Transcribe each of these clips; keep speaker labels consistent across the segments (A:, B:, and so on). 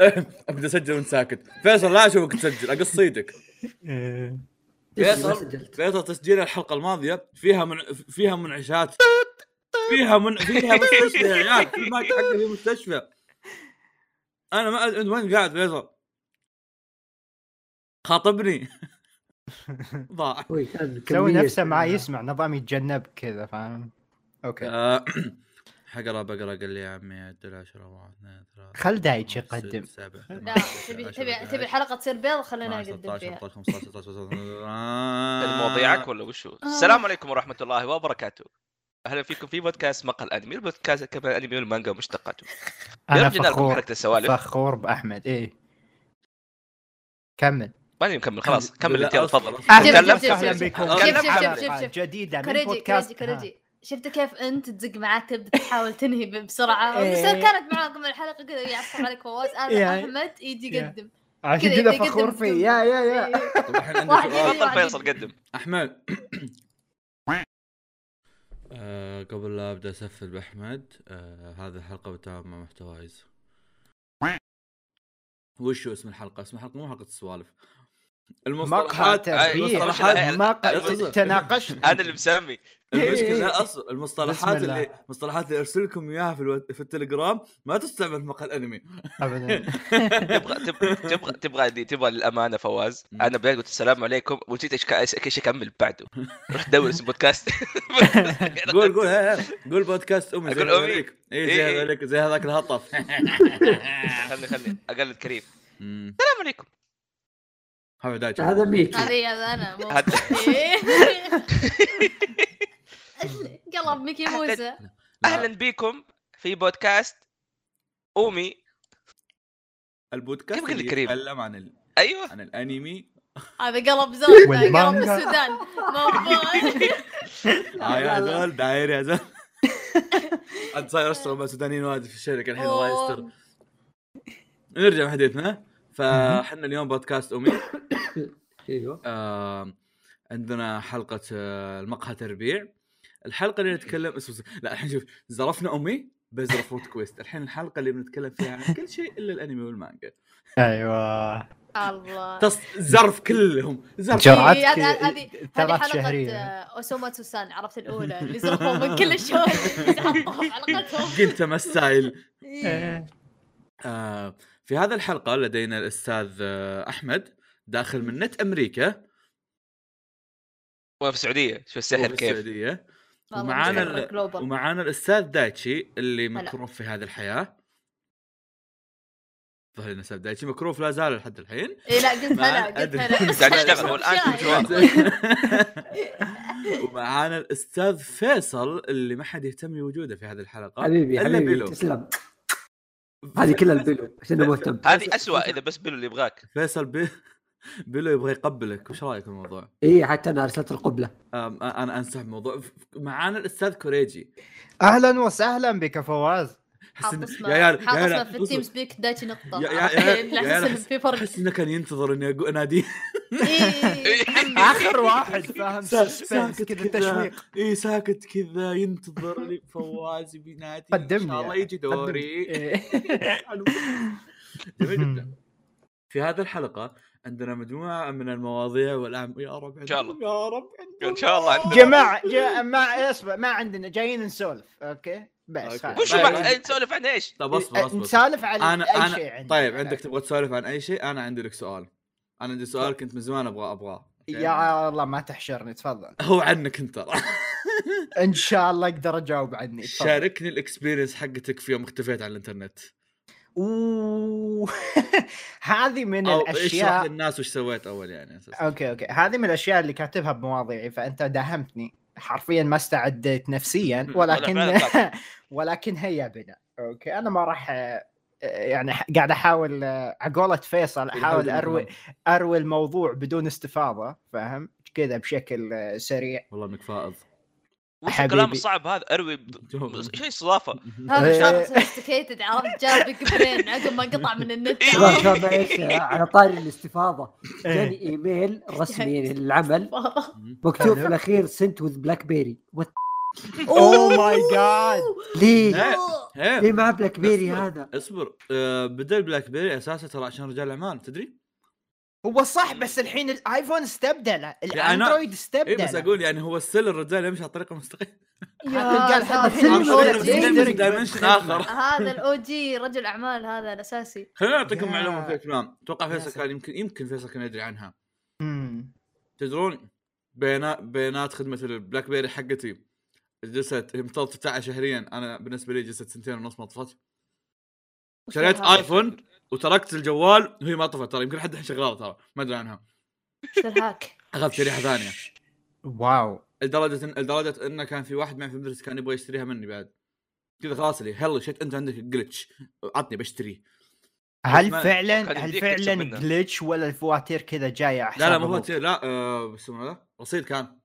A: ابدا أسجل وأنت ساكت. فيصل لا أشوفك تسجل أقص صيدك
B: إيه.
A: فيصل. فيصل تسجيل الحلقة الماضية فيها من فيها منعشات. فيها من فيها مستشفى يا عيال. في مايك حقه في مستشفى. أنا ما أدري أنت وين قاعد فيصل؟ خاطبني. ضاع.
B: سوي نفسه ما
C: استماع.
B: يسمع نظام يتجنب كذا فاهم؟ okay.
A: آه، حقرا بقرا قال لي يا عمي عدل 10 1 2 3
B: خل دايتش يقدم.
D: لا تبي تبي تبي الحلقة تصير بيض؟ خلينا نقدم فيها.
A: 15 16
E: مواضيعك ولا وشو؟ السلام عليكم ورحمة الله وبركاته. أهلا فيكم في بودكاست مقال انمي البودكاست كمان انمي والمانجا ومشتقاته أنا
B: فخور
E: حلقه السوالف.
B: فخور بأحمد. إيه. كمل.
E: ماني مكمل خلاص كمل
A: أنت
E: تفضل.
D: أهلا.
B: بكم. جديدة من
D: كريجي
B: بودكاست.
D: كريجي كريجي. شفت كيف انت تدق معاك تبدأ تحاول تنهي بسرعة
B: إيه.
D: بس كانت معاكم الحلقة كذا يعصب عليك فواز أنا
B: يعني-
D: أحمد يجي. يقدم
B: عشان
D: كذا
B: فخور. فيه يا يا يا
D: إيه.
A: الحين عندي سؤال.
E: تفضل فيصل قدم
A: أحمد آه قبل لا أبدأ أسفل بأحمد آه هذه الحلقة بالتعاون مع محتوايز وش هو اسم الحلقة؟ اسم الحلقة مو حلقة السوالف
B: مقهى
A: المصطلحات
E: أي،
B: تربيع
E: مصطلحات-
B: مقهى. تناقشنا
E: أنا اللي مسمي
A: المشكلة أصلا المصطلحات. اللي المصطلحات اللي ارسل لكم اياها في, ألو... في التليجرام ما تستعمل في مقال انمي
B: ابدا
E: تبغى تبغى تبغى تبغى دي تبغى للامانه فواز. أنا قلت السلام عليكم ونسيت إيش إيش- إيش اكمل بعده رحت ادور اسم بودكاست
A: قول قول. قول بودكاست امي زي. هذوليك اي
E: إيه،
A: زي
E: إيه.
A: هذاك الهطف
E: خلي خلي اقلد كريم. السلام عليكم
A: هذا دايتش
C: هذا ميكي.
D: هذه هذا أنا. قلب ميكي موسى.
E: أهلا. بكم في بودكاست أومي.
A: البودكاست اللي
E: كريم؟
A: يتكلم عن ال...
E: أيوه.
A: عن الأنمي.
D: هذا قلب زول قلب. السودان.
A: آه يا زول داير يا زول أنت صاير اشتغل مع سودانيين واجد في الشركة الحين الله يستر. نرجع لحديثنا فاحنا اليوم بودكاست أمي.
C: أيوه.
A: آه عندنا حلقة آه المقهى تربيع. الحلقة اللي نتكلم اسمه لا الحين شوف زرفنا أمي بزرف فوت كويست الحين الحلقة اللي بنتكلم فيها عن كل شيء إلا الأنمي والمانجا.
B: أيوه.
D: الله.
A: تص... زرف كلهم. زرف.
B: جرعات
D: إيه، هذه-
B: ثلاث
D: حلقة
B: شهرية.
D: آه، اوسوماتسو سان عرفت الأولى اللي زرفوا من كل الشوي حطوها في حلقتهم
A: قلت مسايل
B: إيه.
A: آه في هذه الحلقة لدينا الأستاذ آه أحمد داخل من نت أمريكا.
E: وفي السعودية شوف السحر كيف؟
D: السعودية.
A: ومعانا. ومعانا الأستاذ دايتشي اللي. مكروف في هذه الحياة. ظهر لنا الاستاذ دايتشي مكروف لا زال لحد الحين.
D: إيه لا قلت هلا قلت. هلا.
E: قاعد يشتغل هو الآن
A: ومعانا الأستاذ فيصل اللي ما حد يهتم بوجوده في هذه الحلقة.
C: حبيبي حبيبي. تسلم. هذه كلها البلو عشان مهتم.
E: هذه اسوء إذا بس بيلو اللي يبغاك.
A: فيصل بي... بيلو يبغى يقبلك وش رأيك في الموضوع؟
C: اي حتى أنا أرسلت
A: القبلة. أنا أنسحب الموضوع. معانا الأستاذ كوريجي.
B: أهلا وسهلا بك فواز.
D: حاط اسمه
A: يا عيال- يا
D: حاط
A: عيال-
D: اسمه في التيم. سبيك دايتشي نقطة.
A: يا- عيال
D: أحس في فرق.
A: احس إنه كان ينتظر اني اناديه
D: إيه، متحمس.
B: آخر واحد فاهم؟
A: سا-
B: سسبنس كذا تشويق.
A: اي ساكت كذا ينتظر لي فواز بينادي. إن
B: قدمني
A: شاء الله
B: يعني.
A: يجي دوري.
B: إيه.
A: جميل جدا. في هذه الحلقة عندنا مجموعة من المواضيع والأعم... يا رب
E: إن شاء الله.
A: يا رب.
E: إن شاء الله. عندنا
B: جماعة جا ما اسمع ما عندنا جايين نسولف. okay؟ بس
A: okay.
B: خلاص.
E: وش
A: طيب.
E: نسولف عن إيش؟
A: طب أصبر أصبر.
B: نسالف على
A: أنا
B: أي
A: أنا
B: شيء عندنا
A: طيب عندك تبغى تسولف عن أي شيء؟ أنا عندي لك سؤال. أنا عندي سؤال كنت من زمان أبغى أبغاه؟
B: يا الله ما تحشرني تفضل.
A: هو عنك أنت. ترى
B: إن شاء الله أقدر أجاوب عني تفضل.
A: شاركني ال experience حقتك في يوم اختفيت عن الإنترنت.
B: أوه. هذه من
A: اشرح
B: الاشياء
A: للناس وش سويت أول يعني أساسا
B: okay okay. هذه من الأشياء اللي كاتبها بمواضيعي فأنت داهمتني. حرفيا ما استعدت نفسيا ولكن ولكن هيا بنا. okay أنا ما راح آه، يعني قاعد أحاول آه، على قولة فيصل أحاول اروي أروي الموضوع بدون استفاضة فاهم؟ كذا بشكل آه، سريع.
A: والله انك فائض
E: وش. الكلام الصعب هذا
A: أروي.
E: شيء استضافة
D: هذا
B: إيه.
D: شخص sophisticated عرفت جاب big brain عقب ما قطع من النت
E: إيه.
C: على طاري الاستفاضة
B: إيه.
C: جاني إيميل رسمي للعمل
D: والله.
C: مكتوب في. الأخير sent with بلاك بيري
B: oh my God
C: ليه؟ ليه. مع بلاك بيري. هذا؟
A: اصبر آه بدا البلاك بيري أساسا ترى عشان رجال اعمال تدري؟
B: هو صح بس الحين الآيفون استبدل الأندرويد
A: اي
B: استبدل
A: بس أقول يعني هو السل الرجال يمشي على طريقة مستقيمة
B: قال الحين
C: الجديد.
B: يشترك
A: دايمنشن. آخر
D: هذا الاو جي رجل أعمال هذا الأساسي
A: خليني
B: أعطيكم
A: معلومة في كلام
B: أتوقع
A: فيصل. كان يمكن يمكن فيصل كان يدري عنها. تدرون بيانات بيانات خدمة البلاك بيري حقتي جلست مفترض تدفعها شهريا أنا بالنسبة لي جلست سنتين ونص ما طفت شريت
D: هذا؟
A: آيفون وتركت الجوال وهي ما طفت ترى يمكن حد الحين شغاله ترى ما أدري عنها.
D: الهاك
A: أخذت شريحة ثانية.
B: wow.
A: لدرجة إن لدرجة إنه كان في واحد معي في المدرسة كان يبغى يشتريها مني بعد. كذا خلاص لي هلا shit أنت عندك glitch عطني بشتريه
B: هل فعلا هل فعلا. glitch ولا الفواتير كذا جاية على
A: لا لا مو
B: هو؟
A: فواتير لا آه بس اسمه ذا رصيد كان.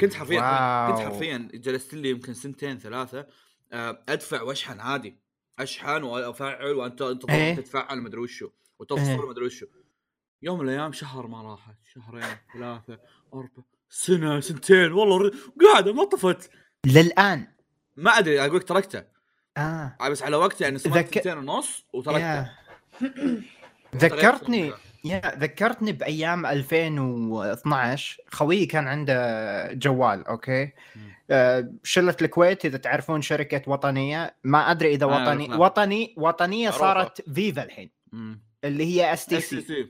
A: كنت حرفيا
B: wow.
A: كنت حرفيا جلست لي يمكن سنتين ثلاثة آه أدفع وأشحن عادي. أشحن وافعل وانت أنت
B: إيه.
A: تتفعل مدري وشو.
B: إيه.
A: وتفصل مدري وشو. يوم من الأيام شهر ما راحت. شهرين ثلاثة أربعة سنة سنتين. والله ر- قاعدة ما طفت.
B: للآن.
A: ما أدري أقول لك تركته.
B: آه.
A: بس على وقت يعني
B: ذك-
A: سنتين ونص وتركته.
B: ذكرتني يا ذكرتني بأيام 2012 خويي كان عنده جوال
A: أوكي.
B: آه، شلة الكويت إذا تعرفون شركة وطنية ما أدري إذا
A: آه،
B: وطني
A: عرفنا.
B: وطني
E: وطنية.
B: صارت فيفا الحين. اللي هي اس تي سي.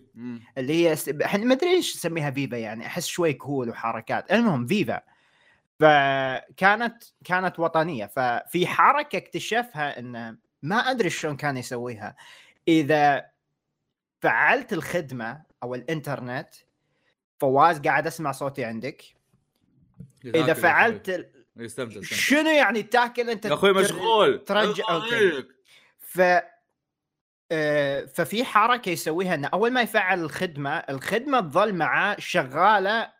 B: اللي هي س- إحنا ما أدري إيش نسميها فيفا يعني أحس شوي كول وحركات المهم فيفا فكانت كانت وطنية ففي حركة اكتشفها انه ما أدري شلون كان يسويها إذا فعلت الخدمة أو الإنترنت فواز قاعد أسمع صوتي عندك
A: إذا
B: فعلت.
A: يستمتع يستمتع.
B: شنو يعني تاكل أنت
A: يا
B: أخوي
A: مشغول
B: ترجع
A: أوكي.
B: ف آه، ففي حركة يسويها إنه أول ما يفعل الخدمة الخدمة تظل معاه شغالة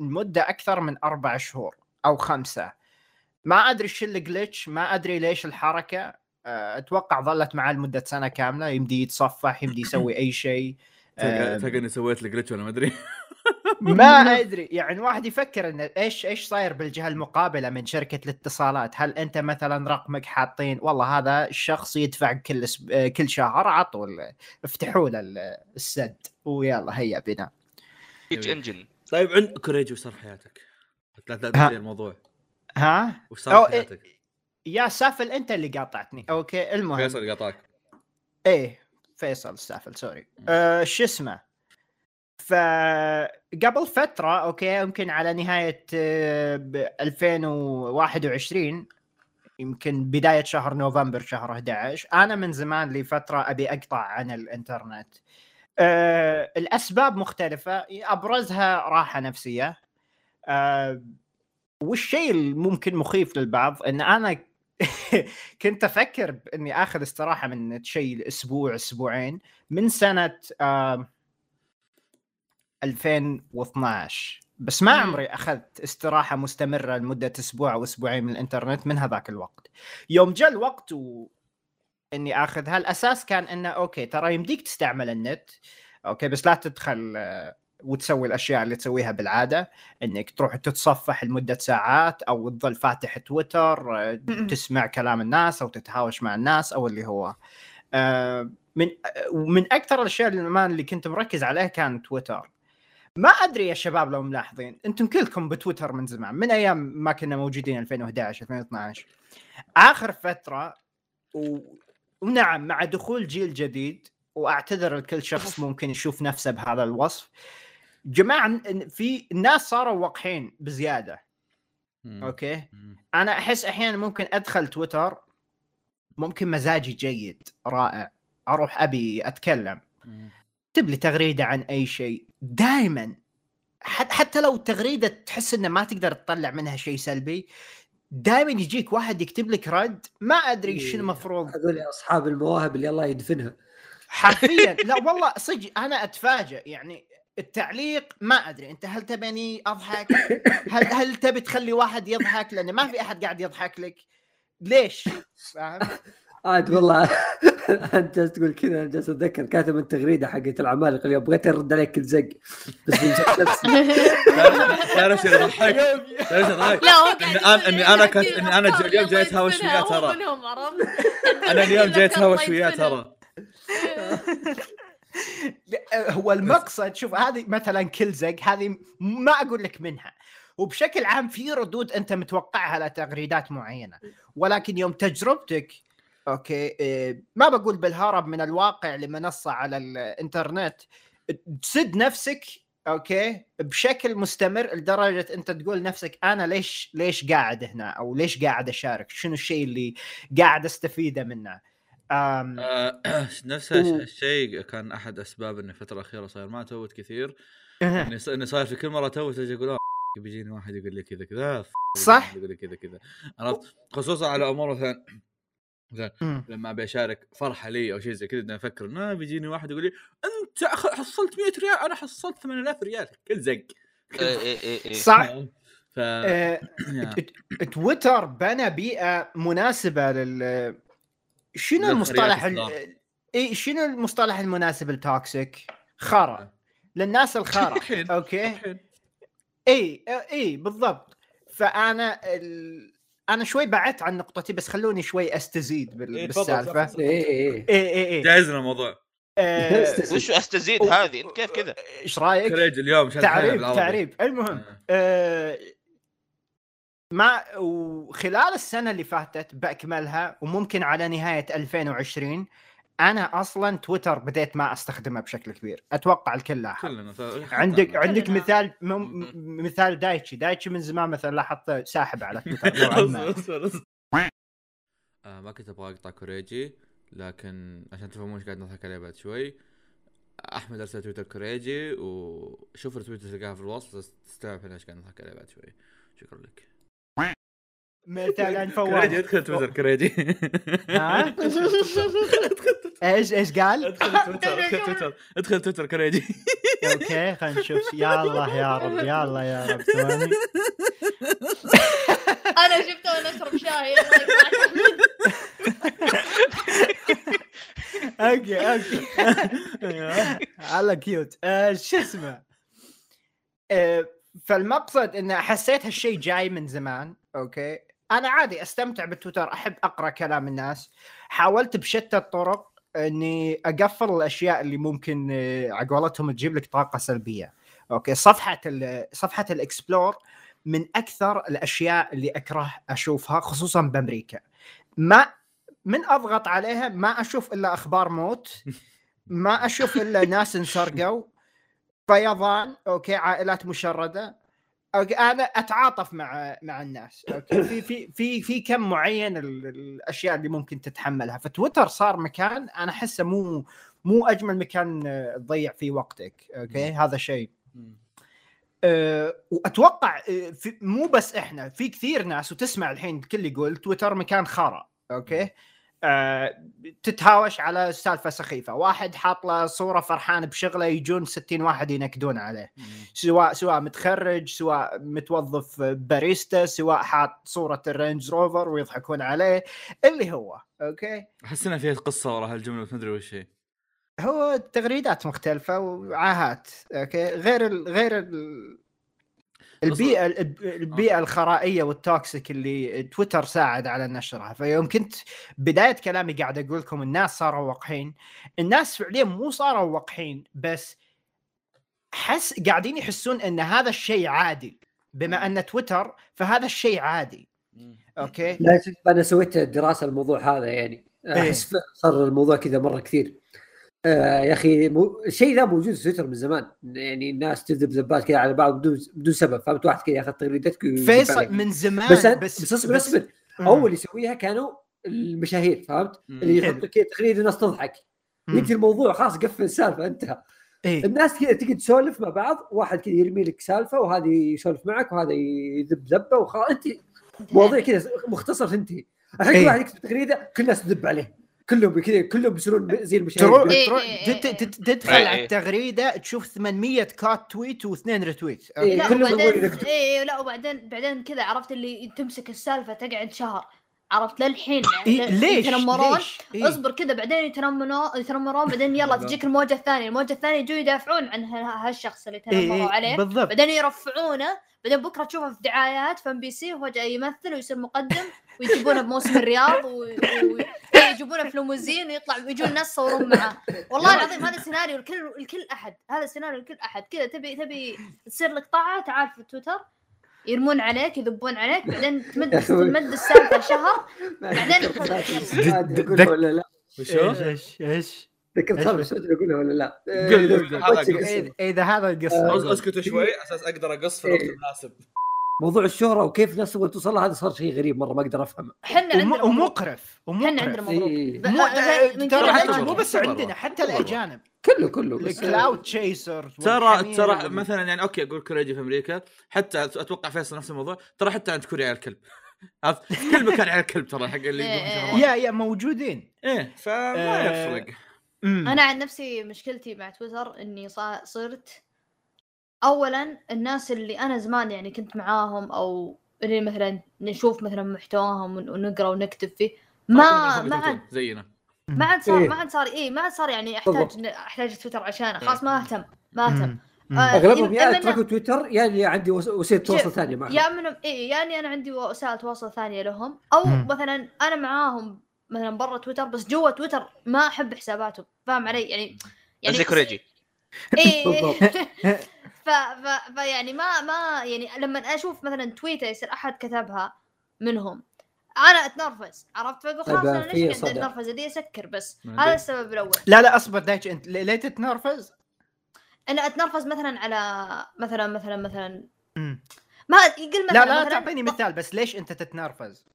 B: المدة أكثر من أربع شهور أو خمسة ما أدري شو ال glitch ما أدري ليش الحركة أتوقع ظلت معاه لمدة سنة كاملة يمدي يتصفح يمدي يسوي أي شيء. آه،
A: تلقى إني سويت لك glitch ولا ما أدري.
B: ما أدري. يعني واحد يفكر إنه إيش إيش صاير بالجهة المقابلة من شركة الاتصالات؟ هل أنت مثلا رقمك حاطين؟ والله هذا الشخص يدفع كل سب... آه، كل شهر عطوا ال- افتحوا له ال- السد. ويلا هيا بنا.
E: انجن
A: طيب عند كوريجي وش صار في حياتك؟ لا. لا الموضوع.
B: ها؟
A: وش صار في حياتك؟
B: يا سافل أنت اللي قاطعتني. okay المهم.
A: فيصل قاطعك.
B: إيه فيصل سافل sorry. أه شو اسمه؟ فقبل فترة okay يمكن على نهاية آه، ب 2021 يمكن بداية شهر نوفمبر شهر 11 أنا من زمان لي فتره أبي أقطع عن الإنترنت. أه الأسباب مختلفة أبرزها راحة نفسية. أه والشيء الممكن مخيف للبعض إن أنا كنت أفكر باني آخذ استراحة من شيء أسبوع أسبوعين من سنة آم، 2012 بس ما
D: مم.
B: عمري أخذت استراحة مستمرة لمدة أسبوع أو أسبوعين من الإنترنت من هذاك الوقت يوم جاء الوقت و... إني اخذها الاساس كان إنه okay ترى يمديك تستعمل النت okay بس لا تدخل آه، وتسوي الأشياء اللي تسويها بالعادة إنك تروح تتصفح لمدة ساعات أو تظل فاتح تويتر آه، تسمع كلام الناس أو تتهاوش مع الناس أو اللي هو. آه، من آه، ومن أكثر الأشياء اللي كنت مركز عليها كان تويتر. ما أدري يا شباب لو ملاحظين أنتم كلكم بتويتر من زمان من أيام ما كنا موجودين 2011 2012 آخر فترة و... ونعم مع دخول جيل جديد وأعتذر لكل شخص ممكن يشوف نفسه بهذا الوصف. جماعة في الناس صاروا وقحين بزيادة.
A: مم.
B: أوكي؟
A: مم.
B: أنا أحس أحيانا ممكن أدخل تويتر ممكن مزاجي جيد رائع أروح أبي أتكلم.
A: مم.
B: تكتب لي تغريدة عن أي شيء. دائما حتى لو التغريده تحس إنه ما تقدر تطلع منها شيء سلبي دائما يجيك واحد يكتب لك رد ما أدري شنو المفروض
C: هذول أصحاب المواهب اللي الله يدفنها.
B: حرفيا. لا والله صدق أنا اتفاجئ يعني التعليق ما أدري أنت هل تبني أضحك؟ هل هل تبي تخلي واحد يضحك؟ لأن ما في أحد قاعد يضحك لك. ليش؟ فاهم؟
C: عاد والله أنت جالس تقول كذا أنا جالس أتذكر كاتب التغريده حقت العمالقة اللي بغيت ارد عليك كل زق. بس
A: تعرف شو يضحك؟ أنا
D: يسوي
A: كنت- إني أنا
D: أفكار
A: اليوم جاي أتهاوش
D: يدفنها،
A: وياه ترى. أنا اليوم جاي
D: أتهاوش
A: وياه. ترى.
B: هو المقصد شوف هذه مثلا كل زق هذه ما أقول لك منها. وبشكل عام في ردود أنت متوقعها لتغريدات معينة. ولكن يوم تجربتك أوكي إيه، ما بقول بالهرب من الواقع لمنصة على الإنترنت. تسد نفسك okay بشكل مستمر لدرجة أنت تقول نفسك أنا ليش ليش قاعد هنا؟ أو ليش قاعد أشارك؟ شنو الشيء اللي قاعد أستفيده منه؟ أم
A: آه، نفس الشيء كان أحد أسباب إني الفترة الأخيرة صاير ما أتوت كثير إني صاير في كل مرة أتوت أجي أقول آه، بيجيني واحد يقول لي كذا كذا
B: صح.
A: يقول لي كذا كذا عرفت خصوصا على أمور مثلا مثلا
B: مم.
A: لما أبي أشارك فرحه لي أو شيء زي كذا أفكر إنه بيجيني واحد يقول لي أنت حصلت 100 ريال أنا حصلت 8000 ريال كل زق
E: إيه إيه إيه.
B: صح
A: ف
B: آه،. تويتر بنى بيئة مناسبة لل شنو المصطلح. ال... إي شنو المصطلح المناسب لل toxic؟ خرا للناس الخرا
A: okay
B: إي إي بالضبط فأنا ال... أنا شوي بعدت عن نقطتي بس خلوني شوي أستزيد بال...
A: إيه، بالسالفة.
C: إي إي
B: إي إي إي
A: جايزنا الموضوع
B: آه،
E: وش أستزيد هذه كيف كذا؟
B: إيش رأيك؟
A: كريج اليوم
B: تعريب. تعريب المهم
A: آه.
B: ما وخلال السنة اللي فاتت بأكملها وممكن على نهاية 2020 أنا أصلا تويتر بديت ما أستخدمه بشكل كبير. أتوقع الكل لاحظ.
A: كلنا
B: عندك
A: حتى
B: عندك
D: كلنا.
B: مثال م- مثال دايتشي. دايتشي من زمان مثلا لاحظته ساحب على تويتر نوعاً ما.
A: أصبر أصبر أصبر. آه، ما كنت أبغى أقطع كوريجي لكن عشان تفهمون إيش قاعد نضحك عليه بعد شوي أحمد أرسل تويتر كوريجي وشوف التويتر تلقاها في الوصف تستوعب إحنا إيش قاعد نضحك عليه بعد شوي. شكرا لك.
B: مثلا فواز
A: ادخل تويتر كوريجي
B: ها؟ إيش إيش قال؟
A: ادخل تويتر ادخل تويتر ادخل تويتر كوريجي
B: okay خلينا نشوف. يا الله يا رب يا الله يا رب. ثواني.
D: أنا شفته وأنا اشرب شاي الله.
B: أوكي okay. على cute آه، شو اسمه؟ آه، فالمقصد إن حسيت هالشيء جاي من زمان okay؟ أنا عادي أستمتع بالتويتر أحب أقرأ كلام الناس. حاولت بشتى الطرق إني أقفل الأشياء اللي ممكن آه، على قولتهم تجيب لك طاقة سلبية. okay صفحة ال- صفحة ال explore من أكثر الأشياء اللي أكره أشوفها خصوصا بأمريكا. ما من أضغط عليها ما أشوف إلا أخبار موت ما أشوف إلا ناس انسرقوا فيضان okay عائلات مشردة. أنا أتعاطف مع مع الناس. okay في في في في كم معين ال- الأشياء اللي ممكن تتحملها. فتويتر صار مكان أنا أحسه مو مو أجمل مكان تضيع فيه وقتك. okay هذا شيء. أه وأتوقع أه، مو بس إحنا في كثير ناس وتسمع الحين الكل يقول تويتر مكان خرا. okay؟ تتهاوش على سالفة سخيفة. واحد حاط له صورة فرحان بشغله يجون 60 واحد ينكدون عليه. سواء سواء متخرج سواء متوظف باريستا سواء حاط صورة الرينج روفر ويضحكون عليه. اللي هو okay؟
A: أحس انها فيها قصة وراء هالجمله ما أدري وش هي.
B: هو تغريدات مختلفة وعاهات okay؟ غير ال غير ال البيئة الب- البيئة الخرائية وال toxic اللي تويتر ساعد على نشرها. فيوم كنت بداية كلامي قاعد أقول لكم الناس صاروا وقحين الناس فعليا مو صاروا وقحين بس حس قاعدين يحسون إن هذا الشيء عادي بما أن تويتر فهذا الشيء عادي. أوكي؟
C: لا أنا سويت دراسة الموضوع هذا يعني. أحس ف- صار الموضوع كذا مرة كثير. آه يا أخي مو... الشيء ذا موجود في تويتر من زمان. يعني الناس تذب ذبات كذا على بعض بدون بدون سبب. فهمت؟ واحد كذا ياخذ تغريدتك
B: فيصل. من زمان
C: بس
B: بس
C: بس أصبر أصبر. أول يسويها كانوا المشاهير فهمت؟ اللي. يحطوا كذا تغريدة الناس تضحك. يجي الموضوع خلاص قفل السالفة انتهى.
B: إيه.
C: الناس كذا تيجي تسولف مع بعض واحد كذا يرمي لك سالفة وهذا يسولف معك وهذا يذب ذبة وخلاص. أنت مواضيع كذا مختصر تنتهي الحين كل
B: إيه.
C: واحد يكتب تغريدة كل الناس تذب عليه. كلهم كذا كلهم بيصيرون زي المشاهير
B: تروح
D: إيه، إيه، إيه.
B: تدخل على. التغريدة تشوف 800 كوت تويت واثنين retweet
C: إيه. كلهم.
D: اي لا وبعدين بعدين كذا عرفت اللي تمسك السالفة تقعد شهر عرفت للحين
B: إيه
D: ل-
B: ليش
D: يتنمرون
B: ليش إيه؟
D: اصبر كذا بعدين يتنمرون يتنمرون بعدين يلا تجيك الموجة الثانية الموجة الثانية يجوا يدافعون عن هالشخص اللي تنمروا
B: إيه
D: عليه
B: بالضبط
D: بعدين يرفعونه بعدين بكرة تشوفه في دعايات في ام بي سي وفجاه يمثل ويصير مقدم ويجيبونه بموسم الرياض ويجيبونه في ليموزين ويطلع ويجون الناس يصورون معاه والله العظيم هذا سيناريو الكل الكل أحد. هذا سيناريو الكل أحد. كذا تبي تبي تصير لك طلعة تعال في تويتر. يرمون عليك يذبون عليك بعدين تمد. تمد السالفة شهر بعدين
C: أقولها ولا لا.
A: وشو؟
B: إيش؟ إيش؟ إيش؟
C: ذكرت صار مسعود أقولها ولا لا.
B: اذا هذا القصة
A: أس- اسكتوا شوي أساس أقدر أقص في الوقت المناسب.
C: موضوع الشهرة وكيف الناس تبغى توصل لها هذا صار شيء غريب مرة ما أقدر افهمه
B: إحنا
D: عندنا مضروب.
B: ومقرف
D: إحنا عندنا
B: ومقرف
C: إيه.
B: مو ترى حتى. مو بس. عندنا حتى. الأجانب
C: كله كله بس
B: الكلاود تشيسرز
A: ترى ترى مثلا يعني أوكي أقول كوريجي في أمريكا حتى أتوقع فيصل نفس الموضوع ترى حتى عند كوريا الكلب كل مكان على الكلب ترى حق اللي
D: إيه،
A: يقولون
D: إيه.
B: يا يا موجودين
A: إيه فما
B: آه،
A: يفرق.
D: أنا عن نفسي مشكلتي مع تويتر إني صا- صرت اولا الناس اللي أنا زمان يعني كنت معاهم أو اللي مثلا نشوف مثلا محتواهم ون- ونقرأ ونكتب فيه ما ما عاد
A: زينا.
D: ما عاد صار
C: إيه.
D: ما عاد صار إيه ما عاد صار يعني
C: أحتاج.
D: أحتاج تويتر عشانه. خلاص ما أهتم ما
B: أهتم.
D: آه، أغلبهم
C: يا اتركوا تويتر يا اللي عندي وس- وسيلة تواصل ثانية معهم
D: يا من إيه يعني أنا عندي وسائل تواصل ثانية لهم. أو
B: مم.
D: مثلا أنا معاهم مثلا برا تويتر بس جوا تويتر ما أحب حساباتهم. فاهم علي؟ يعني يعني
E: زي كوريجي
C: بالضبط.
D: ف... ف... فيعني ما ما يعني لما أشوف مثلا تويتر يصير أحد كتبها منهم أنا أتنرفز عرفت فأقول خلاص
C: طيب،
D: أنا
C: في
D: ليش قاعد. أتنرفز ادي أسكر بس هذا. السبب الأول
B: لا لا أصبر دايتش أنت ليه تتنرفز؟
D: أنا أتنرفز مثلا على مثلا مثلا مثلا. ما يقول مثلا
B: لا لا
D: مثلاً
B: تعطيني مثال بس ليش أنت تتنرفز؟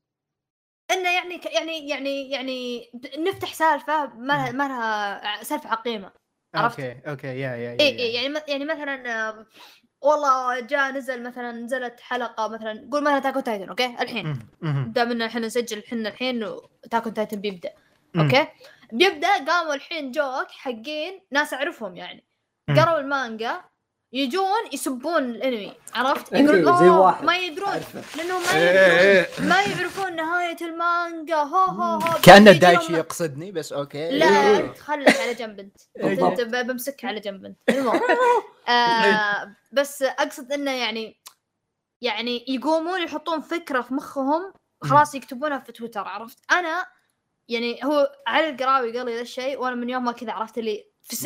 D: إنه يعني يعني يعني يعني نفتح سالفة ما لها ما لها سالفة عقيمة عرفت؟
B: أوكي أوكي yeah yeah yeah
D: اي اي يعني يعني مثلا والله جاء نزل مثلا نزلت حلقة مثلا قول مثلا Attack on Titan
B: أوكي الحين.
D: دام ان إحنا نسجل إحنا الحين و Attack on
B: Titan
D: بيبدأ. أوكي بيبدأ قاموا الحين جوك حقين ناس أعرفهم يعني. قروا المانجا يجون يسبون الانمي عرفت؟
C: إيه،
D: يقولون
C: زي
D: "أوه،
C: واحد.
D: ما يدرون. لأنه ما
A: إيه،
D: يدرون
A: إيه.
D: ما يعرفون نهاية المانجا هو هو هو
B: كأن
D: يوم-
B: يقصدني بس أوكي
D: لا
C: إيه.
D: انت خلك على جنب أنت بمسكها على جنب أنت المهم آه بس أقصد إنه يعني يعني يقومون يحطون فكرة في مخهم خلاص يكتبونها في تويتر عرفت أنا يعني هو علي القراوي قال لي ذا الشيء وأنا من يوم ما كذا عرفت اللي في س...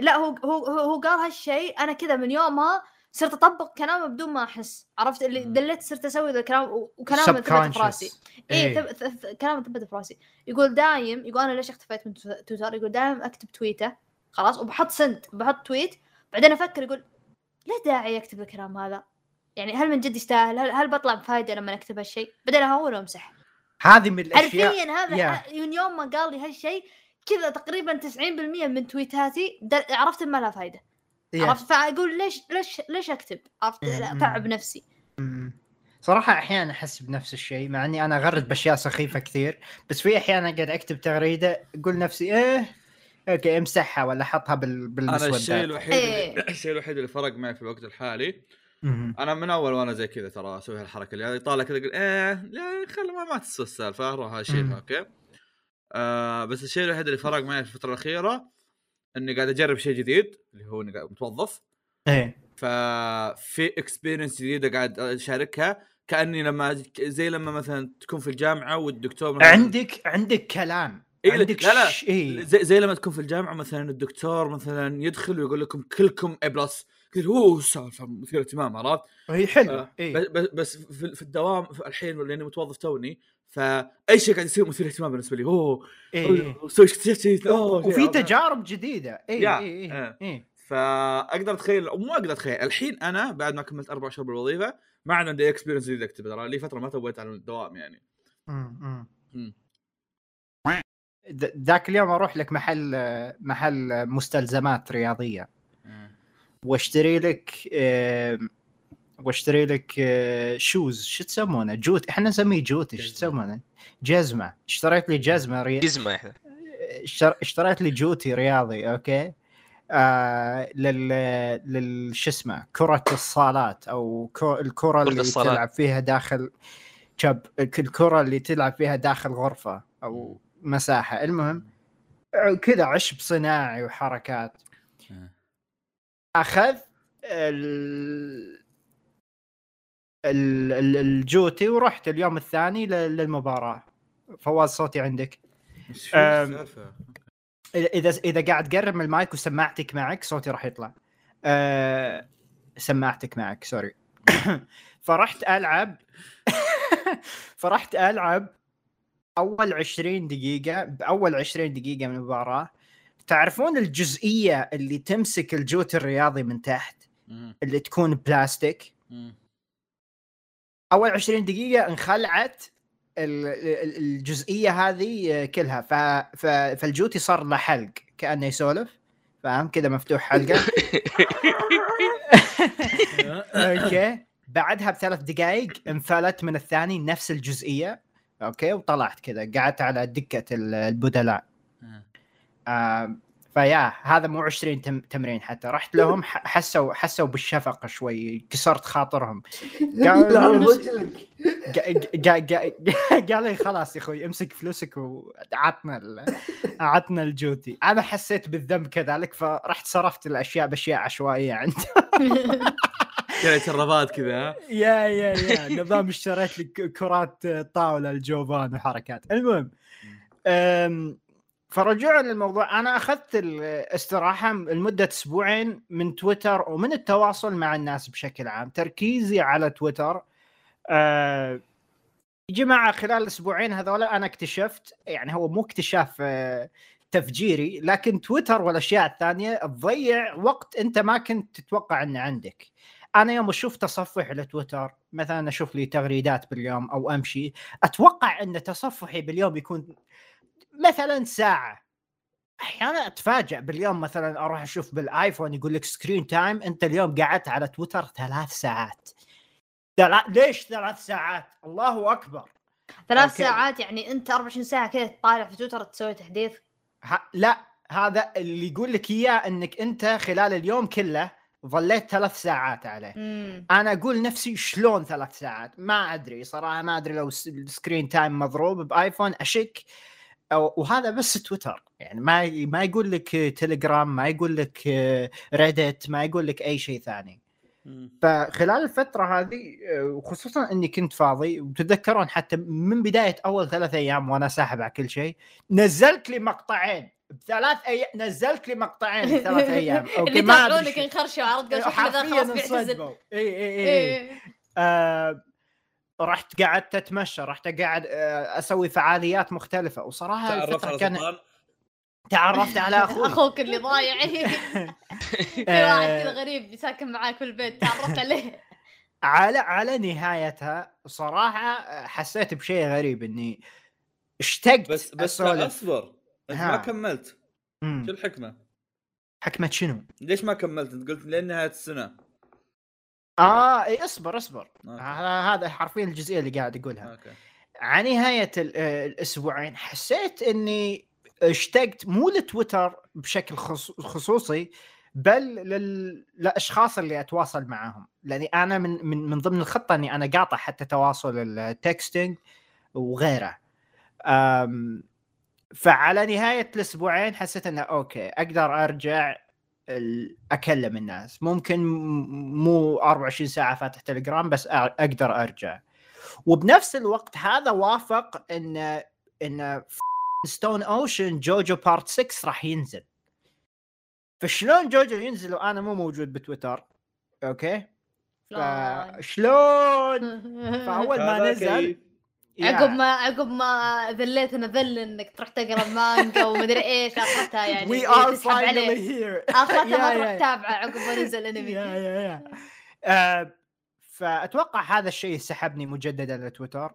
D: لا هو هو هو قال هالشيء أنا كذا من يومها صرت أطبق كلامه بدون ما أحس عرفت اللي
A: مم.
D: delete صرت أسوي ذا الكلام وكلامه ثبت في راسي. إيه
B: إيه.
D: ثب... ث... ث... كلامه ثبت في راسي يقول دايم يقول أنا ليش اختفيت من تو- تويتر يقول دايم أكتب تويته خلاص وبحط send بحط tweet بعدين أفكر يقول ليه داعي أكتب الكلام هذا؟ يعني هل من جد يستاهل؟ هل, هل بطلع بفائده لما اكتب هالشيء؟ بعدين أهون وأمسح.
B: هذه من الأشياء
D: حرفيا هذا. ح- من يوم ما قال لي هالشيء كذا تقريبا 90% من تويتاتي د- عرفت ما لها فائده.
B: yeah.
D: عرفت فأقول ليش ليش ليش أكتب؟ عرفت. أتعب نفسي.
B: صراحة أحيانا أحس بنفس الشيء مع إني أنا أغرد بأشياء سخيفة كثير بس في أحيانا قاعد أكتب تغريدة أقول نفسي إيه أوكي أمسحها ولا حطها بال...
A: أنا
B: بالمسودات
A: الشيء الوحيد
D: إيه.
A: الشيء الوحيد اللي فرق معي في الوقت الحالي. أنا من أول وأنا زي كذا ترى أسوي هالحركة اللي طالع كذا أقول إيه لا خلي ما, ما تسوى السالفة
B: أروح.
A: أشيلها أوكي آه بس الشيء الوحيد اللي فرق معي في الفترة الأخيرة إني قاعد أجرب شيء جديد اللي هو إني قاعد متوظف.
B: إيه.
A: ففي experience جديدة قاعد أشاركها. كأني لما زي لما مثلا تكون في الجامعة والدكتور مثلاً-
B: عندك عندك كلام.
A: إيه
B: عندك
A: لا لا.
B: إيه.
A: زي, زي لما تكون في الجامعة مثلا الدكتور مثلا يدخل ويقول لكم كلكم A plus قلت اوه السالفه مثير اهتمام عرفت؟
B: هي حلوة
A: آه،
B: إيه
A: بس في, في الدوام في الحين لأني متوظف توني فأي شيء قاعد يصير مثير اهتمام بالنسبة لي أوه إيه اكتشفت شيء
B: وفي؟ تجارب إيه
A: آه.
B: إيه, إيه.
A: فأقدر أتخيل مو أقدر أتخيل الحين أنا بعد ما كملت أربع شهور بالوظيفة ما عاد عندي experience جديد أكتب ترى لي فترة ما تويت على الدوام يعني
B: ذاك اليوم أروح لك محل محل مستلزمات رياضية واشتري لك واشتري لك آه، shoes شو تسمونه؟ جوت. إحنا نسميه جوت.
A: جزمة.
B: تسمونه؟ جزمة. اشتريت لي جزمة ري...
E: جزمة إحنا.
B: اشتر... اشتريت لي جوتي رياضي أوكي؟ آه لل لل شو اسمه؟ كرة الصالات أو كو... الكرة اللي
E: الصالات.
B: تلعب فيها داخل تشب الكره اللي تلعب فيها داخل غرفة أو مساحة. المهم كذا عشب صناعي وحركات.
A: آه.
B: أخذ ال... ال- ال- الجوتي ورحت اليوم الثاني للمباراة. فواز صوتي عندك. أم،؟ إذا إذا قاعد تقرب من المايك وسماعتك معك صوتي راح يطلع. أه سماعتك معك sorry. فرحت ألعب. فرحت ألعب أول 20 دقيقة بأول 20 دقيقة من المباراة. تعرفون الجزئية اللي تمسك الجوتي الرياضي من تحت. اللي تكون بلاستيك. أول 20 دقيقة انخلعت ال- ال- الجزئية هذه كلها. فالجوتي صار له حلق كأنه يسولف. فاهم؟ كذا مفتوح حلقة. okay. بعدها بثلاث دقائق انفلت من الثاني نفس الجزئية. okay وطلعت كذا. قعدت على دكة ال- البدلاء.
A: آه.
B: فيا هذا مو 20 تم تمرين حتى. رحت لهم ح- حسوا حسوا بالشفقة شوي كسرت خاطرهم. قالوا قال لي خلاص يا أخوي امسك فلوسك وعطنا عطنا الجوتي. أنا حسيت بالذنب كذلك فرحت صرفت الأشياء بأشياء عشوائية عندي.
A: كذا شربات كذا ها؟
B: يا يا يا. نظام اشتريت لي ك- كرات طاولة الجوفان وحركات. المهم فرجوعا للموضوع أنا أخذت الاستراحه لمدة أسبوعين من تويتر ومن التواصل مع الناس بشكل عام. تركيزي على تويتر أه، جماعة خلال الاسبوعين هذول أنا اكتشفت يعني هو مو اكتشاف أه، تفجيري لكن تويتر والأشياء الثانية تضيع وقت أنت ما كنت تتوقع إنه عندك. أنا يوم أشوف تصفح لتويتر مثلا أشوف لي تغريدات باليوم أو أمشي أتوقع إن تصفحي باليوم يكون مثلا ساعة. أحيانا اتفاجئ باليوم مثلا أروح أشوف بالآيفون يقول لك screen time أنت اليوم قعدت على تويتر ثلاث ساعات. ثلا- ليش ثلاث ساعات؟ الله أكبر.
D: ثلاث
B: okay.
D: ساعات يعني أنت 24 ساعة كذا تطالع في تويتر تسوي تحديث؟
B: ه... لا. هذا اللي يقول لك إياه إنك أنت خلال اليوم كله ظليت ثلاث ساعات عليه.
D: امم
B: أنا أقول نفسي شلون ثلاث ساعات؟ ما أدري صراحة ما أدري لو ال screen time مضروب بآيفون أشك وهذا بس تويتر. يعني ما ما يقول لك تليجرام ما يقول لك Reddit ما يقول لك أي شيء ثاني. فخلال الفترة هذه وخصوصا إني كنت فاضي وتتذكرون حتى من بداية أول ثلاث أيام وأنا ساحب على كل شيء نزلت لي مقطعين. بثلاث أيام نزلت لي مقطعين بثلاث أيام.
D: okay
B: ما أدري
D: انخرشوا شوف كذا
B: حرفيا
D: خلاص بيعتزل
B: إي إي إي.
D: إيه.
B: آه رحت قعدت اتمشى رحت قاعد آه أسوي فعاليات مختلفة وصراحة
A: تعرفت
B: الفترة
A: على
B: كان
A: سلطان
B: تعرفت على أخوي
D: أخوك اللي ضايع في واحد كذا غريب ساكن معاك في البيت تعرفت عليه
B: على على نهايتها صراحة آه، حسيت بشيء غريب إني اشتقت
A: بس بس لا. أصبر أنت
B: ها.
A: ما كملت. شو الحكمة؟
B: حكمة شنو؟
A: ليش ما كملت؟ أنت قلت لين نهاية السنة
B: آه إي اصبر اصبر.
A: okay.
B: هذا حرفيا الجزئية اللي قاعد اقولها
A: okay.
B: على نهاية آه، الأسبوعين حسيت إني اشتقت مو لتويتر بشكل خص- خصوصي بل لل... للاشخاص اللي أتواصل معاهم. لأني أنا من من من ضمن الخطة إني أنا قاطع حتى تواصل ال texting وغيره. أم... فعلى نهاية الأسبوعين حسيت إنه okay أقدر أرجع أكلم الناس. ممكن مو 24 ساعة فاتح تليجرام بس أقدر أرجع. وبنفس الوقت هذا وافق ان إن Stone Ocean JoJo part 6 راح ينزل. فشلون JoJo ينزل وأنا مو موجود بتويتر
D: okay.
B: فشلون؟ فأول ما نزل
D: عقب ما عقب ما ذليت أنا ذل إنك تروح تقرأ مانجا ومدري إيش آخرتها يعني we are
B: finally here
D: آخرتها ما تروح تتابعه عقب ما نزل انمي
B: يا يا يا فأتوقع هذا الشيء سحبني مجددا لتويتر.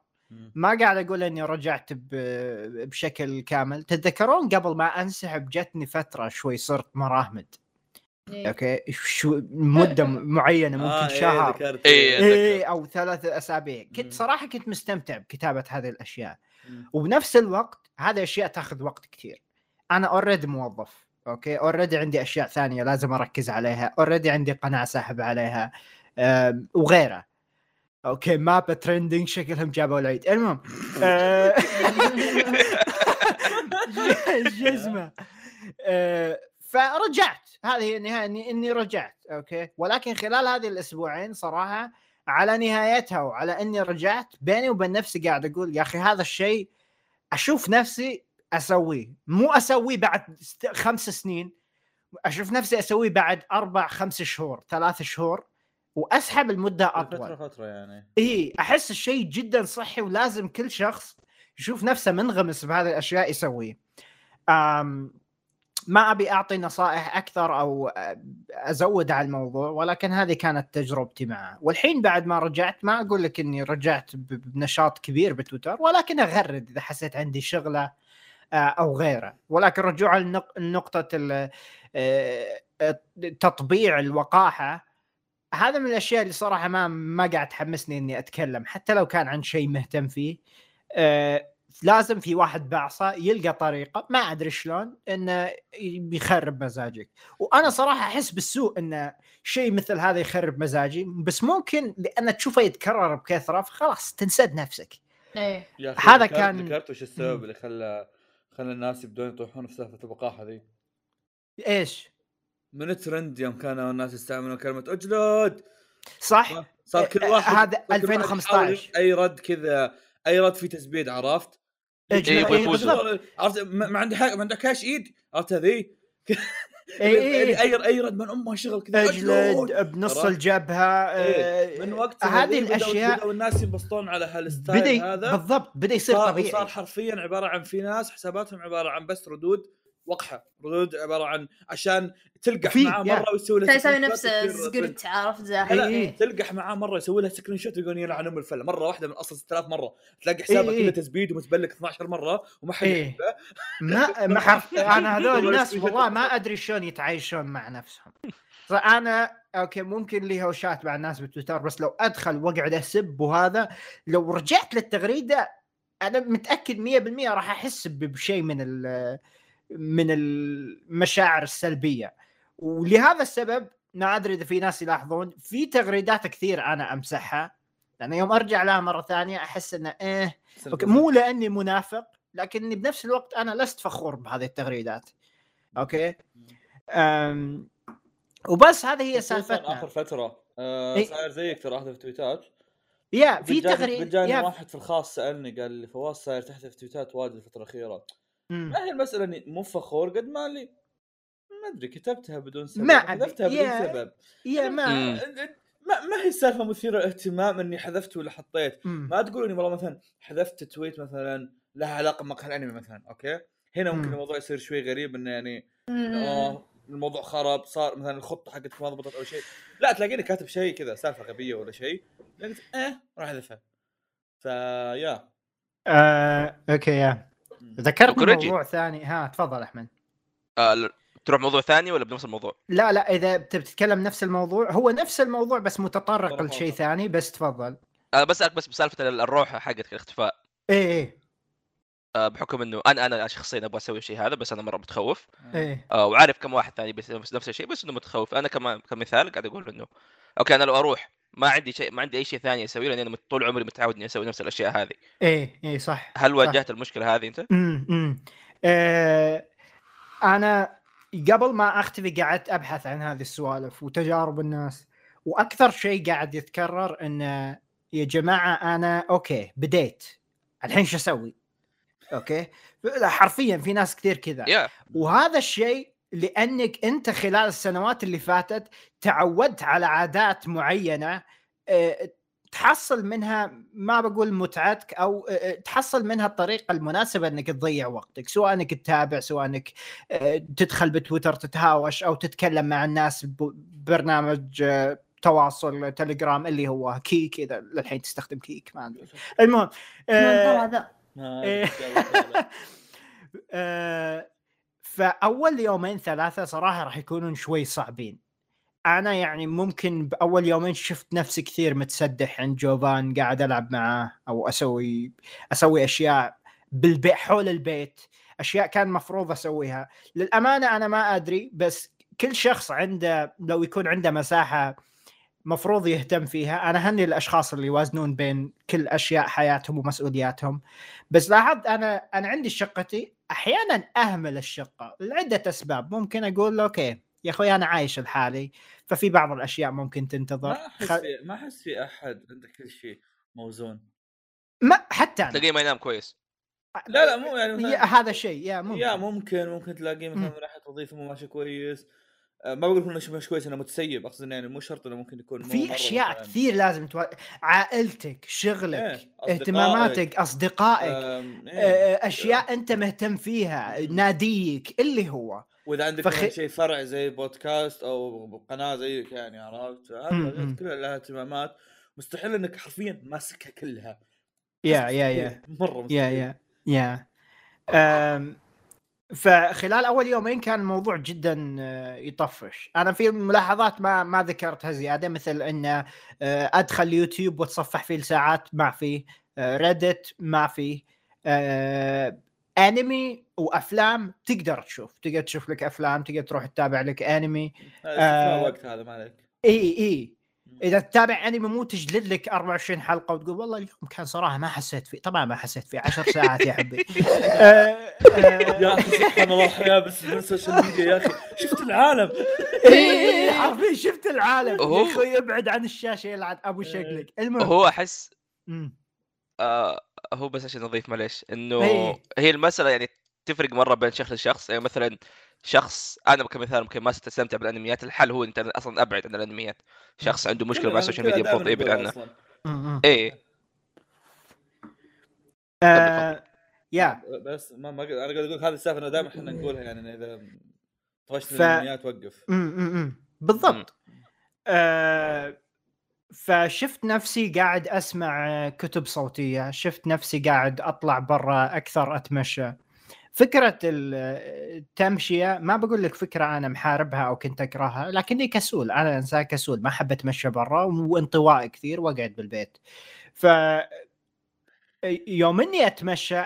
B: ما قاعد أقول إني رجعت ب- بشكل كامل. تتذكرون قبل ما أنسحب جتني فترة شوي صرت مراهمد. okay؟ شو مدة معينة ممكن
A: آه،
B: آه
A: إيه،
B: شهر.
A: ذكرت.
E: إيه.
B: إيه. أو ثلاث أسابيع.
A: مم.
B: كنت صراحة كنت مستمتع بكتابة هذه الأشياء.
A: مم.
B: وبنفس الوقت هذه اشياء تأخذ وقت كثير أنا already موظف okay؟ already عندي أشياء ثانية لازم أركز عليها. already عندي قناه ساحب عليها. أم، وغيره okay؟ مبابي trending شكلهم جابوا العيد. المهم آه، جزمه آه، فرجعت. هذه هي النهاية اني إني رجعت okay؟ ولكن خلال هذه الأسبوعين صراحة على نهايتها وعلى إني رجعت بيني وبين نفسي قاعد أقول يا أخي هذا الشيء أشوف نفسي أسويه مو أسويه بعد خمس سنين أشوف نفسي أسويه بعد أربع خمس شهور ثلاث شهور وأسحب المدة أطول.
A: فتره فترة يعني.
B: إي أحس الشيء جدا صحي ولازم كل شخص يشوف نفسه منغمس بهذه الأشياء يسويه. أم ما أبي أعطي نصائح أكثر أو أزود على الموضوع ولكن هذه كانت تجربتي معه. والحين بعد ما رجعت ما أقول لك إني رجعت بنشاط كبير بتويتر ولكن أغرد إذا حسيت عندي شغلة آه، أو غيره. ولكن رجوعا لنق- لنقطة آه، تطبيع الوقاحة هذا من الأشياء اللي صراحة ما ما قاعد تحمسني إني أتكلم حتى لو كان عن شيء مهتم فيه آه لازم في واحد بعصا يلقى طريقة ما أدري شلون إنه بيخرب مزاجك. وأنا صراحة أحس بالسوء إن شيء مثل هذا يخرب مزاجي بس ممكن لأن تشوفه يتكرر بكثرة فخلاص تنسد نفسك.
A: إيه.
B: هذا كان-
A: ذكرت وش السبب. اللي خلى خلى الناس يبدون يطيحون في سالفة الوقاحة ذي؟
B: إيش؟
A: من الترند يوم كانوا الناس يستعملون كلمة أجلد.
B: صح؟
A: صار كل
B: آه،
A: واحد
B: هذا
A: صار كل واحد
B: 2015.
A: يحاول أي رد كذا أي رد في تزبيد عرفت؟
B: إيه،
E: إيه،
B: إيه،.
A: عرفت؟ ما حاجة ما عندك كاش إيد. عرفت هذي؟
B: إيه.
A: أي أي رد من أمه شغل كذا.
B: أجلد بنص؟ الجبهة
A: إيه،
B: آه،
A: من وقتها
B: هذه الاشياء
A: بدأوا الناس ينبسطون على هال
B: style
A: هذا.
B: بالضبط بدأ يصير
A: صار
B: طبيعي.
A: وصار حرفيا عبارة عن في ناس حساباتهم عبارة عن بس ردود. وقحة ردود عبارة عن عشان تلقح معاه. مرة ويسوي له
D: يسوي
A: ترند.
D: سكرت عرفت
A: لا
B: إيه.
A: تلقح معاه مرة يسوي له screenshot ويقول يلعن ام الفله مرة واحدة من اصل 6000 مرة تلاقي حسابه
B: إيه،
A: كله
B: إيه.
A: تزبيد ومتبلك 12 مرة وما حد
B: إيه.
A: يحبه
B: ما ما حرف أنا هذول الناس والله. ما أدري شلون يتعايشون مع نفسهم فانا okay ممكن لي هوشات مع الناس بتويتر بس لو أدخل وأقعد أسب وهذا لو رجعت للتغريدة أنا متأكد 100% راح أحس ب- بشيء من ال من المشاعر السلبية. ولهذا السبب ما أدري إذا في ناس يلاحظون في تغريدات كثير أنا أمسحها لأن يوم أرجع لها مرة ثانية أحس إنه إيه okay مو لأني منافق لكني بنفس الوقت أنا لست فخور بهذه التغريدات. okay؟ أم وبس هذه هي سالفتنا.
A: آخر فترة. آه
B: إيه.
A: صاير زيك ترى احذف تويتات.
B: يا في
A: بجاني-
B: تغريد
A: بجاني
B: يا.
A: واحد في الخاص سألني قال لي فواز صاير تحذف تويتات واجد الفترة
B: الأخيرة.
A: ما هي المساله اني مو فخور قد ما لي ما أدري كتبتها بدون سبب
B: ما
A: حذفتها بدون
B: يا-
A: سبب.
B: يا ما
E: مم.
A: ما ما هي السالفه مثيرة للاهتمام إني حذفت ولا حطيت.
B: مم.
A: ما تقول اني والله مثلا حذفت tweet مثلا لها علاقة بمقهى الأنمي مثلا okay؟ هنا ممكن
B: مم.
A: الموضوع يصير شوي غريب إنه يعني. آه الموضوع خرب صار مثلا الخطة حقتك ما ضبطت أو شيء. لا تلاقيني كاتب شيء كذا سالفة غبية ولا شيء قلت إيه راح أحذفها. فيا.
B: آه، أوكي يا. ذكرت. موضوع ثاني. ها تفضل أحمد.
E: آه ل- تروح موضوع ثاني ولا بنفس الموضوع؟
B: لا لا إذا بت- بتتكلم نفس الموضوع هو نفس الموضوع بس متطرق
A: تطرق
B: لشيء. ثاني بس تفضل.
E: آه بسألك بس بسالفة ال- الروحه حقتك الاختفاء.
B: إيه إيه.
E: آه بحكم إنه أنا أنا شخصيا أبغى أسوي الشيء هذا بس أنا مرة متخوف.
B: إيه.
E: آه وعارف كم واحد ثاني بس بس نفس الشيء بس إنه متخوف. أنا كمان كمثال قاعد أقول إنه أوكي أنا لو أروح ما عندي شيء ما عندي أي شيء ثاني أسويه لأني أنا طول عمري متعود إني أسوي نفس الأشياء هذه
B: إيه إيه صح
E: هل
B: صح.
E: واجهت المشكلة هذه أنت؟
B: امم امم آه أنا قبل ما أختفي قعدت أبحث عن هذه السوالف وتجارب الناس وأكثر شيء قاعد يتكرر انه يا جماعة أنا okay بديت الحين شو أسوي؟ okay حرفيا في ناس كثير كذا
E: يا
B: وهذا الشيء لأنك أنت خلال السنوات اللي فاتت تعودت على عادات معينة آه، تحصل منها ما بقول متعتك أو آه، تحصل منها الطريقة المناسبة إنك تضيع وقتك سواء إنك تتابع سواء إنك آه، تدخل بتويتر تتهاوش أو تتكلم مع الناس ببرنامج آه، تواصل تليجرام اللي هو Kik إذا للحين تستخدم Kik ما أدري. المهم آه،
D: منظر هذا.
B: آه، فأول يومين ثلاثة صراحة راح يكونون شوي صعبين. أنا يعني ممكن بأول يومين شفت نفسي كثير متسدح عند جوفان قاعد ألعب معاه أو أسوي أسوي أشياء بالبيت حول البيت أشياء كان مفروض أسويها. للأمانة أنا ما أدري بس كل شخص عنده لو يكون عنده مساحة مفروض يهتم فيها. أنا هني الأشخاص اللي يوازنون بين كل أشياء حياتهم ومسؤولياتهم. بس لاحظت أنا أنا عندي شقتي أحيانا أهمل الشقة لعدة أسباب. ممكن أقول أوكي يا أخوي أنا عايش لحالي ففي بعض الأشياء ممكن تنتظر.
A: ما أحس
B: خل...
A: في ما أحس في أحد عنده كل شيء موزون.
B: ما حتى أنا.
E: تلاقيه ما ينام كويس.
A: لا لا مو يعني مثلا
B: هذا شيء يا ممكن.
A: يا ممكن ممكن تلاقيه مثلا. من ناحيه وظيفه مو ماشي كويس. ما بقول انه مش كويس إنه متسيب أقصد إنه يعني مو شرط إنه ممكن يكون
B: في أشياء
A: مثلاً-
B: كثير لازم تو... عائلتك شغلك
A: إيه، أصدقائك،
B: اهتماماتك
A: أصدقائك إيه.
B: آه، أشياء أنت مهتم فيها ناديك اللي هو.
A: وإذا عندك
B: فخ-
A: شيء فرع زي بودكاست أو قناة زيك يعني عرفت. كلها لها اهتمامات. مستحيل إنك حرفيا ماسكها كلها.
B: يا يا يا.
A: مرة مستحيل.
B: يا يا. يا فخلال أول يومين كان الموضوع جدا آه، يطفش. أنا في ملاحظات ما ما ذكرتها زيادة مثل ان آه، أدخل يوتيوب وأتصفح فيه لساعات ما في. Reddit ما في. آه، انمي وأفلام تقدر تشوف. تقدر تشوف لك أفلام تقدر تروح تتابع لك انمي آه،
A: وقت هذا ما عليك.
B: إي إي. إذا تتابع أنمي مو تجلد لك 24 حلقة وتقول والله اليوم كان صراحة ما حسيت فيه. طبعا ما حسيت فيه. 10 ساعات يا حبي. آه،
A: يا
B: آه،
A: أخي سبحان الله يا بس من ال social media يا أخي. شفت العالم.
B: اي حرفيا شفت العالم.
E: هو-
B: يا ابعد عن الشاشة يلعن أبو شكلك المهم.
E: هو
B: أحس.
E: آه هو بس عشان نضيف معليش إنه
B: إيه.
E: هي المسألة يعني تفرق مرة بين شخص لشخص. يعني مثلا شخص أنا كمثال ممكن ما استمتع بالأنميات الحل هو إنت أصلا أبعد عن الأنميات. شخص عنده مشكلة مع ال social media المفروض يبعد عنها.
B: مم.
E: إيه.
B: آه، يا.
A: بس ما ما أنا قاعد أقول هذه السالفة إنه دائما إحنا نقولها يعني إذا طفشت
B: ف-
A: الانميات وقف.
B: بالضبط. آه، فشفت نفسي قاعد أسمع كتب صوتية شفت نفسي قاعد أطلع برا أكثر أتمشى. فكرة ال- التمشية ما بقول لك فكرة أنا محاربها أو كنت أكرهها لكني كسول أنا إنسان كسول ما أحب أتمشى برا وانطوائي كثير وأقعد بالبيت. ف يوم إني أتمشى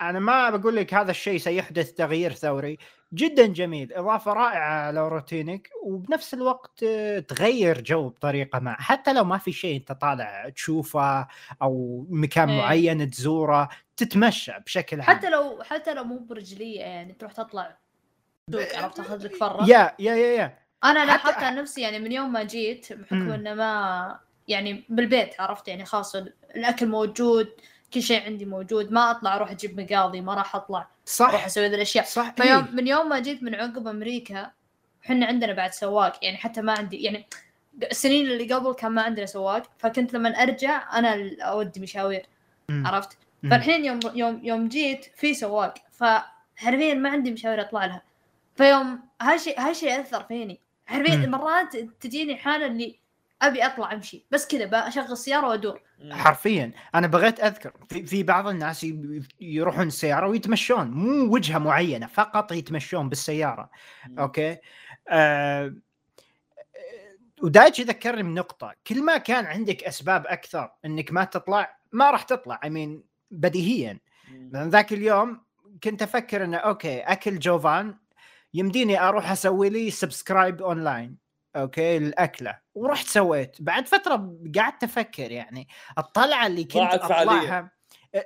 B: أنا ما بقول لك هذا الشيء سيحدث تغيير ثوري. جدا جميل. إضافة رائعة لروتينك وبنفس الوقت آه، تغير جو بطريقة ما. حتى لو ما في شيء أنت طالع تشوفه أو مكان
D: إيه.
B: معين تزوره تتمشى بشكل عام.
D: حتى لو حتى لو مو برجلية يعني تروح تطلع عرفت تاخذ لك فرة.
B: يا يا يا يا.
D: أنا
B: حتى-
D: لاحظت عن نفسي يعني من يوم ما جيت بحكم. إنه ما يعني بالبيت عرفت يعني خاص الأكل موجود كل شيء عندي موجود ما أطلع أروح أجيب مقاضي ما راح أطلع أروح
B: صح
D: أسوي ذي الأشياء
B: صح
D: فيوم
B: إيه.
D: من يوم ما جيت من عقب أمريكا إحنا عندنا بعد سواق يعني حتى ما عندي يعني السنين اللي قبل كان ما عندنا سواق فكنت لما أرجع أنا أودي مشاوير
B: مم.
D: عرفت. فالحين يوم يوم يوم جيت في سواق فحرفيا ما عندي مشاوير أطلع لها فيوم هالشيء هالشيء أثر فيني حرفيا. مرات تجيني حالة اللي أبي أطلع أمشي. بس كذا بشغل السيارة وأدور.
B: حرفيا. أنا بغيت أذكر في, في بعض الناس يروحون السيارة ويتمشون. مو وجهة معينة فقط يتمشون بالسيارة. okay؟ آه و which يذكرني بنقطة. كل ما كان عندك أسباب أكثر إنك ما تطلع ما راح تطلع. I mean بديهيا. لأن ذاك اليوم كنت أفكر إنه okay أكل جوفان يمديني أروح أسوي لي subscribe online okay الأكلة. ورحت سويت. بعد فترة قعدت أفكر يعني الطلعة اللي كنت
A: ضاعت فعالية.
B: أطلعها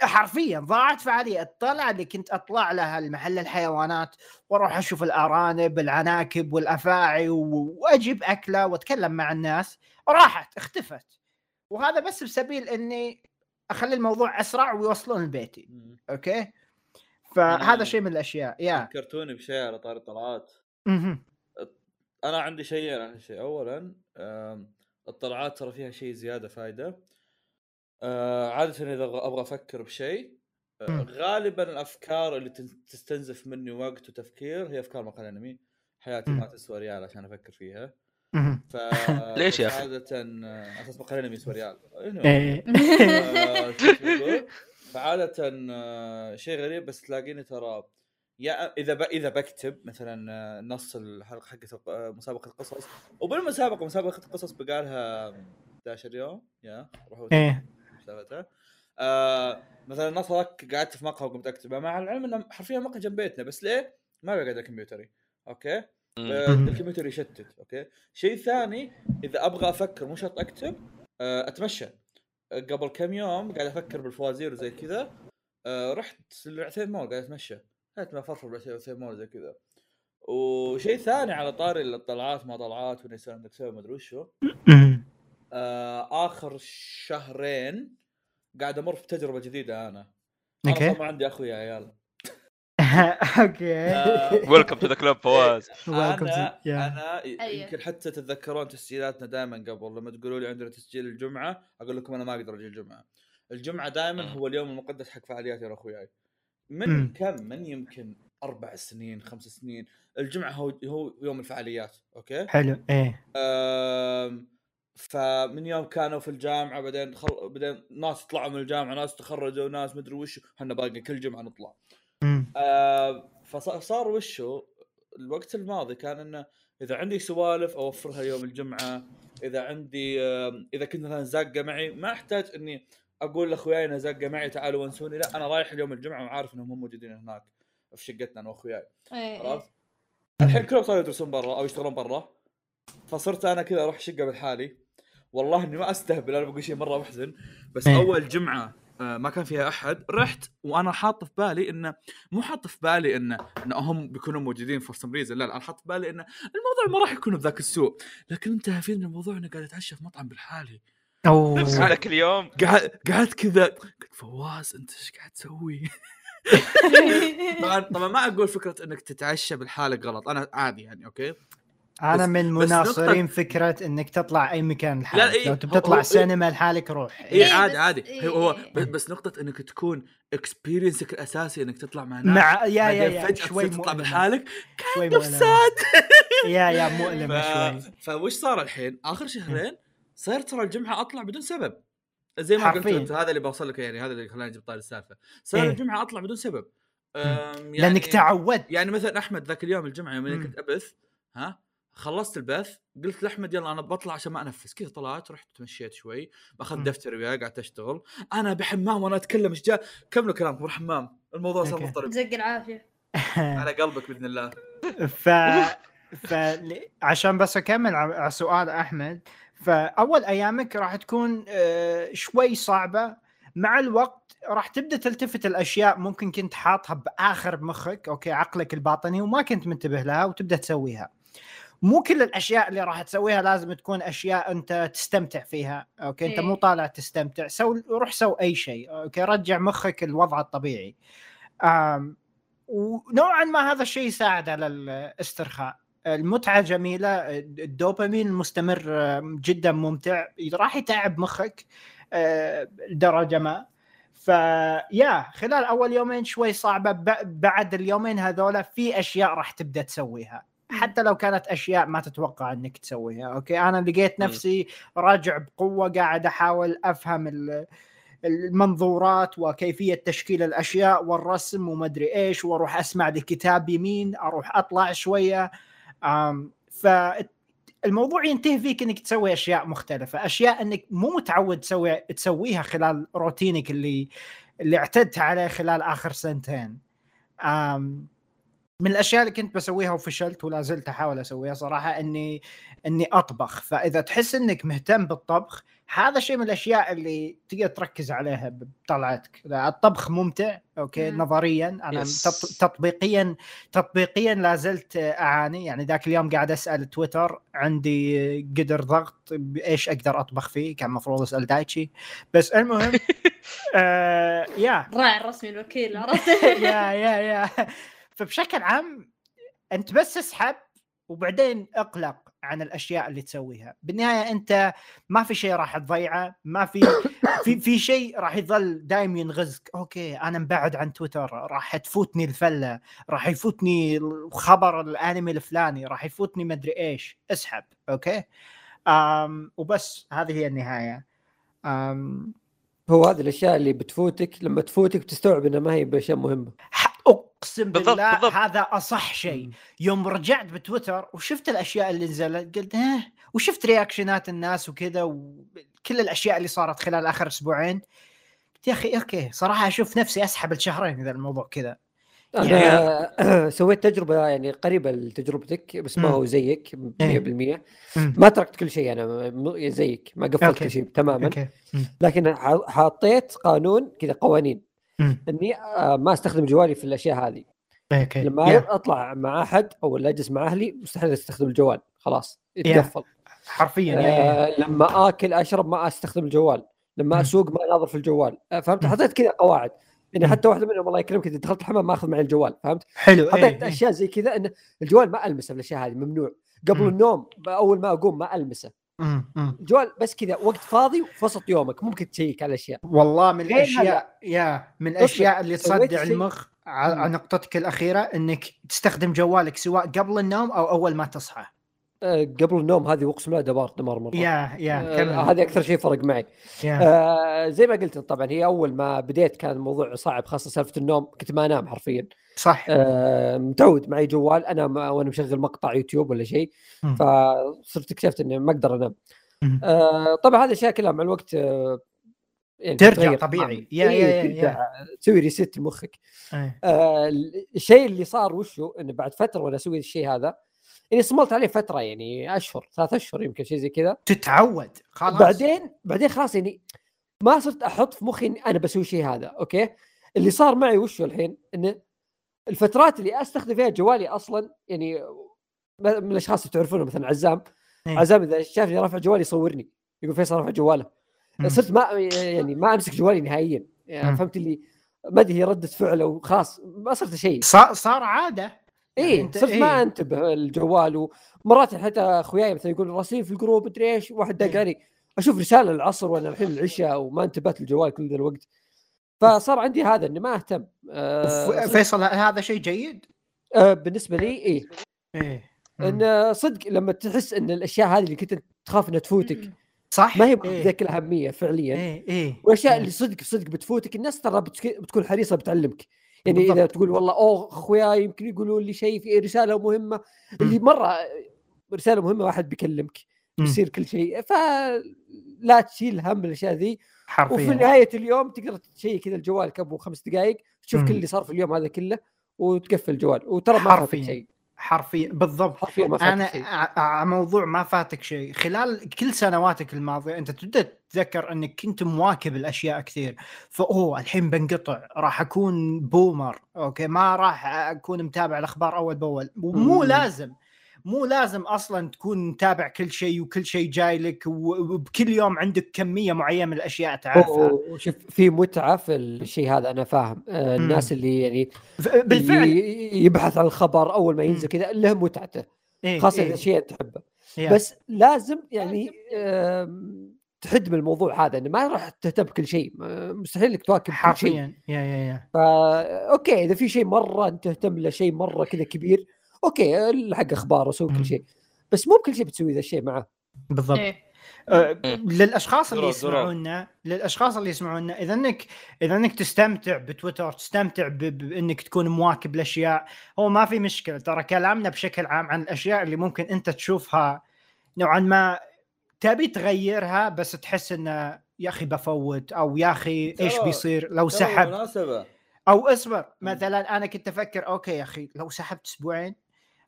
B: حرفيا ضاعت فعالية. الطلعة اللي كنت أطلع لها المحل الحيوانات وأروح أشوف الأرانب العناكب والأفاعي وأجيب أكلة وأتكلم مع الناس. راحت اختفت. وهذا بس بسبيل إني أخلي الموضوع أسرع ويوصلون لبيتي. أوكي؟ فهذا شيء من الأشياء يا.
A: ذكرتوني بشيء على طاري الطلعات. أنا عندي شيئين على هالشيء اولا الطلعات ترى فيها شيء زيادة فائده آه، عاده إذا أبغى- أبغى أفكر بشيء آه،. غالبا الأفكار اللي تن- تستنزف مني وقت وتفكير هي أفكار مقال أنمي حياتي. ما تسوى ريال عشان أفكر فيها. ف
E: ليش يا
A: بس
E: أخي؟
A: عاده آه، أساس مقال أنمي يسوى ريال.
B: إيه.
A: فعادة شيء غريب بس تلاقيني ترى يا إذا ب... إذا بكتب مثلا آه، نص الحلقة حقت آه، مسابقة القصص وبالمسابقة مسابقة القصص بقالها 11 يوم يا روحوا إيه. آه مثلا النص هذاك قعدت في مقهى وقمت أكتبه. مع العلم إنه حرفيا مقهى جنب بيتنا بس ليه؟ ما بقعد على كمبيوتري okay؟ آه،. الكمبيوتر يشتت. okay؟ شيء ثاني إذا أبغى أفكر مو شرط أكتب آه، أتمشى. قبل كم يوم قاعد أفكر بالفوازير وزي كذا. آه، رحت العثيم مول قاعد أتمشى. ما افرفر بالعثيم مول زي كذا. وشيء ثاني على طاري الطلعات ما طلعات ونسان عندك تسوي ما أدري وشو. آه، آخر شهرين قاعد أمر في تجربة جديدة أنا.
B: okay.
A: طبعا عندي أخوي يا عيال. okay.
E: welcome to the club فواز.
B: أنا.
A: أنا
D: أيوه.
A: يمكن حتى تتذكرون تسجيلاتنا دائما قبل. لما تقولوا لي عندنا تسجيل الجمعة أقول لكم أنا ما أقدر أجي الجمعة. الجمعة دائما. هو اليوم المقدس حق فعالياتي أنا واخوياي من
B: مم.
A: كم؟ من يمكن أربع سنين خمس سنين. الجمعة هو هو يوم الفعاليات أوكي؟
B: حلو
A: إيه. فمن يوم كانوا في الجامعة بعدين خل... بعدين ناس طلعوا من الجامعة ناس تخرجوا ناس مدري وش إحنا باقي كل جمعة نطلع. آه فصار وشو الوقت الماضي كان إنه إذا عندي سوالف أوفرها يوم الجمعة إذا عندي آه إذا كنت مثلا زاقة معي ما أحتاج إني أقول لأخوياي زاقه معي تعالوا ونسوني. لا أنا رايح اليوم الجمعة وعارف إنهم هم موجودين هناك في شقتنا أنا وأخوياي.
D: إيه، إيه.
A: عرفت؟ الحين كلهم صاروا يدرسون برا أو يشتغلون برا. فصرت أنا كذا أروح شقة بالحالي. والله إني ما أستهبل أنا بقول شيء مرة محزن. بس
B: إيه.
A: أول جمعة آه، ما كان فيها أحد رحت وأنا حاط في بالي إنه مو حاط في بالي إنه انه هم بيكونوا موجودين for some reason لا لا أنا حاط في بالي إنه الموضوع ما راح يكون بذاك السوء. لكن انتهى فيني الموضوع إني قاعد أتعشى في مطعم بالحالي.
E: نفس
B: اوه
E: ذاك اليوم.
A: قاعد قعدت كذا. قلت فواز أنت إيش قاعد تسوي؟ طبعا طبعا ما أقول فكرة إنك تتعشى بالحالك غلط. أنا عادي يعني okay؟
B: أنا
A: بس-
B: من مناصرين فكرة إنك تطلع أي مكان لحالك.
A: إيه،
B: لو تبي تطلع
A: هو-
B: سينما لحالك روح.
A: إي
D: إيه،
A: عادي عادي. هو هو
D: إيه.
A: بس, بس نقطة إنك تكون experience ك الأساسي إنك تطلع مع ناس.
B: مع يا يا يا
A: فجأة
B: شوي
A: تطلع
B: مؤلمة.
A: بحالك.
B: شوي.
A: ساد
B: يا يا مؤلمة شوي.
A: فوش صار الحين؟ آخر شهرين صرت ترى الجمعه أطلع بدون سبب. زي ما قلت. أنت هذا اللي بوصل لك يعني هذا اللي خلاني أجيب طاري السالفة. صار
B: إيه.
A: الجمعه أطلع بدون سبب. يعني
B: لأنك تعودت.
A: يعني مثلا أحمد ذاك اليوم الجمعة يوم. كنت أبث ها خلصت البث قلت لأحمد يلا أنا بطلع عشان ما انفس كذا طلعت رحت تمشيت شوي بأخذ
B: مم.
A: دفتري وياي قعدت أشتغل. أنا بحمام وأنا أتكلم إيش جاء كملوا كلامكم بروح حمام. الموضوع صار. مضطرب.
D: زق العافية.
A: على قلبك بإذن الله.
B: ف ف عشان بس أكمل على على سؤال أحمد فأول أيامك راح تكون آه، شوي صعبة. مع الوقت راح تبدأ تلتفت الأشياء ممكن كنت حاطها بآخر مخك okay عقلك الباطني وما كنت منتبه لها وتبدأ تسويها. مو كل الأشياء اللي راح تسويها لازم تكون أشياء أنت تستمتع فيها okay أنت
D: إيه.
B: مو طالع تستمتع. so روح سو أي شيء okay رجع مخك الوضع الطبيعي. ونوعا ما هذا الشيء يساعد على الاسترخاء. المتعة جميلة الدوبامين المستمر آه، جدا ممتع راح يتعب مخك آه، لدرجه ما. فيا خلال أول يومين شوي صعبة بعد اليومين هذولا في أشياء راح تبدأ تسويها. حتى لو كانت أشياء ما تتوقع إنك تسويها أوكي؟ أنا لقيت. نفسي راجع بقوة قاعد أحاول أفهم ال- المنظورات وكيفية تشكيل الأشياء والرسم ومدري إيش وأروح أسمع لكتاب يمين أروح أطلع شوية. فالموضوع ينتهي فيك إنك تسوي أشياء مختلفة أشياء إنك مو متعود تسوي تسويها خلال روتينك اللي اللي اعتدت عليه خلال آخر سنتين. أم من الأشياء اللي كنت بسويها وفشلت ولا زلت أحاول أسويها صراحة إني إني أطبخ. فإذا تحس إنك مهتم بالطبخ هذا شيء من الأشياء اللي تقدر تركز عليها بطلعتك. الطبخ ممتع أوكي
D: مم.
B: نظريا. أنا
E: Yes.
B: تط- تطبيقيا تطبيقيا لا زلت أعاني. يعني ذاك اليوم قاعد أسأل تويتر عندي قدر ضغط بإيش أقدر أطبخ فيه؟ كان المفروض أسأل دايتشي. بس المهم آه يا.
D: الراعي الرسمي الوكيل عرفت؟
B: يا يا يا. فبشكل عام أنت بس اسحب وبعدين اقلق عن الأشياء اللي تسويها. بالنهاية أنت ما في شيء راح تضيعه ما في في في شيء راح يظل دايم ينغزك. okay أنا مبعد عن تويتر راح تفوتني الفلة راح يفوتني خبر الأنمي الفلاني راح يفوتني مدري إيش. اسحب okay؟ أم وبس هذه هي النهاية. أم.
C: هو هذه الأشياء اللي بتفوتك لما تفوتك بتستوعب انها ما هي بأشياء
B: مهمة. أقسم
E: بالضبط،
B: بالله
E: بالضبط.
B: هذا أصح شيء يوم رجعت بتويتر وشفت الأشياء اللي نزلت قلت ها وشفت reaction ات الناس وكذا وكل الأشياء اللي صارت خلال آخر أسبوعين قلت يا أخي okay صراحة أشوف نفسي أسحب الشهرين إذا الموضوع كذا
C: أنا سويت تجربة يعني قريبة لتجربتك بس ما. هو زيك 100%
B: إيه.
C: ما تركت كل شيء أنا زيك ما قفلت. كل شيء تماما. لكن حطيت قانون كذا قوانين. إني آه، ما أستخدم جوالي في الأشياء هذه.
B: أوكي.
C: لما
B: يا.
C: أطلع مع أحد أو ولا أجلس مع أهلي مستحيل أستخدم الجوال. خلاص يتقفل.
B: حرفيا يا- يا-
C: آه لما آكل أشرب ما أستخدم الجوال. لما. أسوق ما أناظر في الجوال. آه فهمت. حطيت كذا قواعد. يعني. حتى واحدة منهم الله يكرمك إذا دخلت الحمام ما أخذ معي الجوال فهمت؟
B: حلو.
C: حطيت
B: إيه، إيه.
C: أشياء زي كذا إن الجوال ما ألمسه الاشياء هذه ممنوع. قبل. النوم أول ما أقوم ما
B: ألمسه.
C: الجوال بس كذا وقت فاضي وفي وسط يومك ممكن تشيك على الأشياء.
B: والله من الأشياء يا من الأشياء اللي تصدع المخ على نقطتك الأخيرة إنك تستخدم جوالك سواء قبل النوم أو أول ما تصحى.
C: قبل النوم هذه اقسم بالله دمار دمار مرة
B: يا يا
C: آه، هذه أكثر شيء فرق معي
B: يا.
C: آه زي ما قلت طبعا هي أول ما بديت كان الموضوع صعب خاصة سالفة النوم كنت ما أنام حرفيا
B: صح
C: آه متعود معي جوال أنا وأنا مشغل مقطع يوتيوب ولا شيء. فصرت اكتشفت إني ما أقدر
B: أنام.
C: آه طبعا هذه الاشياء كلها مع الوقت آه يعني
B: ترجع طبيعي.
C: تماماً.
B: يا-
C: إيه،
B: يا- يا-
C: ترجع تسوي ريست لمخك
B: إيه.
C: آه الشيء اللي صار وشو انه بعد فترة وأنا أسوي الشيء هذا اني صملت عليه فترة يعني أشهر ثلاث أشهر يمكن شيء زي كذا.
B: تتعود خلاص.
C: بعدين بعدين خلاص يعني ما صرت أحط في مخي إني أنا بسوي الشيء هذا أوكي؟ اللي صار معي وشو الحين؟ إنه الفترات اللي أستخدم فيها جوالي أصلا يعني من الأشخاص اللي تعرفونهم مثلا عزام.
B: إيه.
C: عزام إذا شافني رافع جوالي يصورني يقول فيصل رافع جواله. صرت ما يعني ما أمسك جوالي نهائيا. يعني. فهمت اللي؟ ما أدري هي ردة فعل أو خلاص ما صرت شيء.
B: صار عادة. يعني
C: اي
B: أنت-
C: صرت ما
B: إيه.
C: أنتبه الجوال ومرات حتى أخوياي مثلا يقول راسلين في الجروب مدري إيش واحد
B: إيه.
C: دقاني أشوف رسالة العصر وأنا الحين العشاء وما انتبهت للجوال كل ذا الوقت فصار عندي هذا إني ما أهتم آه
B: فيصل هذا شيء جيد؟
C: آه بالنسبة لي إيه
B: إيه مم.
C: إن صدق لما تحس إن الأشياء هذه اللي كنت تخاف إنها تفوتك
B: صح
C: ما هي
B: إيه.
C: بذيك الأهمية فعليا
B: إيه إيه
C: والأشياء
B: إيه.
C: اللي صدق صدق بتفوتك الناس ترى بتك- بتكون حريصة بتعلمك يعني
B: بالضبط.
C: إذا تقول والله أوه اخوياي يمكن يقولوا لي شيء في رسالة مهمة اللي مرة رسالة مهمة واحد بيكلمك. بيصير كل شيء فلا تشيل هم الأشياء ذي وفي
B: حرفيا
C: نهاية اليوم تقدر تشيك كذا الجوال ابو خمس دقائق تشوف. كل اللي صار في اليوم هذا كله وتقفل الجوال وترى ما
B: حرفيا.
C: شيء
B: حرفيا بالضبط.
C: حرفيا ما
B: أنا
C: شيء.
B: موضوع ما فاتك شيء. خلال كل سنواتك الماضية أنت تبدأ تتذكر أنك كنت مواكب الأشياء كثير. ف oh الحين بنقطع. راح أكون boomer okay؟ ما راح أكون متابع الأخبار أول بأول.
C: مم.
B: لازم. مو لازم أصلا تكون متابع كل شيء وكل شيء جاي لك وبكل يوم عندك كمية معينة من الأشياء تعرفها.
C: وشوف في متعة في الشيء هذا أنا فاهم. آه، الناس اللي يعني
B: بالفعل.
C: اللي يبحث عن الخبر أول ما ينزل كذا له متعته
B: إيه
C: خاصة
B: إيه.
C: اذا شيء تحبه.
B: yeah.
C: بس لازم يعني تحد من الموضوع هذا إنه ما راح تهتم بكل شيء. مستحيل إنك تواكب كل شيء.
B: حرفيا. yeah yeah yeah.
C: فا okay إذا في شيء مرة أنت تهتم له شيء مرة كذا كبير okay حق أخبار أسوي
B: مم.
C: كل شيء بس مو بكل شيء بتسوي ذا الشيء معه
B: بالضبط
D: إيه.
B: آه،
E: مم.
B: للأشخاص اللي. يسمعونا للأشخاص اللي يسمعونا إذا إنك إذا إنك تستمتع بتويتر تستمتع بانك تكون مواكب الأشياء هو ما في مشكلة ترى كلامنا بشكل عام عن الأشياء اللي ممكن أنت تشوفها نوعا ما تبي تغيرها بس تحس إنه يا أخي بفوت أو يا أخي
A: إيش
B: بيصير لو سحب أو اصبر مثلا أنا كنت أفكر okay يا أخي لو سحبت أسبوعين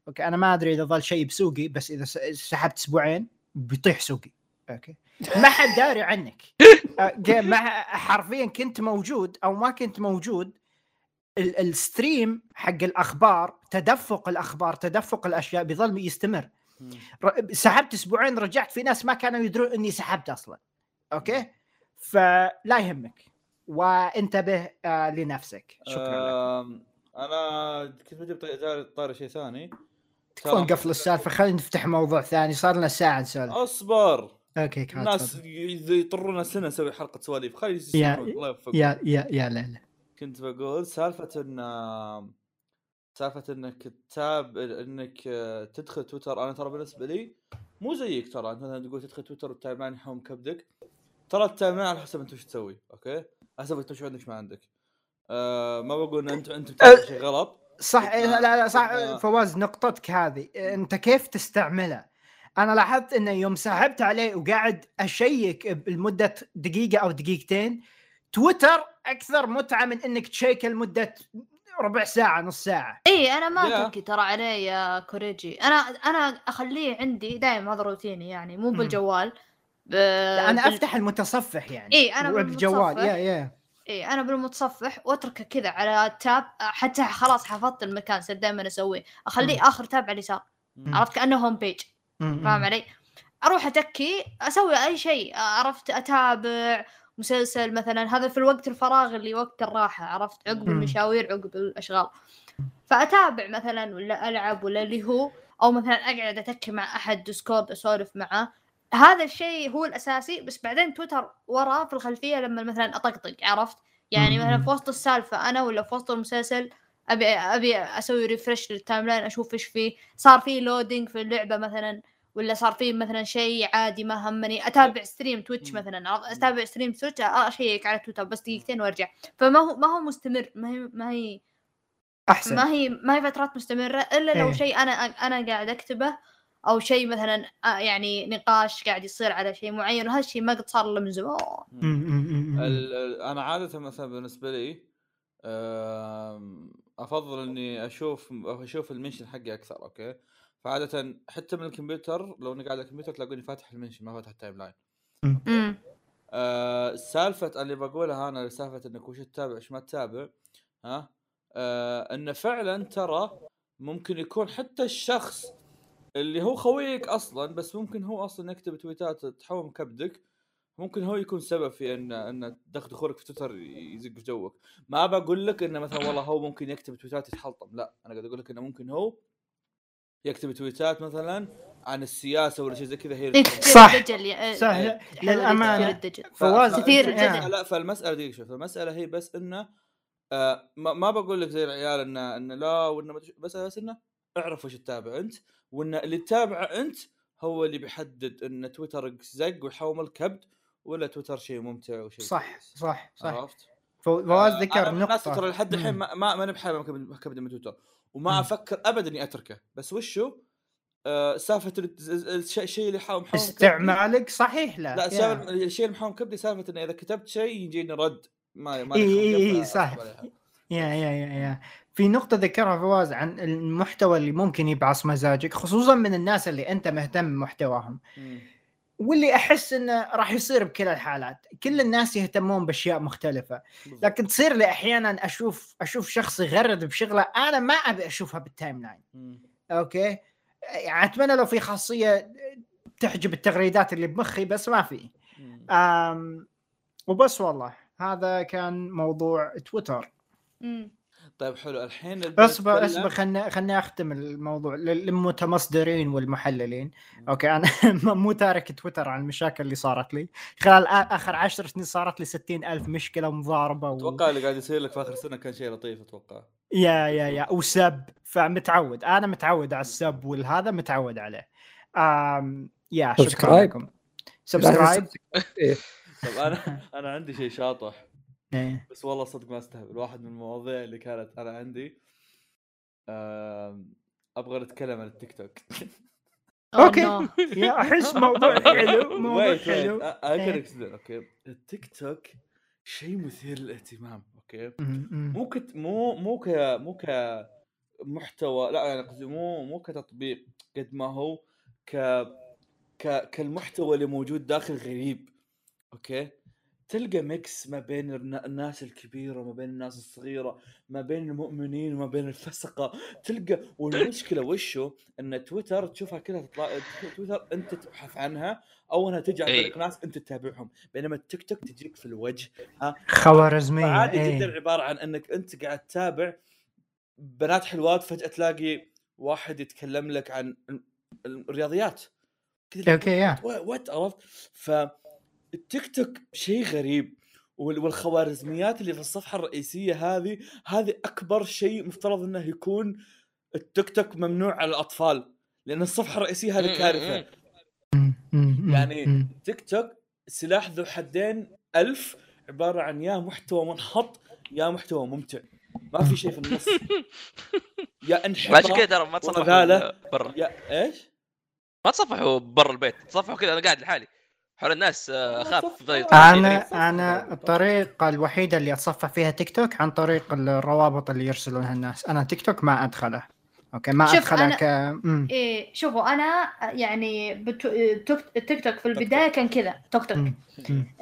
B: okay أنا ما أدري إذا ظل شيء بسوقي بس إذا سحبت أسبوعين بيطيح سوقي. okay. ما حد داري عنك. آه، حرفيا كنت موجود أو ما كنت موجود ال- ال stream حق الأخبار تدفق الأخبار تدفق الأشياء بيظل يستمر. سحبت أسبوعين رجعت في ناس ما كانوا يدرون إني سحبت أصلا. okay؟ فلا يهمك. وانتبه آه لنفسك. شكرا لك.
A: أنا كنت طاري- طاري شيء ثاني.
B: تكفون قفل السالفة. خلينا نفتح موضوع ثاني. صار لنا ساعة نسولف.
A: أصبر.
B: okay كان
A: الناس
B: تفضل.
A: ي- يطرونا سنة نسوي حلقه سواليف. خلي
B: يا- yeah yeah yeah لا لا
A: كنت بقول سالفة إن سالفة إنك تتاب إنك آه، تدخل تويتر. أنا ترى بالنسبة لي مو زيك ترى. أنت مثلا تقول تدخل تويتر وال timeline يحوم كبدك. ترى ال timeline على حسب أنت وش تسوي okay؟ على حسب أنت وش عندك ما عندك. آه ما بقول إن انت أنت بتعمل شيء غلط.
B: صح إيه، لا لا صح. فواز نقطتك هذه أنت كيف تستعملها أنا لاحظت إنه يوم سحبت عليه وقاعد أشيك لمده دقيقة أو دقيقتين تويتر أكثر متعة من إنك تشيك لمده ربع ساعة نص ساعة
D: إي أنا ما
A: يا.
D: تركي ترى عليه يا كوريجي أنا أنا أخليه عندي دائما هذا روتيني يعني مو. بالجوال ب... أنا
B: أفتح المتصفح يعني
D: إيه، أنا
B: بالجوال. يا يا
D: اي أنا بالمتصفح وأتركه كذا على التاب حتى خلاص حفظت المكان صرت دائما أسويه
B: أخليه.
D: آخر تاب على اليسار. عرفت كأنه هوم بيج. فاهم علي؟ أروح أتكي أسوي أي شيء عرفت أتابع مسلسل مثلا هذا في الوقت الفراغ اللي وقت الراحة عرفت عقب. المشاوير عقب الأشغال فأتابع مثلا ولا ألعب ولا اللي هو أو مثلا أقعد أتكي مع أحد ديسكورد أسولف معه هذا الشيء هو الأساسي بس بعدين تويتر ورا في الخلفية لما مثلا أطقطق عرفت يعني مثلا في وسط السالفة أنا ولا في وسط المسلسل أبي أبي أسوي refresh لل timeline أشوف إيش فيه صار في loading في اللعبة مثلا ولا صار في مثلا شيء عادي ما همني أتابع stream تويتش. مثلا؟ أتابع stream تويتش أشيك على تويتر بس دقيقتين وأرجع فما هو ما هو مستمر ما هي ما هي
B: أحسن
D: ما هي ما هي فترات مستمرة إلا لو
B: إيه.
D: شيء أنا أنا قاعد أكتبه أو شيء مثلا آه، يعني نقاش قاعد يصير على شيء معين وهذا الشيء ما قد صار إلا من زمان.
A: أنا عادة مثلا بالنسبة لي أفضل إني أشوف أشوف ال mention حقي أكثر okay؟ فعادة حتى من الكمبيوتر لو إني قاعد على الكمبيوتر تلاقوني فاتح ال mention ما فاتح ال
D: timeline
A: آه سالفة اللي بقولها أنا سالفة إنك وش تتابع وش ما تتابع ها؟ آه انه فعلا ترى ممكن يكون حتى الشخص اللي هو خويك أصلا بس ممكن هو أصلا يكتب تويتات تحوم كبدك ممكن هو يكون سبب في إن إن دخل دخولك في تويتر يزق في جوك ما بقول لك إنه مثلا والله هو ممكن يكتب تويتات يتحلطم لا أنا قاعد أقول لك إنه ممكن هو يكتب تويتات مثلا عن السياسة ولا شيء زي كذا هي تحوم.
B: صح. صح
A: إيه.
D: يحاول
A: للأمانة
B: فواز
D: كثير جداً.
A: لا فالمسألة دقيقة شوف المساله هي بس إنه آه ما, ما بقول لك زي العيال إنه إنه لا وإنه بس بس إنه اعرف وش تتابع أنت وإن اللي تتابعه أنت هو اللي بيحدد إن تويتر زق ويحوم الكبد ولا تويتر شيء ممتع وشيء
B: صح. صح صح
A: عرفت؟
B: فواز
A: آه،
B: ذكر
A: من الناس ترى لحد الحين. ما ما ماني بحايم كبد كبد من تويتر وما
B: مم.
A: أفكر ابدا إني أتركه بس وشو؟ آه سالفة الشيء اللي حاوم كبدي-
B: استعمالك صحيح لا
A: لا الشيء اللي حاوم كبدي سالفة إنه إذا كتبت شيء يجيني رد ما ما
B: إي
A: لي
B: إي
A: خلق
B: إي،
A: فأصعب
B: صح. yeah yeah yeah yeah. في نقطة ذكرها فواز عن المحتوى اللي ممكن يبعص مزاجك خصوصا من الناس اللي أنت مهتم بمحتواهم.
A: مم.
B: واللي أحس إنه راح يصير بكل الحالات. كل الناس يهتمون بأشياء مختلفة. لكن تصير لي أحيانا أشوف أشوف شخص يغرد بشغلة أنا ما أبي أشوفها بال timeline
A: مم.
B: okay؟ يعني أتمنى لو في خاصية تحجب التغريدات اللي بمخي بس ما في. وبس والله هذا كان موضوع تويتر.
A: طيب حلو. الحين
B: اصبر اصبر خلنا خلنا أختم الموضوع لل- للمتمصدرين والمحللين. okay أنا مو تارك تويتر عن المشاكل اللي صارت لي. خلال آخر عشر سنين صارت لي ستين ألف مشكلة ومضاربة و...
A: أتوقع اللي قاعد يصير لك في آخر سنة كان شيء لطيف أتوقع.
B: yeah yeah yeah. وسب. فمتعود. أنا متعود على السب والهذا متعود عليه. آم yeah شكرا
C: subscribe.
B: لكم.
C: subscribe.
A: طيب أنا أنا عندي شيء شاطح.
B: إيه.
A: بس والله صدق ما استهبل. واحد من المواضيع اللي كانت أنا عندي أبغى نتكلم عن التيك توك.
B: okay.
D: no.
B: yeah أحس موضوع حلو موضوع حلو. إيه.
A: explain okay. التيك توك شيء مثير للاهتمام.
B: okay.
A: مو كت مو مو ك مو ك محتوى لا يعني قصدي مو مو كتطبيق. قد ما هو ك ك كالمحتوى اللي موجود داخل غريب. okay. تلقى mix ما بين النا- الناس الكبيرة وما بين الناس الصغيرة ما بين المؤمنين وما بين الفسقة. تلقى والمشكلة وشو؟ إن تويتر تشوفها كلها تطلع تويتر أنت تبحث عنها أو إنها تجي
E: إي.
A: بالك ناس أنت تتابعهم. بينما التيك توك تجيك في الوجه ها؟
B: خوارزميه
A: فعادي
B: إيه.
A: جدا عبارة عن إنك أنت قاعد تتابع بنات حلوات فجأة تلاقي واحد يتكلم لك عن ال- الرياضيات.
B: okay
A: yeah. what عرفت؟ فالتيك توك شيء غريب وال- والخوارزميات اللي في الصفحة الرئيسية هذه هذه أكبر شيء مفترض إنه يكون التيك توك ممنوع على الأطفال لأن الصفحة الرئيسية هذه
B: كارثة
A: يعني. تيك توك سلاح ذو حدين ألف عبارة عن يا محتوى منحط يا محتوى ممتع ما في شيء في النص يا
E: عشان
A: انحطاط
E: كذا ترى ما. تصفحوا برا
A: يا إيش؟
E: ما تصفحوا برا البيت تصفحوا كذا أنا قاعد لحالي حول الناس اخاف
A: آه.
B: أنا أنا الطريقة الوحيدة اللي اتصفح فيها تيك توك عن طريق الروابط اللي يرسلونها الناس أنا تيك توك ما أدخله okay ما
D: شوف،
B: أدخله
D: أنا-
B: ك مم.
D: إيه شوفوا أنا يعني بتو... توك- التيك توك في البداية كان كذا توك توك.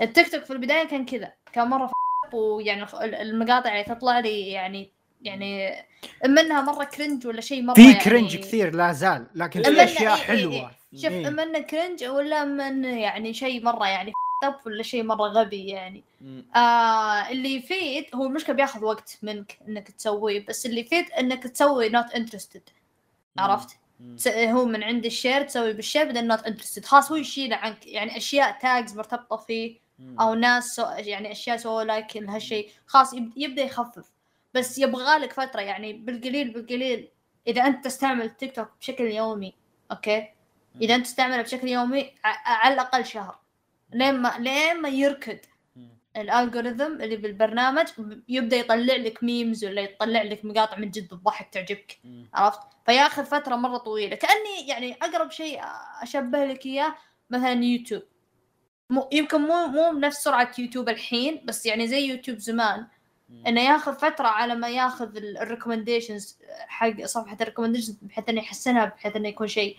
D: التيك توك في البداية كان كذا كان مرة ف- ويعني المقاطع اللي تطلع لي يعني يعني منها مرة cringe ولا شيء مرة
B: في
D: يعني
B: cringe كثير لا زال لكن في أشياء
D: إيه إيه
B: حلوة
D: إيه. شوف
B: إيه.
D: أما إنه cringe ولا من يعني شيء مرة يعني اب ولا شيء مرة غبي يعني. آه اللي يفيد هو المشكلة بياخذ وقت منك إنك تسويه بس اللي يفيد إنك تسوي not interested عرفت؟ هو من عند ال share تسوي بال share بعدين not interested خلاص هو يشيله عنك يعني أشياء tags مرتبطة فيه. أو ناس سو يعني أشياء سووا like لهالشيء خلاص يب- يبدأ يخفف. بس يبغى لك فترة يعني بالقليل بالقليل. إذا أنت تستعمل تيك توك بشكل يومي okay؟ إذا أنت تستعمله بشكل يومي على الأقل شهر لين ما لين ما يركض
A: مم.
D: ال algorithm اللي بالبرنامج يبدأ يطلع لك memes ولا يطلع لك مقاطع من جد بتضحك تعجبك. عرفت فياخذ فترة مرة طويلة كأني يعني أقرب شيء أشبه لك إياه مثلا يوتيوب مو يمكن مو مو بنفس سرعة يوتيوب الحين بس يعني زي يوتيوب زمان. إنه ياخذ فترة على ما ياخذ ال recommendations حق صفحة ال recommendations بحيث إنه يحسنها بحيث إنه يكون شيء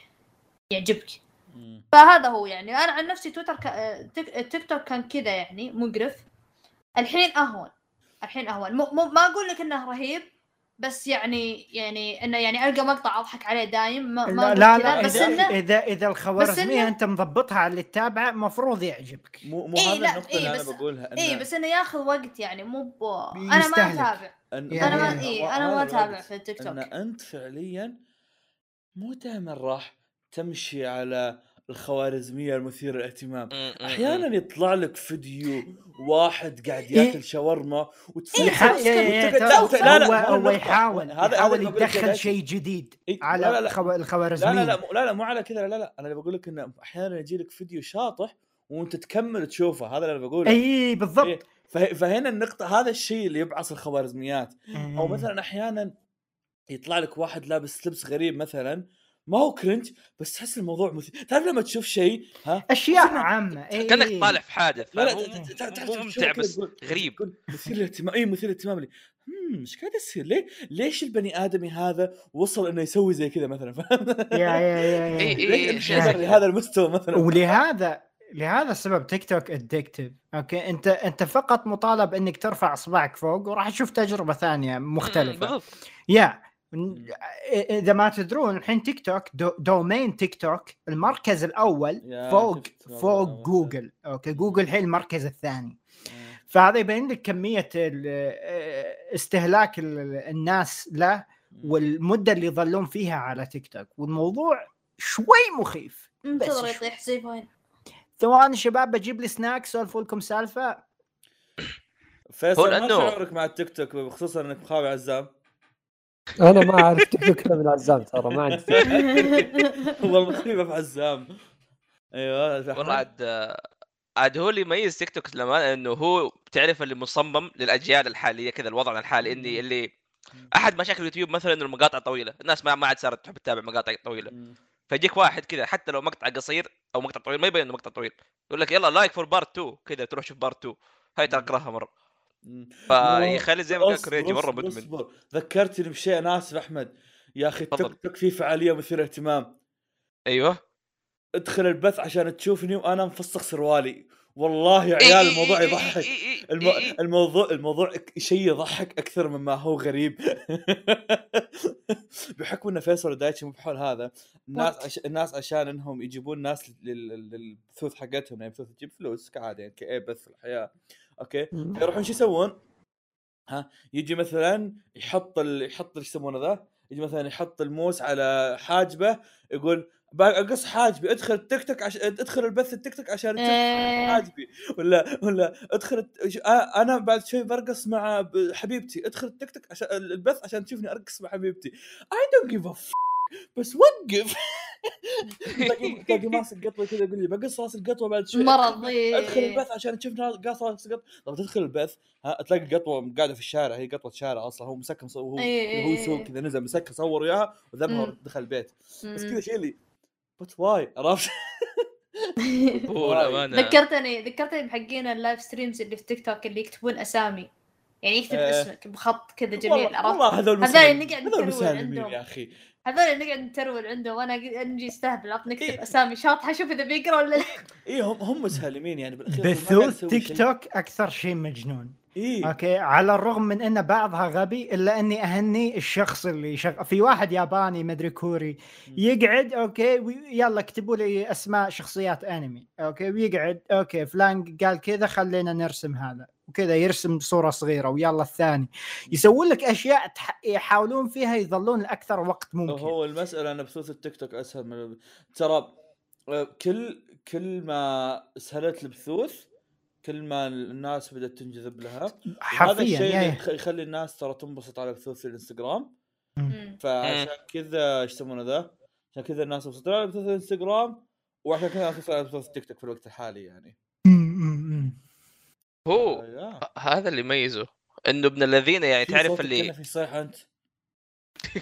D: يعجبك. فهذا هو يعني. أنا عن نفسي تويتر ك... تيك... تيك توك كان كذا يعني مقرف. الحين أهون. الحين أهون. مو... مو... ما أقول لك إنه رهيب بس يعني يعني إنه يعني ألقى مقطع أضحك عليه دايم ما, ما
B: لا لا, لا
D: بس
B: اذا
D: انه
B: اذا إذا الخوارزميه
D: إنه-
B: أنت مضبطها على اللي تتابعه المفروض يعجبك.
A: مو مو
D: إيه
A: هذا
D: لا،
A: النقطة
D: إيه
A: اللي
D: بس-
A: أنا بقولها إنه
D: اي بس إنه ياخذ وقت يعني مو ب... أنا ما.
A: أتابع.
B: يعني
D: أنا ما
B: هذا
D: أنا ما أتابع في التيك توك.
A: أن أنت فعليا مو دائما راح تمشي على الخوارزمية المثيرة للاهتمام. أحيانا يطلع لك فيديو واحد قاعد
B: إيه.
A: ياكل شاورما
D: خلاص
B: إيه، إيه،
A: لا لا
B: هو. يحاول
A: هذا هذا
B: يحاول يدخل. شيء جديد
A: إيه،
B: على
A: لا لا لا.
B: الخو-
A: لا
B: الخوارزميه
A: لا لا مو- لا لا مو على كذا لا لا أنا اللي بقول لك إنه أحيانا يجي لك فيديو شاطح وأنت تكمل تشوفه هذا اللي أنا بقوله
B: اي بالضبط
A: إيه، فه- فهنا النقطة هذا الشيء اللي يبعث الخوارزميات
B: أو.
A: مثلا أحيانا يطلع لك واحد لابس لبس غريب مثلا ما هو cringe بس تحس الموضوع مثير. تعرف لما تشوف شيء ها؟ أشياء
B: عامة إيه، كأنك.
E: طالع في حادث
A: لا
E: مو- ممتع بس غريب.
A: مثير للاهتمام. اي مثير للاهتمام. لي هم إيش قاعد يصير؟ ليه ليش البني آدمي هذا وصل إنه يسوي زي كذا مثلا؟ فاهم
B: يا يا يا
A: وصل
E: زي
A: لهذا المستوى مثلا؟
B: ولهذا لهذا السبب تيك توك addictive okay؟ انت أنت فقط مطالب إنك ترفع إصبعك فوق وراح تشوف تجربة
E: ثانية
B: مختلفة.
E: بالضبط.
B: yeah إذا ما تدرون الحين تيك توك do- domain تيك توك المركز
A: الأول
B: فوق فوق جوجل. okay جوجل الحين المركز الثاني. فهذا يبين لك كمية ال- استهلاك ال- الناس له والمدة اللي يظلون فيها على تيك توك والموضوع شوي مخيف بس
D: يطيح زي Vine.
B: ثواني شباب بجيب لي سناك سولفوا لكم سالفة.
A: فيصل ما شعورك مع التيك توك خصوصا إنك مخاوي عزام؟
C: أنا ما اعرف تيك توك إلا من عزام ترى ما عندي
A: والله المصيبه في عزام. أيوه.
E: والله عاد عاد هو اللي يميز تيك توك للامانه إنه هو تعرف اللي مصمم للأجيال الحالية كذا الوضع الحالي إني اللي أحد مشاكل اليوتيوب مثلا إنه المقاطع طويلة. الناس ما ما عاد صارت تحب تتابع مقاطع
A: طويلة.
E: فيجيك واحد كذا حتى لو مقطع قصير أو مقطع طويل ما يبين إنه مقطع طويل. يقول لك يلا like for part 2 كذا تروح شوف part 2 هاي ترى اكرهها
A: مرة.
E: فيخلي زي ما قال كريجي
A: مرة
E: مدمن.
A: أصبر. ذكرتني بشيء أنا اسف أحمد. يا
E: أخي.
A: التيك توك فيه فعالية مثيرة اهتمام
E: أيوه.
A: ادخل البث عشان تشوفني وأنا مفسخ سروالي. والله يا عيال
E: إيه،
A: الموضوع يضحك. الم...
E: إيه.
A: الموضوع الموضوع شيء يضحك أكثر مما هو غريب. بحكم إن فيصل ودايتشي مو بحول هذا الناس عش... الناس عشان إنهم يجيبون ناس لل... لل- للبثوث حقتهم يعني بثوث تجيب فلوس كعادة يعني كاي بث في الحياة. okay يروحون شو يسوون؟ ها يجي مثلا يحط ال... يحط إيش يسمونه ذا؟ يجي مثلا يحط الموس على حاجبه يقول بقص حاجبي ادخل التيك توك عش... ادخل البث التيك توك عشان تشوف
D: إيه.
A: حاجبي ولا ولا ادخل آه، أنا بعد شوي برقص مع حبيبتي ادخل التيك توك عشان البث عشان تشوفني أرقص مع حبيبتي I don't give a بس وقف. تلاقي تلاقي ماسك قطوه كذا يقول لي بقص راس القطوة بعد شوي.
D: مرضي.
A: أدخل البث عشان تشوف ناس قاص راس القطوة. طب تدخل البث ها تلاقي القطوة قاعدة في الشارع هي قطوة شارع أصلا. هو مسكر مصور هو
D: إيه،
A: هو
D: إيه،
A: يسوق
D: إيه.
A: كذا نزل مسكر صور وياها وذبها
D: مم.
A: ودخل البيت. بس. كذا شيء اللي بس why عرفت؟
D: ذكرتني ذكرتني بحقين ال live streams اللي في تيك توك اللي يكتبون أسامي. يعني يكتب. اسمك بخط كذا جميل عرفت؟
A: والله هذول
D: هذول
A: مسالمين.
D: نقعد عندهم.
A: يا أخي.
D: هذول نقعد نترول عندهم وأنا نجي استهبل نكتب
A: إيه.
D: أسامي شاطحة أشوف إذا بيقرا ولا لا
A: اي هم هم مسالمين يعني بالأخير
B: بثوث تيك. توك أكثر شيء مجنون
A: اي
B: okay على الرغم من إن بعضها غبي إلا إني أهني الشخص اللي شغ... في واحد ياباني مدري كوري يقعد okay وي- يلا اكتبوا لي أسماء شخصيات أنمي okay ويقعد okay فلان قال كذا خلينا نرسم هذا وكذا يرسم صورة صغيرة ويلا الثاني. يسوون لك أشياء تح... يحاولون فيها يظلون لاكثر وقت ممكن.
A: هو المسألة ان بثوث التيك توك أسهل من ترى آه، كل كل ما سهلت البثوث كل ما الناس بدأت تنجذب لها. هذا
B: حرفيا
A: الشيء اللي. يخ- يخلي الناس ترى تنبسط على بثوث
D: الإنستغرام.
A: فعشان كذا إيش يسمونه ذا؟ عشان كذا الناس مبسوطين على بثوث الإنستغرام. وعشان كذا الناس على بثوث التيك توك في الوقت الحالي يعني.
E: هو
A: آه،.
E: هذا اللي يميزه. إنه ابن الذين يعني تعرف اللي
A: في صيح
D: أنت.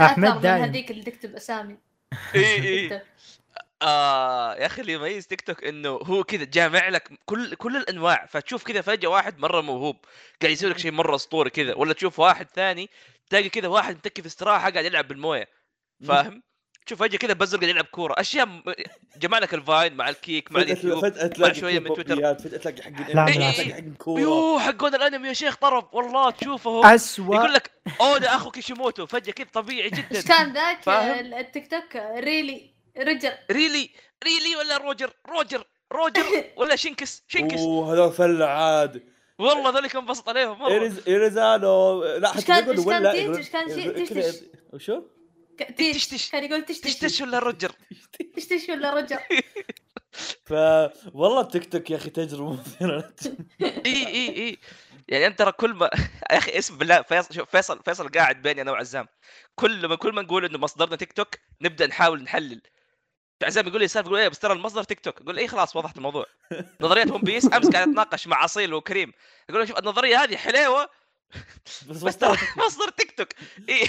B: أحمد
D: من
B: دايم.
D: هذيك اللي تكتب أسامي.
E: اي اي. آه يا أخي اللي يميز تيك توك إنه هو كذا جامع لك كل كل الأنواع فتشوف كذا فجأة واحد مرة موهوب قاعد يسوي لك شيء مرة أسطوري كذا ولا تشوف واحد ثاني تلاقي كذا واحد متكي في استراحه قاعد يلعب بالموية فاهم؟ تشوف فجأة كذا بزر قاعد يلعب كورة أشياء م- جمع لك الفاين مع الكيك مع اليوتيوب
A: فجأة تلاقي
E: شوية من تويتر.
A: فجأة تلاقي حق
B: لا،
E: الأنمي.
A: تلاقي حق الكورة
E: يوه حقون الأنمي يا شيخ طرب والله تشوفه
B: اسوء
E: يقول لك اودا أخو كيشيموتو. فجأة كذا طبيعي
D: إيش
E: جدا
D: كان ذاك؟ التيك توك ريلي رجل
E: ريلي ريلي ولا روجر؟ روجر روجر ولا شينكس؟ شينكس.
A: أوه هذول فلع عاد.
E: والله ذولي انبسط عليهم مره
A: إيريز إيريزانو. لا حتى
D: كان-
A: يقول ولا
D: إيش كان تشتش.
A: وشو؟
E: تشتش.
D: كان يقول تشتش
E: تشتش ولا روجر؟
D: تشتش ولا روجر
A: ف والله التيك توك يا أخي تجربة مثيرة
E: إي إي إي. يعني أنت ترى كل ما يا أخي اسم بالله فيصل شوف فيصل فيصل قاعد بيني أنا وعزام. كل ما كل ما نقول إنه مصدرنا تيك توك نبدأ نحاول نحلل. عزام يقول لي سالفة يقول إيه بس ترى المصدر تيك توك. أقول إيه خلاص وضحت الموضوع. نظرية One Piece أمس قاعد أتناقش مع أصيل وكريم. أقول له شوف النظرية هذه حليوة بس ترى مصدر تيك توك. اي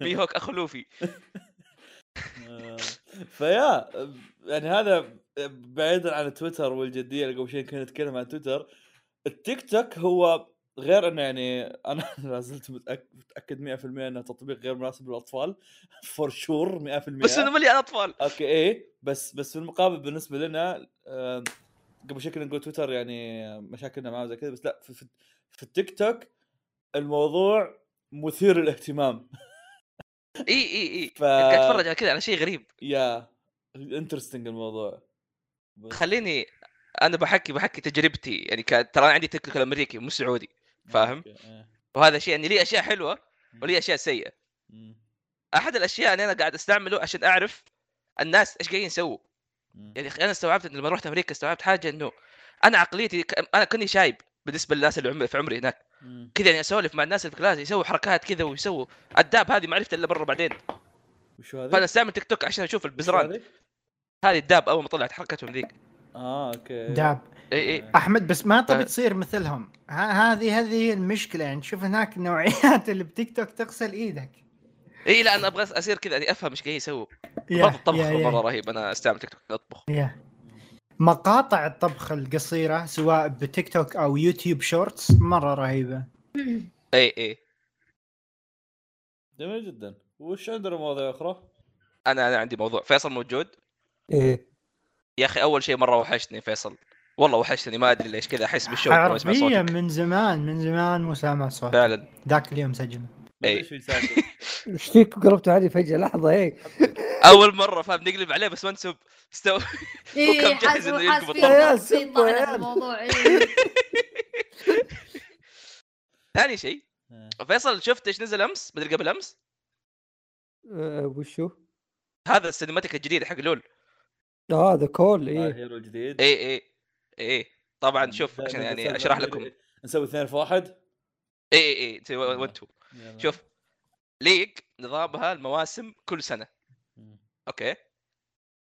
E: ميهوك أخو لوفي.
A: آه، فيا يعني هذا بعيدا عن تويتر والجدية اللي قبل شوي كنا نتكلم عن تويتر. التيك توك هو غير إنه يعني أنا لا زلت متأكد 100% إنه تطبيق غير مناسب للأطفال. for sure 100%
E: بس إنه مليان اطفال
A: okay إيه. بس بس في المقابل بالنسبة لنا قبل كنا نقول تويتر يعني مشاكلنا معاه زي كذا بس لا في, في, في التيك توك الموضوع مثير للاهتمام.
E: إي إي إي.
A: ف-
E: قاعد أتفرج على كذا على شيء غريب.
A: yeah interesting الموضوع. بس-
E: خليني أنا بحكي بحكي تجربتي. يعني ترى أنا عندي تيك توك الأمريكي مو سعودي. فاهم؟
A: إيه.
E: وهذا شيء يعني لي أشياء حلوة ولي أشياء
A: سيئة.
E: أحد الأشياء اللي أنا قاعد أستعمله عشان أعرف الناس إيش قاعدين يسووا. يعني أنا استوعبت لما رحت أمريكا استوعبت حاجة إنه أنا عقليتي أنا كني شايب بالنسبة للناس اللي عمري في عمري هناك. كذا يعني أسولف مع الناس اللي في class يسووا حركات كذا ويسووا ال dab هذه ما عرفت إلا مره بعدين
A: وشو هذا؟
E: فأنا أستعمل تيك توك عشان أشوف البزران هذه ال dab أول ما طلعت حركتهم ذيك
A: آه okay
B: dab
E: اي اي
B: أحمد بس ما تبي
E: ف-
B: تصير مثلهم. هذه هذه هي المشكلة. يعني تشوف هناك نوعيات اللي بتيك توك تغسل إيدك.
E: اي لا أنا أبغى أصير كذا يعني أفهم إيش قاعدين يسووا.
B: يا-
E: برضه الطبخ
B: يا- يا-
E: مرة رهيب. أنا أستعمل تيك توك أطبخ.
B: يا. مقاطع الطبخ القصيرة سواء بتيك توك أو YouTube Shorts مرة رهيبة.
E: اي اي
A: جميل جدا. وش عندنا مواضيع أخرى؟
E: أنا أنا عندي موضوع. فيصل موجود؟
C: إيه.
E: يا أخي أول شيء مرة وحشتني فيصل. والله وحشتني ما أدري ليش كذا أحس بالشوق
B: حرفيا
E: صوتك.
B: من زمان من زمان مو سامع صوت
E: فعلا.
B: ذاك اليوم سجل
C: إيش فيك؟ قربتوا علي فجأة لحظة إيه
E: أول مرة فاهم نقلب عليه بس ما نسب استو
D: إيه
E: كان جاهز
D: حاس
E: يلقب
D: الموضوع إيه.
E: ثاني شيء.
A: آه.
E: فيصل شفت إيش نزل أمس؟ بدري قبل أمس؟
C: آه، وشو؟
E: هذا السينماتيك الجديد حق لول.
C: آه ذا كول
A: آه،
C: إيه
A: هيرو الجديد.
E: إي إي. اي طبعا شوف
A: ن-
E: عشان يعني
A: نسوي-
E: أشرح لكم
A: نسوي اثنين في واحد
E: اي اي اي 1 2
A: يلا.
E: شوف League نظامها المواسم كل
A: سنة.
E: okay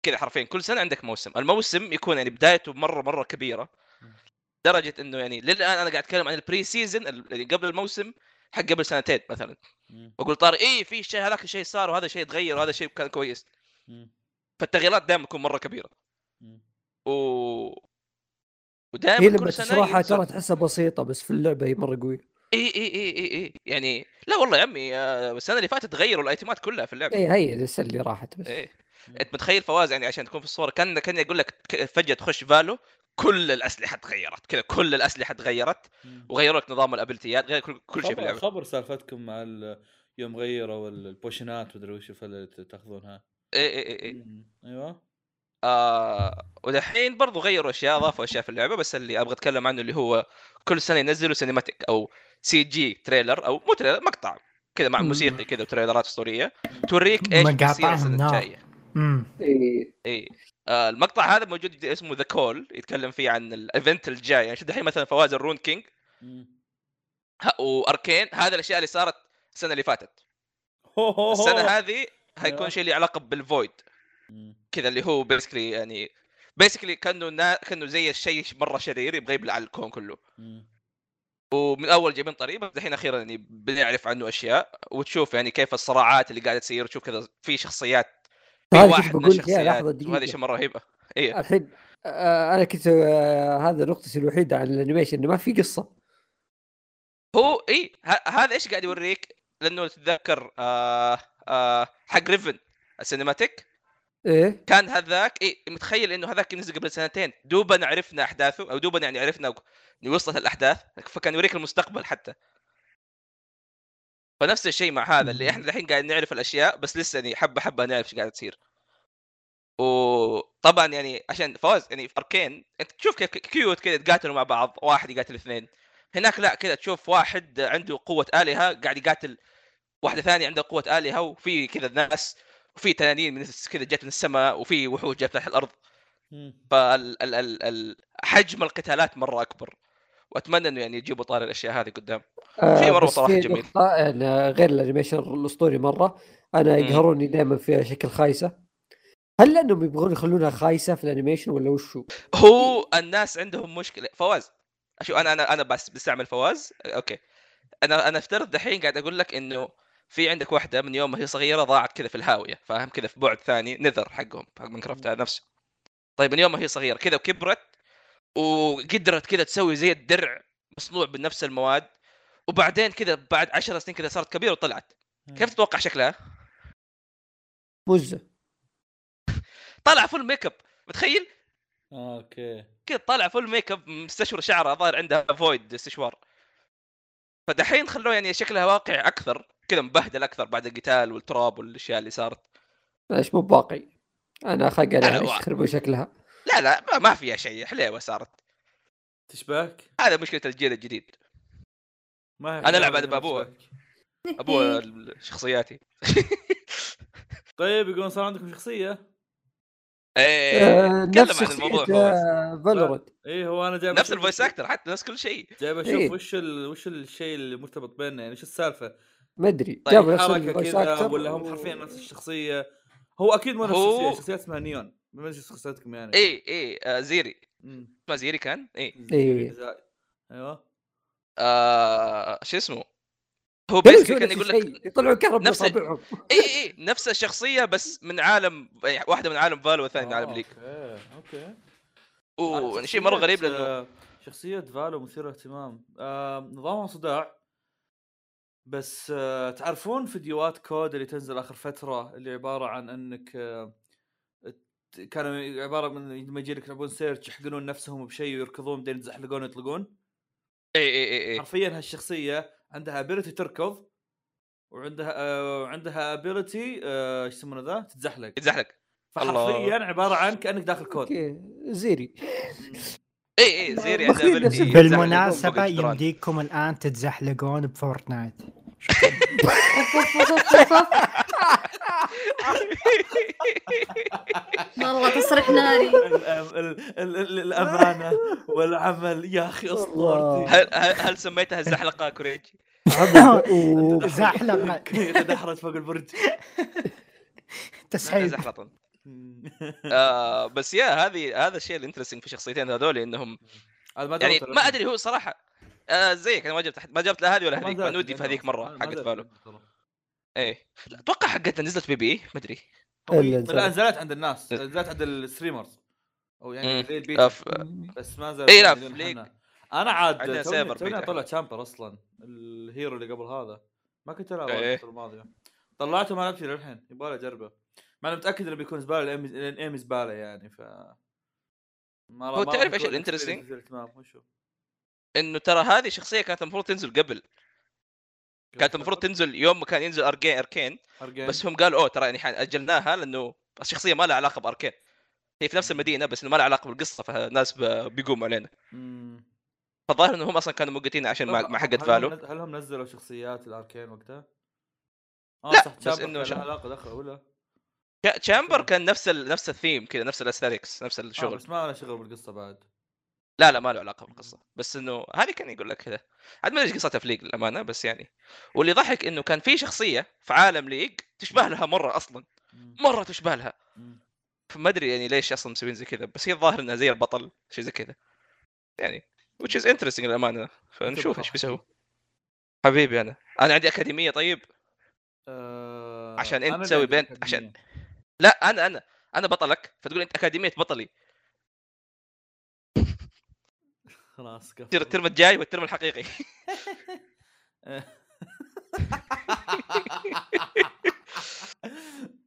E: كذا حرفيا كل سنة عندك موسم الموسم يكون يعني بدايته مرة مرة كبيرة
A: مم.
E: درجة إنه يعني للآن أنا قاعد أتكلم عن ال pre-season اللي قبل الموسم حق قبل سنتين مثلا. واقول طارق إيه في شيء هذاك الشيء صار وهذا الشيء تغير وهذا الشيء كان كويس. فالتغييرات دائما تكون مرة كبيرة
A: مم.
C: هي
E: ودائما
C: لما
E: كل سنة
C: تشرحها
E: ينزل-
C: ترى تحسها بسيطة بس في اللعبة هي مرة قوية.
E: إي إي إي إي إي. يعني لا والله يا عمي آه، السنة اللي فاتت غيروا الأيتمات كلها في اللعبة.
C: إي هي السنة اللي راحت بس.
E: إيه أنت متخيل فواز يعني عشان تكون في الصورة كان كان يقول لك فجأة تخش Valo كل الأسلحة تغيرت كذا كل الأسلحة تغيرت. وغيروا لك نظام الابيلتيات غير كل, كل شيء في
A: خبر,
E: اللعبة.
A: خبر سالفتكم مع يوم غيروا ال- البوشنات مدري وش تاخذونها.
E: إي إي
A: إي. أيوه.
E: آه ودحين برضو غيروا أشياء اضافوا أشياء في اللعبة بس اللي أبغى أتكلم عنه اللي هو كل سنة ينزلوا cinematic أو CG trailer أو مو trailer مقطع كذا مع. موسيقي كذا وتريلرات أسطورية توريك إيش بيصير
B: السنة.
E: الجايه
B: امم
C: اي
E: اي آه المقطع هذا موجود اسمه The Call يتكلم فيه عن ال event الجاي يعني شوف دحين مثلا فواز ال Ruined
A: King
E: و Arcane هذا الأشياء اللي صارت السنة اللي فاتت. السنة هذه حيكون. شيء له علاقة بال Void
A: مم.
E: كذا اللي هو basically يعني basically كأنه نا... كأنه زي الشيء مرة شرير يبغى يبلع الكون كله. ومن اول جايبين طريقة بس الحين أخيرا يعني بنعرف عنه أشياء وتشوف يعني كيف الصراعات اللي قاعدة تصير تشوف كذا في شخصيات في
C: كنت
E: واحد من الشخصيات وهذه شيء مرة رهيبة. إيه.
C: الحين آه أنا كنت آه هذا نقطتي الوحيدة عن ال animation انه ما في قصة.
E: هو إي هذا إيش قاعد يوريك؟ لأنه تتذكر آه آه حق ريفن ال
C: cinematic. إيه؟
E: كان هذاك اي متخيل إنه هذاك نزل قبل سنتين دوبنا عرفنا أحداثه أو دوبنا يعني عرفنا إنه وصلت الأحداث فكان يوريك المستقبل حتى. فنفس الشيء مع هذا اللي إحنا الحين قاعد نعرف الأشياء بس لسه يعني حبة حبة نعرف إيش قاعد تصير. وطبعا يعني عشان فواز يعني في Arcane أنت تشوف كيف cute كذا يتقاتلوا مع بعض واحد يقاتل اثنين. هناك لا كذا تشوف واحد عنده قوة آلهة قاعد يقاتل واحدة ثانية عندها قوة آلهة وفي كذا ناس وفي تنانين من كذا جت من السماء وفي وحوش جت تحت الأرض
A: مم.
E: فال ال ال ال حجم القتالات مرة أكبر وأتمنى إنه يعني يجيبوا طاري الأشياء هذه قدام
C: آه
E: شيء صراحة
C: في
E: جميل.
C: نقطة أنا غير ال animation الأسطوري مرة
E: أنا.
C: يقهروني دائما فيها شكل خايسة هل لأنهم يبغون يخلونها خايسة في ال animation ولا وشو؟
E: هو الناس عندهم مشكلة فواز شوف أنا أنا أنا بس بستعمل فواز أوكي أنا أنا افترض دحين قاعد أقول لك إنه في عندك واحدة من يوم ما هي صغيرة ضاعت كذا في الهاوية فاهم؟ كذا في بعد ثاني nether حقهم حق Minecraft هذا نفسه. طيب من يوم ما هي صغيرة كذا وكبرت وقدرت كذا تسوي زي الدرع مصنوع بنفس المواد وبعدين كذا بعد عشر سنين كذا صارت كبيرة وطلعت. كيف تتوقع شكلها؟
C: مزة.
E: طالعه full makeup متخيل؟
A: أوكي.
E: كذا طالع full makeup مستشور شعرها ظاهر عندها void استشوار. فدحين خلوه يعني شكلها واقعي أكثر. كذا مبهدل أكثر بعد القتال والتراب والأشياء اللي صارت.
C: معلش مو باقي.
E: أنا
C: إيش يخربوا شكلها.
E: لا لا ما, ما فيها شيء حليوة صارت.
A: تشباك
E: هذا مشكلة الجيل الجديد.
A: ما هي
E: أنا ألعب
A: حلوة
E: بعد بابوها.
A: تشباك.
E: ابو شخصياتي.
A: طيب يقولون صار عندكم شخصية؟
E: إيه
C: آه نفس
E: عن الموضوع
C: شخصية Valorant
A: إيه هو أنا جايب
E: نفس ال
A: voice
E: actor حتى نفس كل شيء.
A: جايب أشوف
C: إيه.
A: وش ال... وش الشيء اللي مرتبط بيننا يعني وش السالفة؟
C: ما أدري.
E: طيب،
C: جابوا نفس حركة
A: كذا ولا هم حرفيا نفس الشخصية؟ هو أكيد مو نفس
E: هو-
A: الشخصيه الشخصيه اسمها نيون. ما أدري شخصيتكم يعني.
E: إيه إيه آه Zeri.
A: مم.
E: اسمه Zeri كان؟ إيه.
C: إيه.
A: أيوه.
E: آه شو اسمه؟ هو basically
C: يسوون
E: كان يقول لك
C: يطلعوا كهرب
E: نفس اي اي إي، نفس الشخصية بس من عالم يعني واحدة من عالم Valo والثانيه من عالم League.
A: أوكي أوكي.
E: وشيء شيء مرة غريب لأنه
A: آه، شخصية Valo مثيرة اهتمام. آه، نظامها صداع. بس آه، تعرفون فيديوهات COD اللي تنزل آخر فترة اللي عبارة عن إنك آه، كانوا عبارة من لما يجي لك يلعبون search يحقنون نفسهم بشيء ويركضون بعدين يتزحلقون ويطلقون؟
E: إي إي إي إي.
A: حرفيا هالشخصية عندها ability تركض وعندها آه، وعندها ability إيش يسمونه ذا؟ تتزحلق.
E: يتزحلق. الله.
A: فحرفيا عبارة عن كأنك داخل COD
C: أوكي Zeri.
E: إي إي زيري الجدران.
B: يمديكم الآن تتزحلقون
D: ب Fortnite والله تصريح ناري.
A: الأمانة والعمل. يا أخي أسطورتي.
E: هل هل هل سميتها الزحلقة كوريج؟
B: زحلقة.
A: تدحرج فوق البرج؟
B: تسحيب.
E: زحلقة. آه بس يا هذه هذا الشيء الانترستنج في الشخصيتين هذول
A: إنهم
E: يعني ما. أدري هو صراحة آه زيك أنا ما جبت ما جبت لا هذه ولا
A: ما
E: هذيك ما ودي في هذيك
A: ما-
E: مرة
A: ما
E: حقت فالو. إيه لا، أتوقع حقتها نزلت بي بي ما
C: أدري
A: لا
C: نزلت.
A: عند الناس نزلت عند ال streamers أو
E: يعني.
A: زي
E: أف-
A: بس ما
E: إيه لا، League.
A: إحنا. أنا عاد توني.
E: أطلع
A: Chamber أصلا ال hero اللي قبل هذا ما كنت العبه
E: إيه.
A: الماضية طلعته ما لعبت للحين يبغى اجربه مع إني متأكد إنه بيكون زبالة لأن aim ي زبالة يعني ف ما
E: هو
A: ما
E: تعرف
A: يكون ال interesting؟
E: إنه ترى هذه شخصية كانت المفروض تنزل قبل. كانت المفروض تنزل يوم ما كان ينزل Arcane
A: Arcane.
E: بس هم قالوا أوه ترى يعني أجلناها لأنه الشخصية ما لها علاقة ب Arcane. هي في نفس المدينة بس إنه ما لها علاقة بالقصة فالناس بيقوموا علينا. فالظاهر انهم أصلا كانوا موقتين عشان مع,
A: طب
E: مع
A: هل
E: حقت
A: Valo. هل هم نزلوا شخصيات ال Arcane وقتها؟ آه
E: لا،
A: صح
E: بس
A: كان
E: شا-
A: علاقة دخل ولا؟
E: تشا- Chamber كان نفس ال... نفس الثيم كذا نفس ال aesthetics نفس
A: آه
E: الشغل
A: بس ما له شغل بالقصة بعد.
E: لا لا ما له علاقة بالقصة. بس إنه هذه كان يقول لك كذا عاد ما أدري قصتها في League للأمانة بس يعني. واللي ضحك إنه كان في شخصية في عالم League تشبه لها مرة
A: أصلا.
E: مرة تشبه لها. فما أدري يعني ليش أصلا مسوين زي كذا. بس هي الظاهر إنها زي البطل شيء زي كذا. يعني which is interesting للأمانة. فنشوف إيش بيسووا حبيبي أنا. أنا عندي أكاديمية طيب؟
A: آه،
E: عشان
A: أنا
E: تسوي بنت- عشان-. لا أنا أنا. أنا بطلك فتقول أنت أكاديمية بطلي.
A: خلاص كفو.
E: تصير الترم الجاي والترم الحقيقي.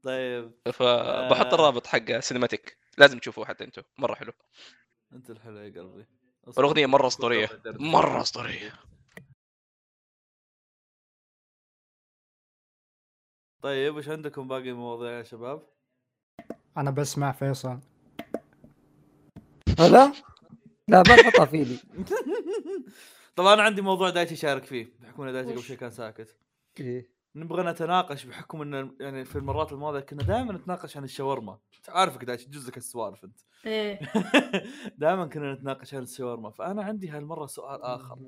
A: طيب.
E: فبحط
A: آه.
E: الرابط حق cinematic لازم تشوفوه حتى أنتم مرة حلو.
A: انت الحلو يا قلبي.
E: الاغنيه مرة أسطورية. مرة أسطورية.
A: طيب وش عندكم باقي مواضيع يا شباب؟
B: أنا بسمع فيصل.
C: هلا؟ لا ما تحطها فيني
A: طبعا أنا عندي موضوع دايتي شارك فيه بحكم ان دايتي قبل؟ شوي كان ساكت.
C: إيه.
A: نبغى نتناقش بحكم ان يعني في المرات الماضية كنا دائما نتناقش عن الشاورما. عارفك دايتش جزك السوالف أنت.
D: إيه.
A: دائما كنا نتناقش عن الشاورما. فأنا عندي هالمرة سؤال آخر.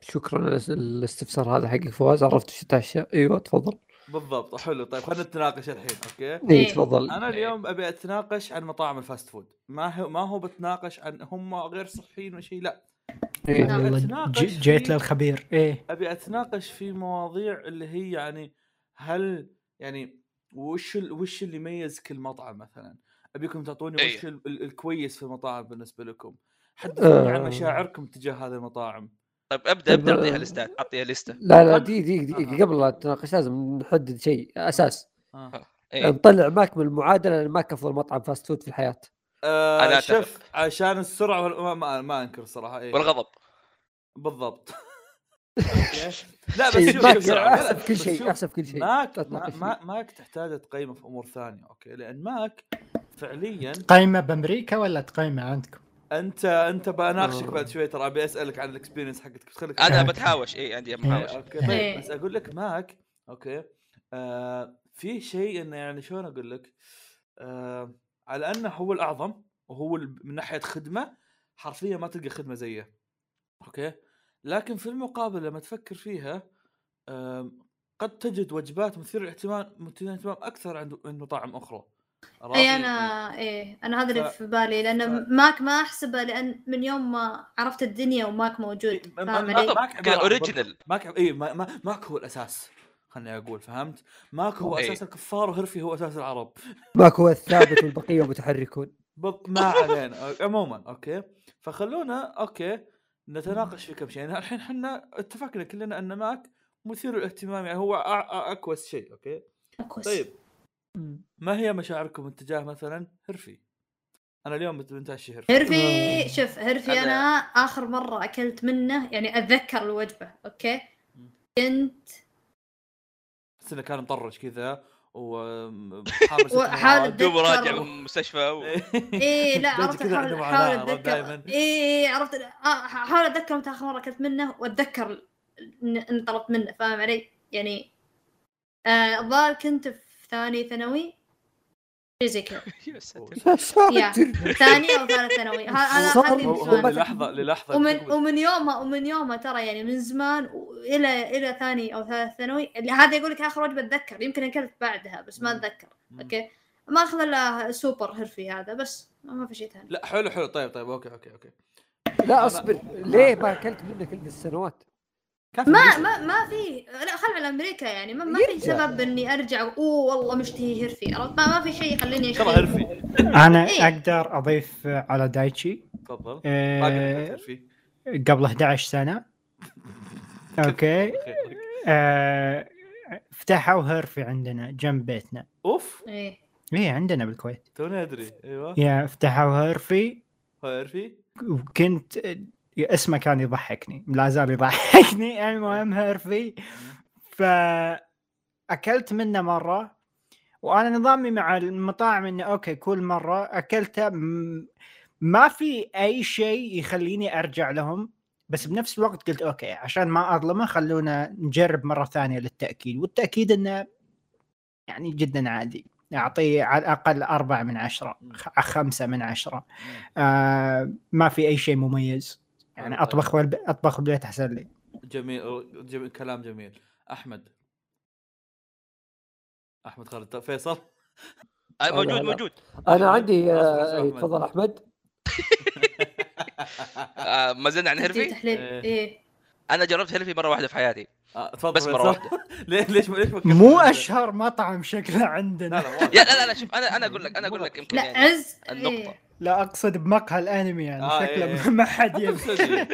C: شكرا على الاستفسار هذا حقك فواز عرفت إيش تعشى؟ إيوه تفضل.
A: بالضبط. حلو. طيب خلينا نتناقش الحين أوكي؟
C: اي
D: إيه.
C: تفضل.
A: أنا اليوم أبي أتناقش عن مطاعم ال fast food. ما هو ما هو بتناقش عن هم غير صحيين ولا شيء لا.
C: إيه.
B: جيت
A: في-
B: للخبير. إيه.
A: أبي أتناقش في مواضيع اللي هي يعني هل يعني وش ال... وش اللي يميز كل مطعم مثلا؟ أبيكم تعطوني
E: أيوه.
A: وش ال... ال... الكويس في المطاعم بالنسبة لكم؟ حدثوني عن
C: آه.
A: مشاعركم تجاه هذه المطاعم.
E: طيب أبدأ
C: أبدأ
E: أعطيها لستات أعطيها لستة
C: لا لا دقيقة دقيقة دقيقة قبل لا تناقش لازم نحدد شيء أساس
A: آه.
E: إيه.
C: نطلع معك من المعادلة ما أفضل مطعم fast food في الحياة
A: آه
E: أنا.
A: شوف عشان السرعة. ما, ما, ما أنكر صراحة إيه.
E: والغضب
A: بالضبط. لا بس شوف
C: ماك احسب كل شيء احسب كل شيء
A: ماك ما. ماك تحتاج تقيمه في أمور ثانية أوكي لأن ماك فعليا
B: قايمه بأمريكا ولا تقيمه عندكم؟
A: انت انت بناقشك. بعد شوي ترى ابي اسالك عن ال experience حقتك خليك
B: أنا.
E: بتهاوش اي عندي
A: إيه،
E: محاوش
A: أوكي طيب
D: إيه.
A: بس أقول لك ماك أوكي آه في شيء إنه يعني شلون أقول لك آه على أنه هو الأعظم وهو من ناحية خدمة حرفيا ما تلقى خدمة زيه أوكي لكن في المقابل لما تفكر فيها آه قد تجد وجبات مثيرة للاهتمام مثيرة للاهتمام أكثر عند عند مطاعم أخرى؟
D: اي أنا إيه أنا هذا اللي
A: ف-
D: في بالي لأن
A: ف-
D: ماك ما أحسبه لأن من يوم ما عرفت الدنيا وماك موجود
A: إيه،
D: فاهم علي؟
A: ماك
E: كذا original
A: ماك اي ما ما ماك هو الأساس خليني أقول فهمت؟ ماك هو
E: إيه.
A: أساس الكفار وهرفي هو أساس العرب
C: ماك هو الثابت والبقية متحركون
A: بط ما علينا عموما أوكي فخلونا أوكي نتناقش في كم شيء يعني الحين إحنا اتفقنا كلنا أن ماك مثير للاهتمام يعني هو أكوس شيء أوكي
D: كويس.
A: طيب ما هي مشاعركم اتجاه مثلا هرفي أنا اليوم بت- بنتعشى هرفي
D: هرفي شوف هرفي
E: أنا-
D: أنا آخر مرة أكلت منه يعني أتذكر الوجبة أوكي كنت
A: بس انه كان مطرش كذا
D: وحال
A: مرات.
E: دوب راجع. من المستشفى و...
D: إيه لا عرفت
A: كذا
D: احاول
A: عنده
D: أحاول
A: معاناة، عرفت
D: اتذكر. إيه آه، أحاول أتذكر متى آخر مرة أكلت منه وأتذكر ان إن طلبت منه فاهم علي؟ يعني آه، الظاهر كنت في ثاني ثانوي؟ شيء زي كذا.
E: يا ساتر.
C: يا ساتر.
D: ثاني أو ثالث ثانوي. هذا هذه.
A: للحظة للحظة.
D: ومن ومن يومها ومن يومها ترى يعني من زمان والى إلى ثاني أو ثالث ثانوي. اللي هذا يقول لك آخر وجبه اتذكر يمكن اكلت بعدها بس ما.
A: أتذكر.
D: أوكي؟ ما أخذ إلا سوبر هرفي هذا بس ما في شيء ثاني.
A: لا حلو حلو. طيب طيب. أوكي أوكي أوكي.
C: لا أصبر. ليه ما أكلت منك كل السنوات؟
D: ما. ما ما في لا خل على أمريكا يعني ما, ما في. سبب إني أرجع أوه والله مشتهي هرفي ما, ما في شيء يخليني أشتهي.
A: هرفي
B: أنا
D: إيه.
B: أقدر أضيف على دايتشي.
A: تفضل. هرفي
B: قبل 11 سنة. أوكي. آه، فتحوا هرفي عندنا جنب بيتنا.
A: أوف.
D: إيه.
B: إيه عندنا بالكويت.
A: توني أدري. أيوه.
B: يا فتحوا هرفي
A: هرفي
B: وكنت اسمه كان يضحكني. لا زال يضحكني. المهم هيرفي فاكلت منه مرة وأنا نظامي مع المطاعم إنه أوكي كل مرة أكلته. ما في أي شيء يخليني أرجع لهم. بس بنفس الوقت قلت أوكي عشان ما أظلمه خلونا نجرب مرة ثانية للتأكيد. والتأكيد إنه يعني جدا عادي. أعطيه على الأقل أربعة من عشرة خمسة من عشرة. آه ما في أي شيء مميز. يعني. أطبخ والب... أطبخ بالبيت أحسن لي.
A: جميل جميل كلام جميل. أحمد. أحمد خالد فيصل؟
E: موجود. موجود.
C: أنا عندي آه،. تفضل أحمد.
E: آه، ما زلنا عن هرفي
D: تحليل.
A: إيه.
D: إيه.
E: أنا جربت هرفي مرة واحدة في حياتي.
A: آه، تفضل
E: بس مرة
A: فيصل. ليه ليش ليش
B: مو أشهر مطعم شكله
A: لا
B: عندنا.
A: لا
E: يا لا لا لا شوف أنا أنا أقول لك أنا أقول لك يمكن
D: لا
E: يعني
D: عز
E: النقطة.
D: إيه.
B: لا أقصد بمقهى الأنمي يعني
A: آه،
B: شكله
A: إيه، إيه.
B: ما حد.
D: إيه.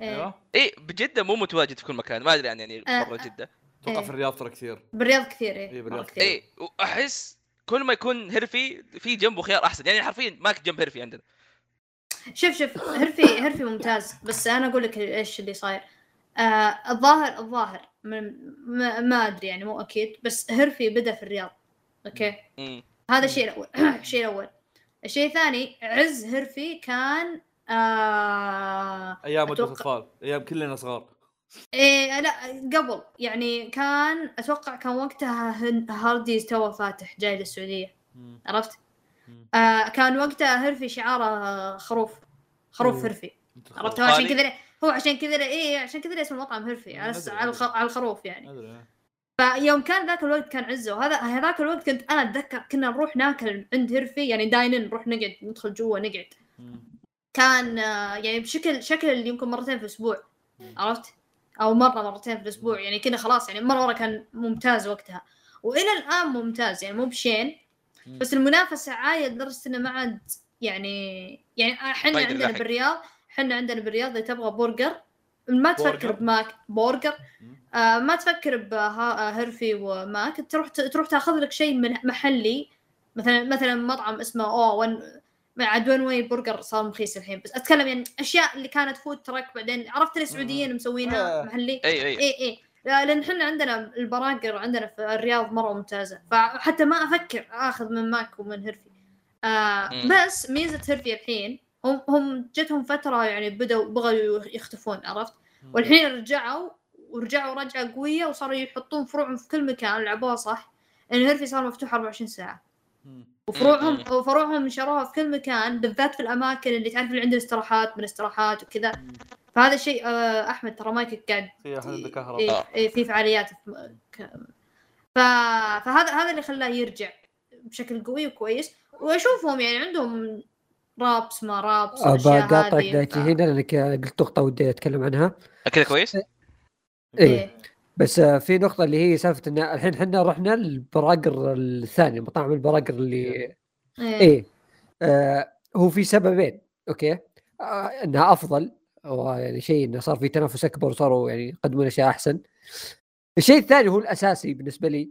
A: أيوه.
E: إيه بجدة مو متواجد في كل مكان ما أدري عن يعني
D: آه،
E: برا جدة.
A: أتوقع
D: إيه.
A: في الرياض ترى كثير.
D: بالرياض كثير
A: إيه،
D: إيه
A: بالرياض
D: كثير.
E: إيه وأحس كل ما يكون هرفي في جنبه خيار أحسن. يعني حرفيا ماك جنب هرفي عندنا.
D: شوف شوف هرفي هرفي ممتاز. بس أنا أقول لك إيش اللي صاير. آه الظاهر الظاهر. من ما, ما أدري يعني مو أكيد. بس هرفي بدأ في الرياض. أوكي؟
E: مم.
D: هذا الشيء الأول. الشيء الأول. الشيء الثاني عز هرفي كان آه
A: أيام
D: أتوقع-
A: أطفال أيام كلنا صغار
D: إيه لا قبل يعني كان أتوقع كان وقتها هارديز تو فاتح جاي للسعودية
A: مم.
D: عرفت؟
A: مم.
D: آه كان وقتها هرفي شعاره خروف خروف
C: مم.
D: هرفي عرفت. هو عشان؟ كذا هو عشان كذا إيه عشان كذا اسم المطعم هرفي على على الخروف يعني. فيوم كان ذاك الوقت كان عزة وهذا هذاك الوقت كنت أنا أتذكر كنا نروح ناكل عند هرفي يعني dine in نروح نقعد ندخل جوا نقعد. كان آه، يعني بشكل شكل اللي يمكن مرتين في
A: الأسبوع.
D: عرفت؟ أو مرة مرتين في الأسبوع يعني كنا خلاص يعني مرة مرة كان ممتاز وقتها وإلى الآن ممتاز يعني مو بشين. بس المنافسة عاليه لدرجة إنه ما عاد يعني يعني إحنا
E: طيب
D: عندنا. بالرياض إحنا عندنا بالرياض إذا تبغى برجر ما تفكر؟ بماك برجر. آه ما تفكر بهرفي وماك. تروح تروح تاخذ لك شيء من محلي. مثلا مثلا مطعم اسمه أوه ون عاد ون واي برجر صار رخيص الحين. بس أتكلم يعني أشياء اللي كانت food truck بعدين. عرفت السعوديين مسوينها
A: آه.
D: محلي؟
E: اي اي
D: اي اي لا، لأن إحنا عندنا البراجر عندنا في الرياض مرة ممتازة. فحتى ما أفكر آخذ من ماك ومن هرفي آه
E: مم.
D: بس ميزة هرفي الحين هم هم جتهم فترة يعني بدوا بغوا يختفون عرفت. والحين رجعوا ورجعوا رجعة قوية وصاروا يحطون فروعهم في كل مكان لعبوها صح لأن هرفي صار مفتوح 24
A: ساعة.
D: وفروعهم. وفروعهم نشروها في كل مكان بالذات في الأماكن اللي تعرف اللي عندها استراحات من استراحات وكذا. فهذا الشيء آه أحمد ترى مايك قاعد
A: في
D: في فعاليات. فهذا هذا اللي خلاه يرجع بشكل قوي وكويس وأشوفهم يعني عندهم رابس ما رابس
C: بقاطعك
D: ف...
C: هنا لأنك قلت نقطة ودي أتكلم عنها.
E: كذا كويس؟
C: إيه.
D: إيه.
C: بس آه، في نقطة اللي هي سالفة إن الحين إحنا رحنا البراجر الثاني مطاعم البراجر اللي
D: إيه.
C: إيه. آه هو في سببين أوكي؟ آه إنها أفضل ويعني شيء إنه صار في تنافس أكبر وصاروا يعني يقدمون أشياء أحسن. الشيء الثاني هو الأساسي بالنسبة لي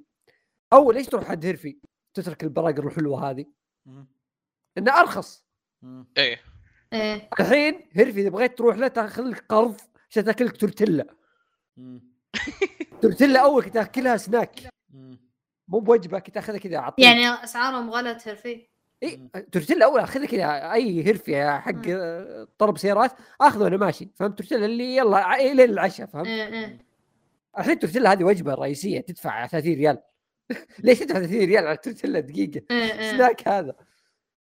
C: أول ليش تروح عند هيرفي؟ تترك البراجر الحلوة هذه. إنه
A: أرخص.
E: إيه
D: إيه.
C: الحين هيرفي إذا بغيت تروح له تاخذ لك قرض عشان تاكل لك تورتيلا. تورتيلا أول كنت تاكلها سناك. مو بوجبة كنت تاخذها كذا عطيك
D: يعني أسعارهم غلت هرفي
A: إي.
C: تورتيلا أول أخذها كذا أي هرفي حق طلب سيارات أخذه وأنا ماشي فهمت تورتيلا اللي يلا لين العشاء فهمت
D: إيه. إيه.
C: الحين تورتيلا هذه وجبة رئيسية تدفع 30 ريال ليش تدفع 30 ريال على تورتيلا دقيقة.
D: إيه.
C: سناك هذا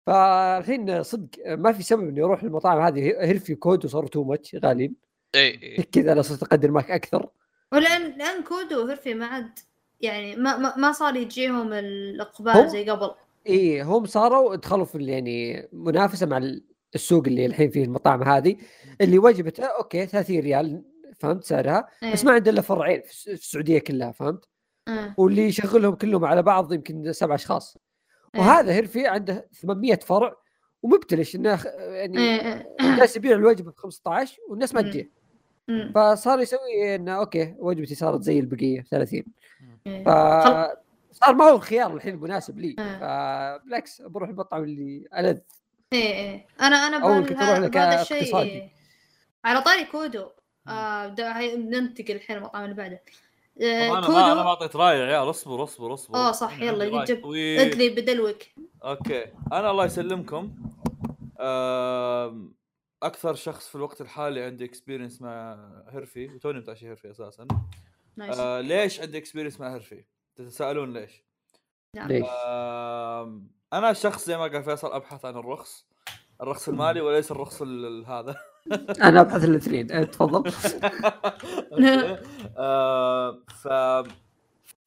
C: فالحين صدق ما في سبب اني أروح المطاعم هذه. هرفي وكودو صاروا too much غاليين.
E: إيه إيه.
C: كذا أنا صرت أقدر معك أكثر.
D: ولان لأن كودو وهرفي ما عاد يعني ما ما, ما صار يجيهم الإقبال زي قبل.
C: اي هم صاروا دخلوا في يعني منافسة مع ال- السوق اللي الحين فيه المطاعم هذه اللي وجبته okay 30 ريال فهمت؟ سعرها.
D: إيه.
C: بس ما عنده إلا فرعين في الس- في السعودية كلها فهمت؟
D: إيه.
C: واللي يشغلهم كلهم على بعض يمكن سبع أشخاص.
D: إيه.
C: وهذا هرفي عنده 800 فرع ومبتلش إنه يعني
D: إيه، إيه.
C: جالس يبيع الوجبة ب 15 والناس ما
D: مم.
C: تجي
D: أمم.
C: فصار يسوي إنه okay وجبتي صارت زي البقية 30
D: إيه.
C: ف صار ما هو الخيار الحين المناسب لي
D: إيه.
C: فبالعكس بروح المطعم اللي ألذ
D: إيه
C: إيه أنا أنا
D: بهذا الشيء. إيه. على طاري كودو آه ننتقل الحين المطعم اللي بعده آه
A: أنا ما أنا ما
D: كودو
A: أعطيت رأي يا عيال اصبر اصبر اصبر
D: آه صح يلا
A: طويل.
D: ادلي بدلوك
A: okay أنا الله يسلمكم أكثر شخص في الوقت الحالي عندي experience مع هرفي وتوني متعشي هرفي أساسا
D: nice
A: آه ليش عندي experience مع هرفي؟ تتساءلون ليش؟
D: نعم.
C: ليش؟
A: آم، أنا شخص زي ما قال فيصل أبحث عن الرخص الرخص المالي وليس الرخص ال- ال- هذا
C: أنا أبحث الاثنين. إيه، تفضل.
A: آه، ف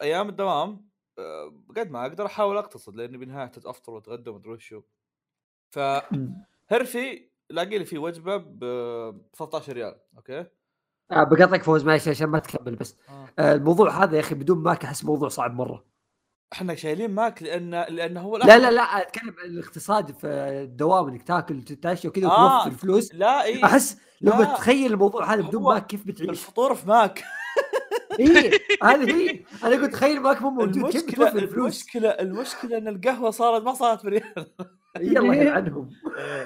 A: أيام الدوام آه، قد ما أقدر أحاول أقتصد لأني بالنهايه أفطر وأتغدى ومدري وشو فهرفي لاقي لي فيه وجبة ب 13 ريال
C: okay؟ بقطعك فوز معلش عشان ما تكمل بس.
A: آه،
C: الموضوع هذا يا أخي بدون ماك احس موضوع صعب مرة.
A: إحنا شايلين ماك لأن لأن هو
C: لا لا لا أتكلم عن الاقتصاد في الدوام إنك تاكل وتتعشى وكذا
A: آه.
C: وتوفر فلوس
A: لا إي.
C: أحس لما
A: لا.
C: تتخيل الموضوع هذا بدون ماك كيف بتعيش.
A: الفطور في ماك.
C: إي هذه هي أنا قلت تخيل ماك مو موجود كيف بتوفر فلوس
A: المشكلة المشكلة إن القهوة صارت ما صارت بريال
C: يلا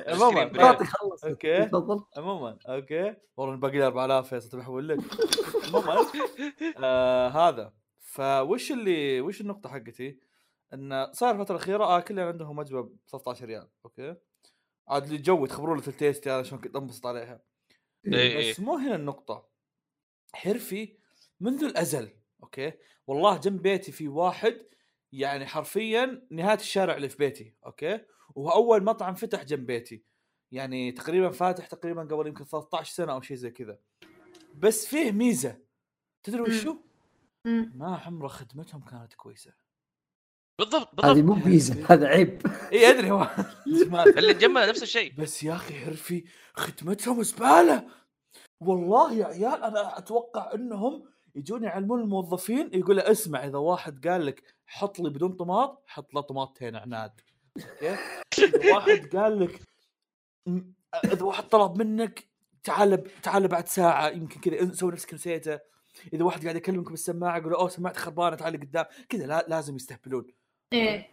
A: عموما.
E: بريال.
C: باطي خلص.
A: okay.
C: تفضل.
A: عموما okay. والله باقي لي 4000 فيصل تبي أحول لك؟ عموما آه هذا. فوش اللي وش النقطة حقتي؟ إن صار الفترة الأخيرة آه كلهم عندهم وجبة ب 13 ريال okay؟ عاد اللي جو تخبرون في ال taste هذا شلون كنت أنبسط عليها.
E: إيه إيه.
A: بس مو هنا النقطة. هرفي منذ الأزل okay؟ والله جنب بيتي في واحد يعني حرفيا نهاية الشارع اللي في بيتي okay؟ وهو أول مطعم فتح جنب بيتي. يعني تقريبا فاتح تقريبا قبل يمكن 13 سنة أو شيء زي كذا. بس فيه ميزة. تدري وشو؟ ما عمره خدمتهم كانت كويسة.
E: بالضبط
C: هذه
E: بالضبط
C: مو ميزه هذا عيب.
A: إي أدري هو
E: اللي جنبنا نفس الشيء.
A: بس يا أخي هرفي خدمتهم زبالة. والله يا عيال أنا أتوقع إنهم يجون يعلمون الموظفين يقول له اسمع إذا واحد قال لك حط لي بدون طماط حط له طماطتين عناد. okay؟ واحد قال لك إذا واحد طلب منك تعال ب- تعال بعد ساعة يمكن كذا سوي نفسك نسيته. إذا واحد قاعد يكلمك بالسماعه يقول أوه سماعتي خربانة تعال قدام كذا لا لازم يستهبلون.
D: إيه.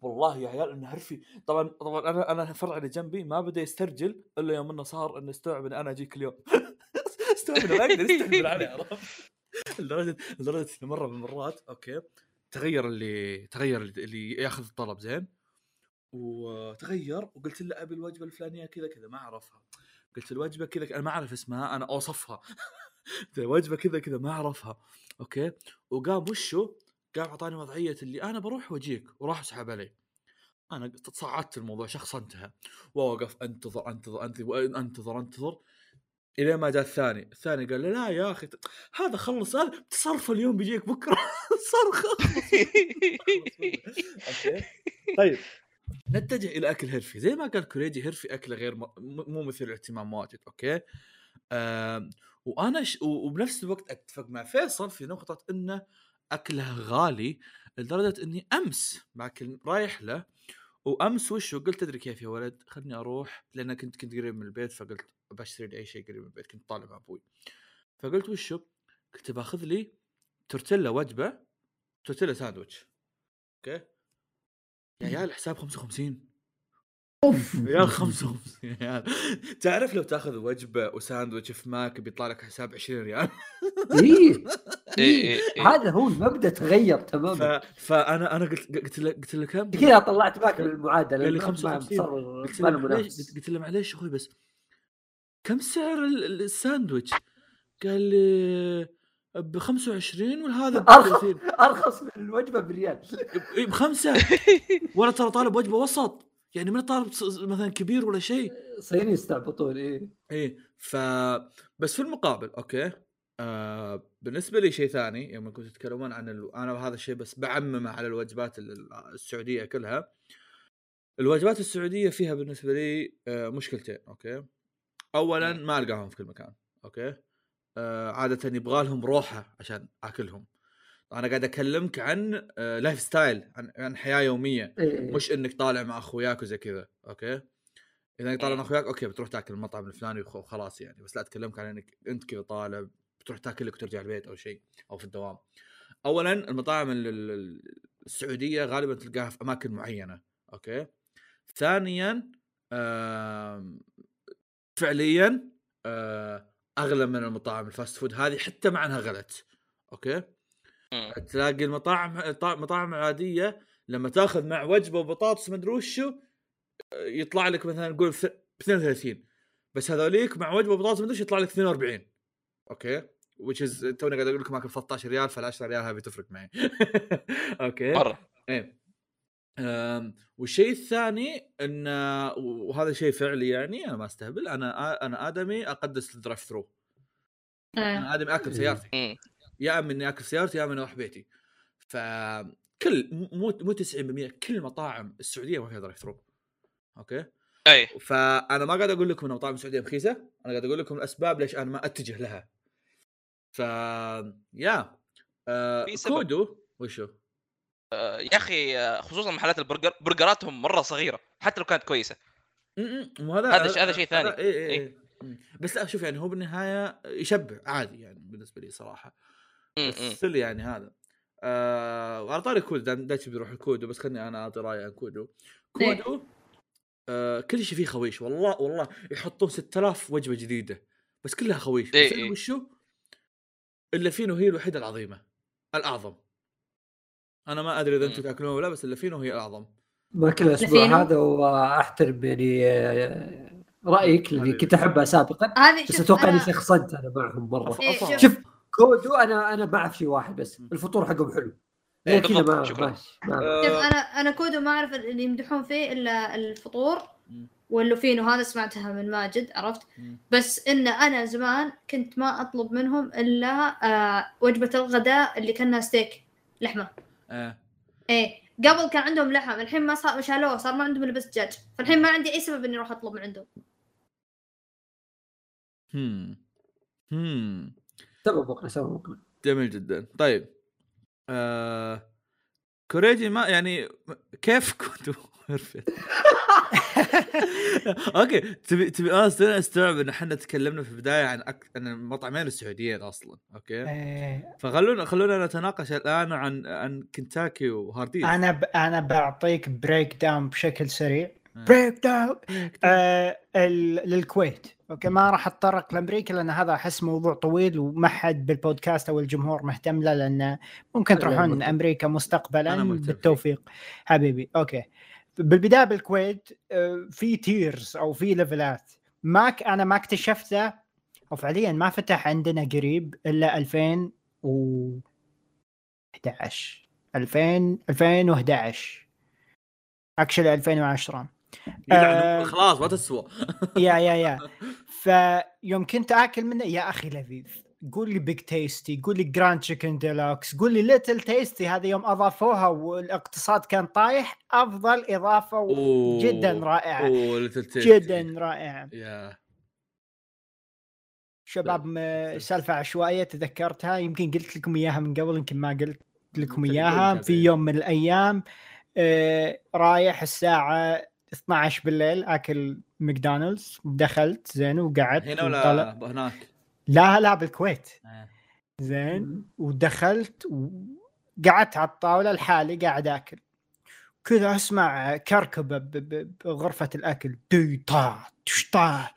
A: والله يا عيال إنه هرفي طبعا طبعا أنا أنا الفرع اللي جنبي ما بدأ يسترجل إلا يوم إنه صار إنه استوعب ان أنا أجي كل يوم استوعب إنه ما يقدر يستهبل عليه عرفت لدرجة لدرجة إنه مرة من المرات أوكي تغير اللي تغير اللي- يأخذ الطلب زين؟ وتغير وقلت له أبي الوجبة الفلانية كذا كذا ما أعرفها. قلت الوجبة كذا أنا ما أعرف اسمها أنا أوصفها. وجبة كذا كذا ما أعرفها. okay؟ وقام وشه قام أعطاني وضعية اللي أنا بروح وأجيك وراح سحب علي. أنا تصعدت الموضوع شخصنتها واوقف أنتظر أنتظر أنتظر أنتظر أنتظر. إلى ما جاء الثاني. الثاني قال لي لا يا أخي هذا خلص هذا تصرف اليوم بيجيك بكرة. okay؟ طيب. نتجه إلى أكل هرفي زي ما قال كوريجي هرفي أكله غير مو مثير للاهتمام واجد. okay؟ وأنا ش... وبنفس الوقت أتفق مع فيصل في نقطة إنه اكله غالي لدرجة إني أمس مع كل رايح له وأمس وش قلت تدري كيف يا ولد خلني أروح لأن كنت كنت قريب من البيت فقلت بشتري لي أي شيء قريب من البيت كنت طالع مع أبوي. فقلت وشو قلت باخذ لي تورتيلا وجبة تورتيلا ساندويتش. okay؟ يا عيال حساب 55
D: أوف
A: يا 55 يا عيال تعرف لو تاخذ وجبة وساندويتش في ماك بيطلع لك حساب 20 ريال
C: إيه.
E: إيه إيه إيه.
C: هذا هو المبدأ تغير. تماما
A: فانا أنا قلت قلت له قلت له كم؟
C: كذا طلعت ماك من المعادله
A: قال لي
C: ما-
A: 55
C: صار
A: قلت له معليش قلت- له معليش أخوي بس كم سعر ال- ال- الساندويتش؟ قال لي ب 25 وهذا ب
C: ارخص
A: 30
C: أرخص من الوجبة بريال
A: بخمسه ولا ترى طالب وجبة وسط يعني من طالب مثلا كبير ولا شيء.
C: صايرين يستعبطون إيه.
A: إيه ف بس في المقابل okay. آه بالنسبة لي شيء ثاني يوم كنتوا تتكلمون عن ال... أنا هذا الشيء بس بعممه على الوجبات ال- السعودية كلها. الوجبات السعودية فيها بالنسبة لي آه مشكلتين okay. اولا ما ألقاهم في كل مكان okay. آه عادة يبغى لهم روحه عشان أكلهم. أنا قاعد أكلمك عن آه lifestyle عن, عن حياة يومية
C: إيه.
A: مش إنك طالع مع أخوياك وزي كذا okay إذا طالع مع. أخوياك okay بتروح تاكل المطعم الفلاني وخ- وخلاص يعني بس لا أتكلمك عن إنك أنت كذا طالع بتروح تاكل لك وترجع البيت أو شيء أو في الدوام اولا المطاعم ال- ال- السعودية غالبا تلقاها في أماكن معينة okay ثانيا آم، فعليا آه، أغلى من المطاعم ال fast food هذه حتى مع إنها غلت
E: okay.
A: تلاقي المطاعم المطاعم العاديه لما تاخذ مع وجبة وبطاطس مدري وشو يطلع لك مثلا نقول ب 32 بس هذوليك مع وجبة وبطاطس مدري يطلع لك 42 okay. Which is توني قاعد أقول لكم ماكل 13 ريال فال 10 ريال هذه تفرق معي.
E: okay.
A: مرة. إيه. والشيء الثاني إن وهذا شيء فعلي يعني أنا ما أستهبل أنا أنا آدمي أقدس ال drive thru.
D: إيه.
A: أنا آدمي أكل بسيارتي
E: مم.
A: يا أما إني آكل سيارتي يا أما أروح بيتي. فكل مو مو 90% كل مطاعم السعودية ما فيها drive thru. okay؟
E: أي.
A: فأنا ما قاعد أقول لكم إن مطاعم السعودية رخيصة. أنا قاعد أقول لكم الأسباب ليش أنا ما أتجه لها. ف يا آه. كودو وشو؟
E: آه، يا أخي آه، خصوصا محلات البرجر برجراتهم مرة صغيرة حتى لو كانت
A: كويسة. وهذا
E: هذا- هذا شيء ثاني.
A: اي اي
E: إيه.
A: اي م. بس لا شوف يعني هو بالنهاية يشبع عادي يعني بالنسبة لي
E: صراحة.
A: بس
E: مم.
A: ستيل يعني هذا آه وعلى طاري كودو دام دايتشي بيروح الكودو بس خلني أنا أعطي رأيي عن كودو
D: إيه.
A: كودو آه كل شيء فيه خويش والله والله يحطون 6000 وجبة جديدة بس كلها خويش
E: إيه،
A: بس
E: إيه.
A: وشو إلا فينو هي الوحيدة العظيمة الأعظم أنا ما أدري إذا
E: أنتم.
A: تأكلون ولا بس إلا فينو هي الأعظم
C: ما كل
D: الأسبوع؟
C: هذا وأحترم يعني آه، رأيك اللي. كنت أحبها سابقا
D: هذه
C: بس أتوقع إني
D: أنا-
C: شخصنت أنا معهم مرة
D: إيه، شوف.
C: كودو أنا أنا ما اعرف شيء واحد بس. الفطور حقهم حلو.
A: إيه،
C: غير كذا ما
E: شكراً.
D: أنا أنا كودو ما أعرف اللي يمدحون فيه إلا الفطور. واللوفينو. هذا سمعتها من ماجد عرفت. بس إن أنا زمان كنت ما أطلب منهم إلا آه وجبة الغداء اللي كأنها ستيك لحمة.
A: آه.
D: إيه. قبل كان عندهم لحم الحين ما صار شالوه صار ما عندهم إلا بس دجاج فالحين ما عندي أي سبب إني أروح أطلب من عندهم.
A: هم. هم.
C: سبب مقنع سبب مقنع.
A: جميل جدا. طيب آه... كوريجي ما يعني كيف كنتوا عرفت okay تبي تبي أنا أستوعب إن إحنا تكلمنا في البداية عن أك... عن المطعمين السعوديين أصلا okay؟
B: إيه،
A: فخلونا خلونا نتناقش الآن عن عن كنتاكي وهارديز.
B: أنا ب... أنا بعطيك breakdown بشكل سريع. breakdown آه. للكويت. okay ما راح أتطرق لأمريكا لأن هذا أحس موضوع طويل وما حد بالبودكاست أو الجمهور مهتم له لأن ممكن تروحون. أمريكا مستقبلا. بالتوفيق. حبيبي okay. بالبداية بالكويت آه، في tiers أو في ليفلات ما ك... أنا ما اكتشفته أو فعليا ما فتح عندنا قريب إلا 2011 2000 2011 actually 2010
A: يعني
B: آه.
A: خلاص ما تسوى.
B: yeah yeah yeah. فيوم كنت آكل منه يا أخي لذيذ. قول لي Big Tasty قول لي Grand Chicken Deluxe قول لي Little Tasty هذه يوم أضافوها والاقتصاد كان طايح أفضل إضافة و-
A: أوه.
B: جدا
A: رائعة. Tasty.
B: جدا رائعة.
A: yeah.
B: شباب سالفة عشوائية تذكرتها. يمكن قلت لكم إياها من قبل يمكن ما قلت لكم
A: إياها.
B: في
A: لي.
B: يوم من الأيام آه، رايح الساعة 12 بالليل آكل ماكدونالدز دخلت زين وقعدت
A: هنا
B: وطلع-
A: ولا هناك؟
B: لا لا بالكويت
A: آه.
B: زين ودخلت وقعدت على الطاولة لحالي قاعد آكل كذا أسمع كركبه بغرفة الأكل دي طا تش طا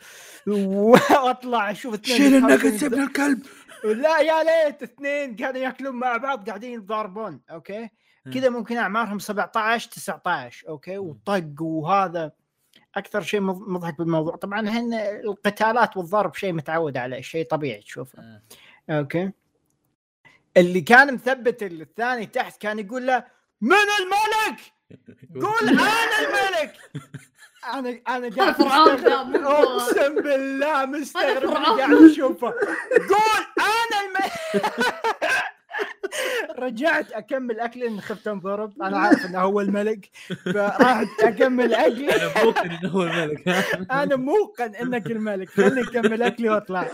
B: وأطلع أشوف اثنين
A: شيل يا ابن الكلب
B: لا يا ليت اثنين قاعدين يأكلون مع بعض قاعدين يتضاربون أوكي كذا ممكن أعمارهم 17 19 okay؟ وطق وهذا أكثر شيء مض- مضحك بالموضوع. طبعا هن القتالات والضرب شيء متعود عليه شيء طبيعي تشوفه.
A: آه.
B: أوكي؟ اللي كان مثبت الثاني تحت كان يقول له من الملك؟ قول أنا الملك. أنا أنا قاعد
D: فرعون.
B: أقسم بالله مستغرب. قاعد أشوفه. قول أنا الملك. رجعت أكمل اكلي لأن خفت انضرب. أنا عارف إنه هو الملك فرحت أكمل اكلي
A: أنا موقن إنه هو الملك.
B: أنا موقن إنك الملك. خليني أكمل أكلي وأطلع.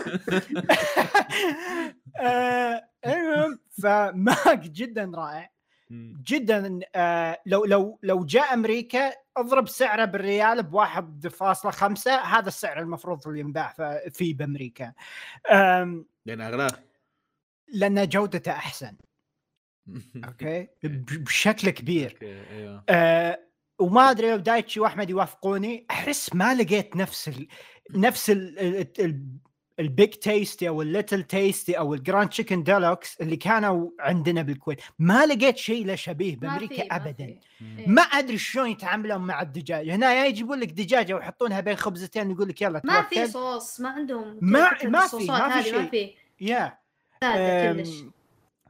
B: آه، المهم فماك جدا رائع. جدا آه، لو لو لو جاء أمريكا اضرب سعره بالريال ب 1.5 هذا السعر المفروض اللي ينباع فيه بأمريكا.
A: لأن أغلاه.
B: لأن جودته أحسن. okay. ب- بشكل كبير.
A: okay أيوه.
B: آه وما أدري لو دايتشي وأحمد يوافقوني أحس ما لقيت نفس ال... نفس ال... ال... ال... ال Big Tasty أو ال Little Tasty أو ال Grand Chicken Deluxe اللي كانوا عندنا بالكويت. ما لقيت شيء له شبيه
D: ما بأمريكا ما
B: ابدا.
D: في. إيه.
B: ما أدري شلون يتعاملون مع الدجاج. هنا يا يجيبون لك دجاجة ويحطونها بين خبزتين يقول لك يلا
D: ما في. صوص ما عندهم
B: ما- ما في- ما في
D: هذه ما
B: شيء.
D: في.
B: yeah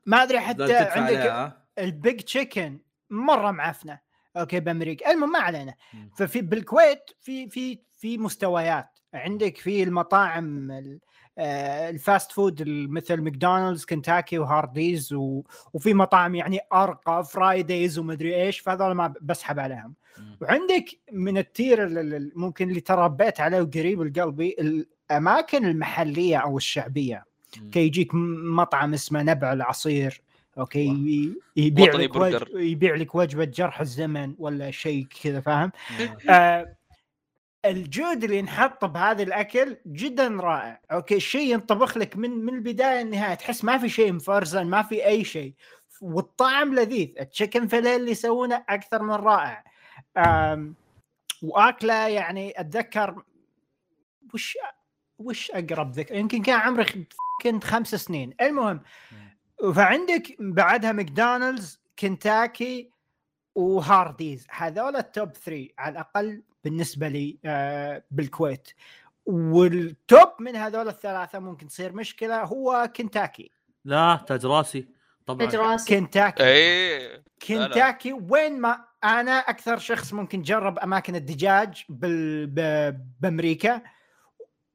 B: ما أدري حتى عندك
A: عليها
B: ال Big Chicken مرة معفنة. okay بأمريكا. المهم ما علينا. ففي بالكويت في في في مستويات. عندك في المطاعم ال- آه، ال fast food مثل ماكدونالدز كنتاكي وهارديز و... وفي مطاعم يعني أرقى فرايديز ومدري إيش. فهذول ما بسحب عليهم. وعندك من ال tier ال- ال- ال- ممكن اللي تربيت عليه وقريب لقلبي الأماكن المحلية أو
A: الشعبية.
B: okay يجيك مطعم اسمه نبع العصير okay؟ يبيع لك وج...
E: برجر.
B: يبيع لك وجبة جرح الزمن ولا شيء كذا فاهم؟
A: آه.
B: الجود اللي ينحط بهذا الأكل جدا رائع okay؟ الشيء ينطبخ لك من من البداية للنهاية تحس ما في شيء مفرزن ما في أي شيء. والطعم لذيذ ال chicken fillet اللي يسوونه أكثر من رائع. وأكله يعني أتذكر وش وش أقرب ذكر يمكن كان عمري كنت خمس سنين. المهم فعندك بعدها ماكدونالدز كنتاكي وهارديز. هذول ال top 3 على الأقل بالنسبة لي آه، بالكويت. وال top من هذول الثلاثة ممكن تصير مشكلة هو كنتاكي.
A: لا تاج راسي طبعا.
D: تاج راسي
B: كنتاكي.
E: إيه.
B: كنتاكي وين ما أنا أكثر شخص ممكن جرب أماكن الدجاج بال... ب... بأمريكا.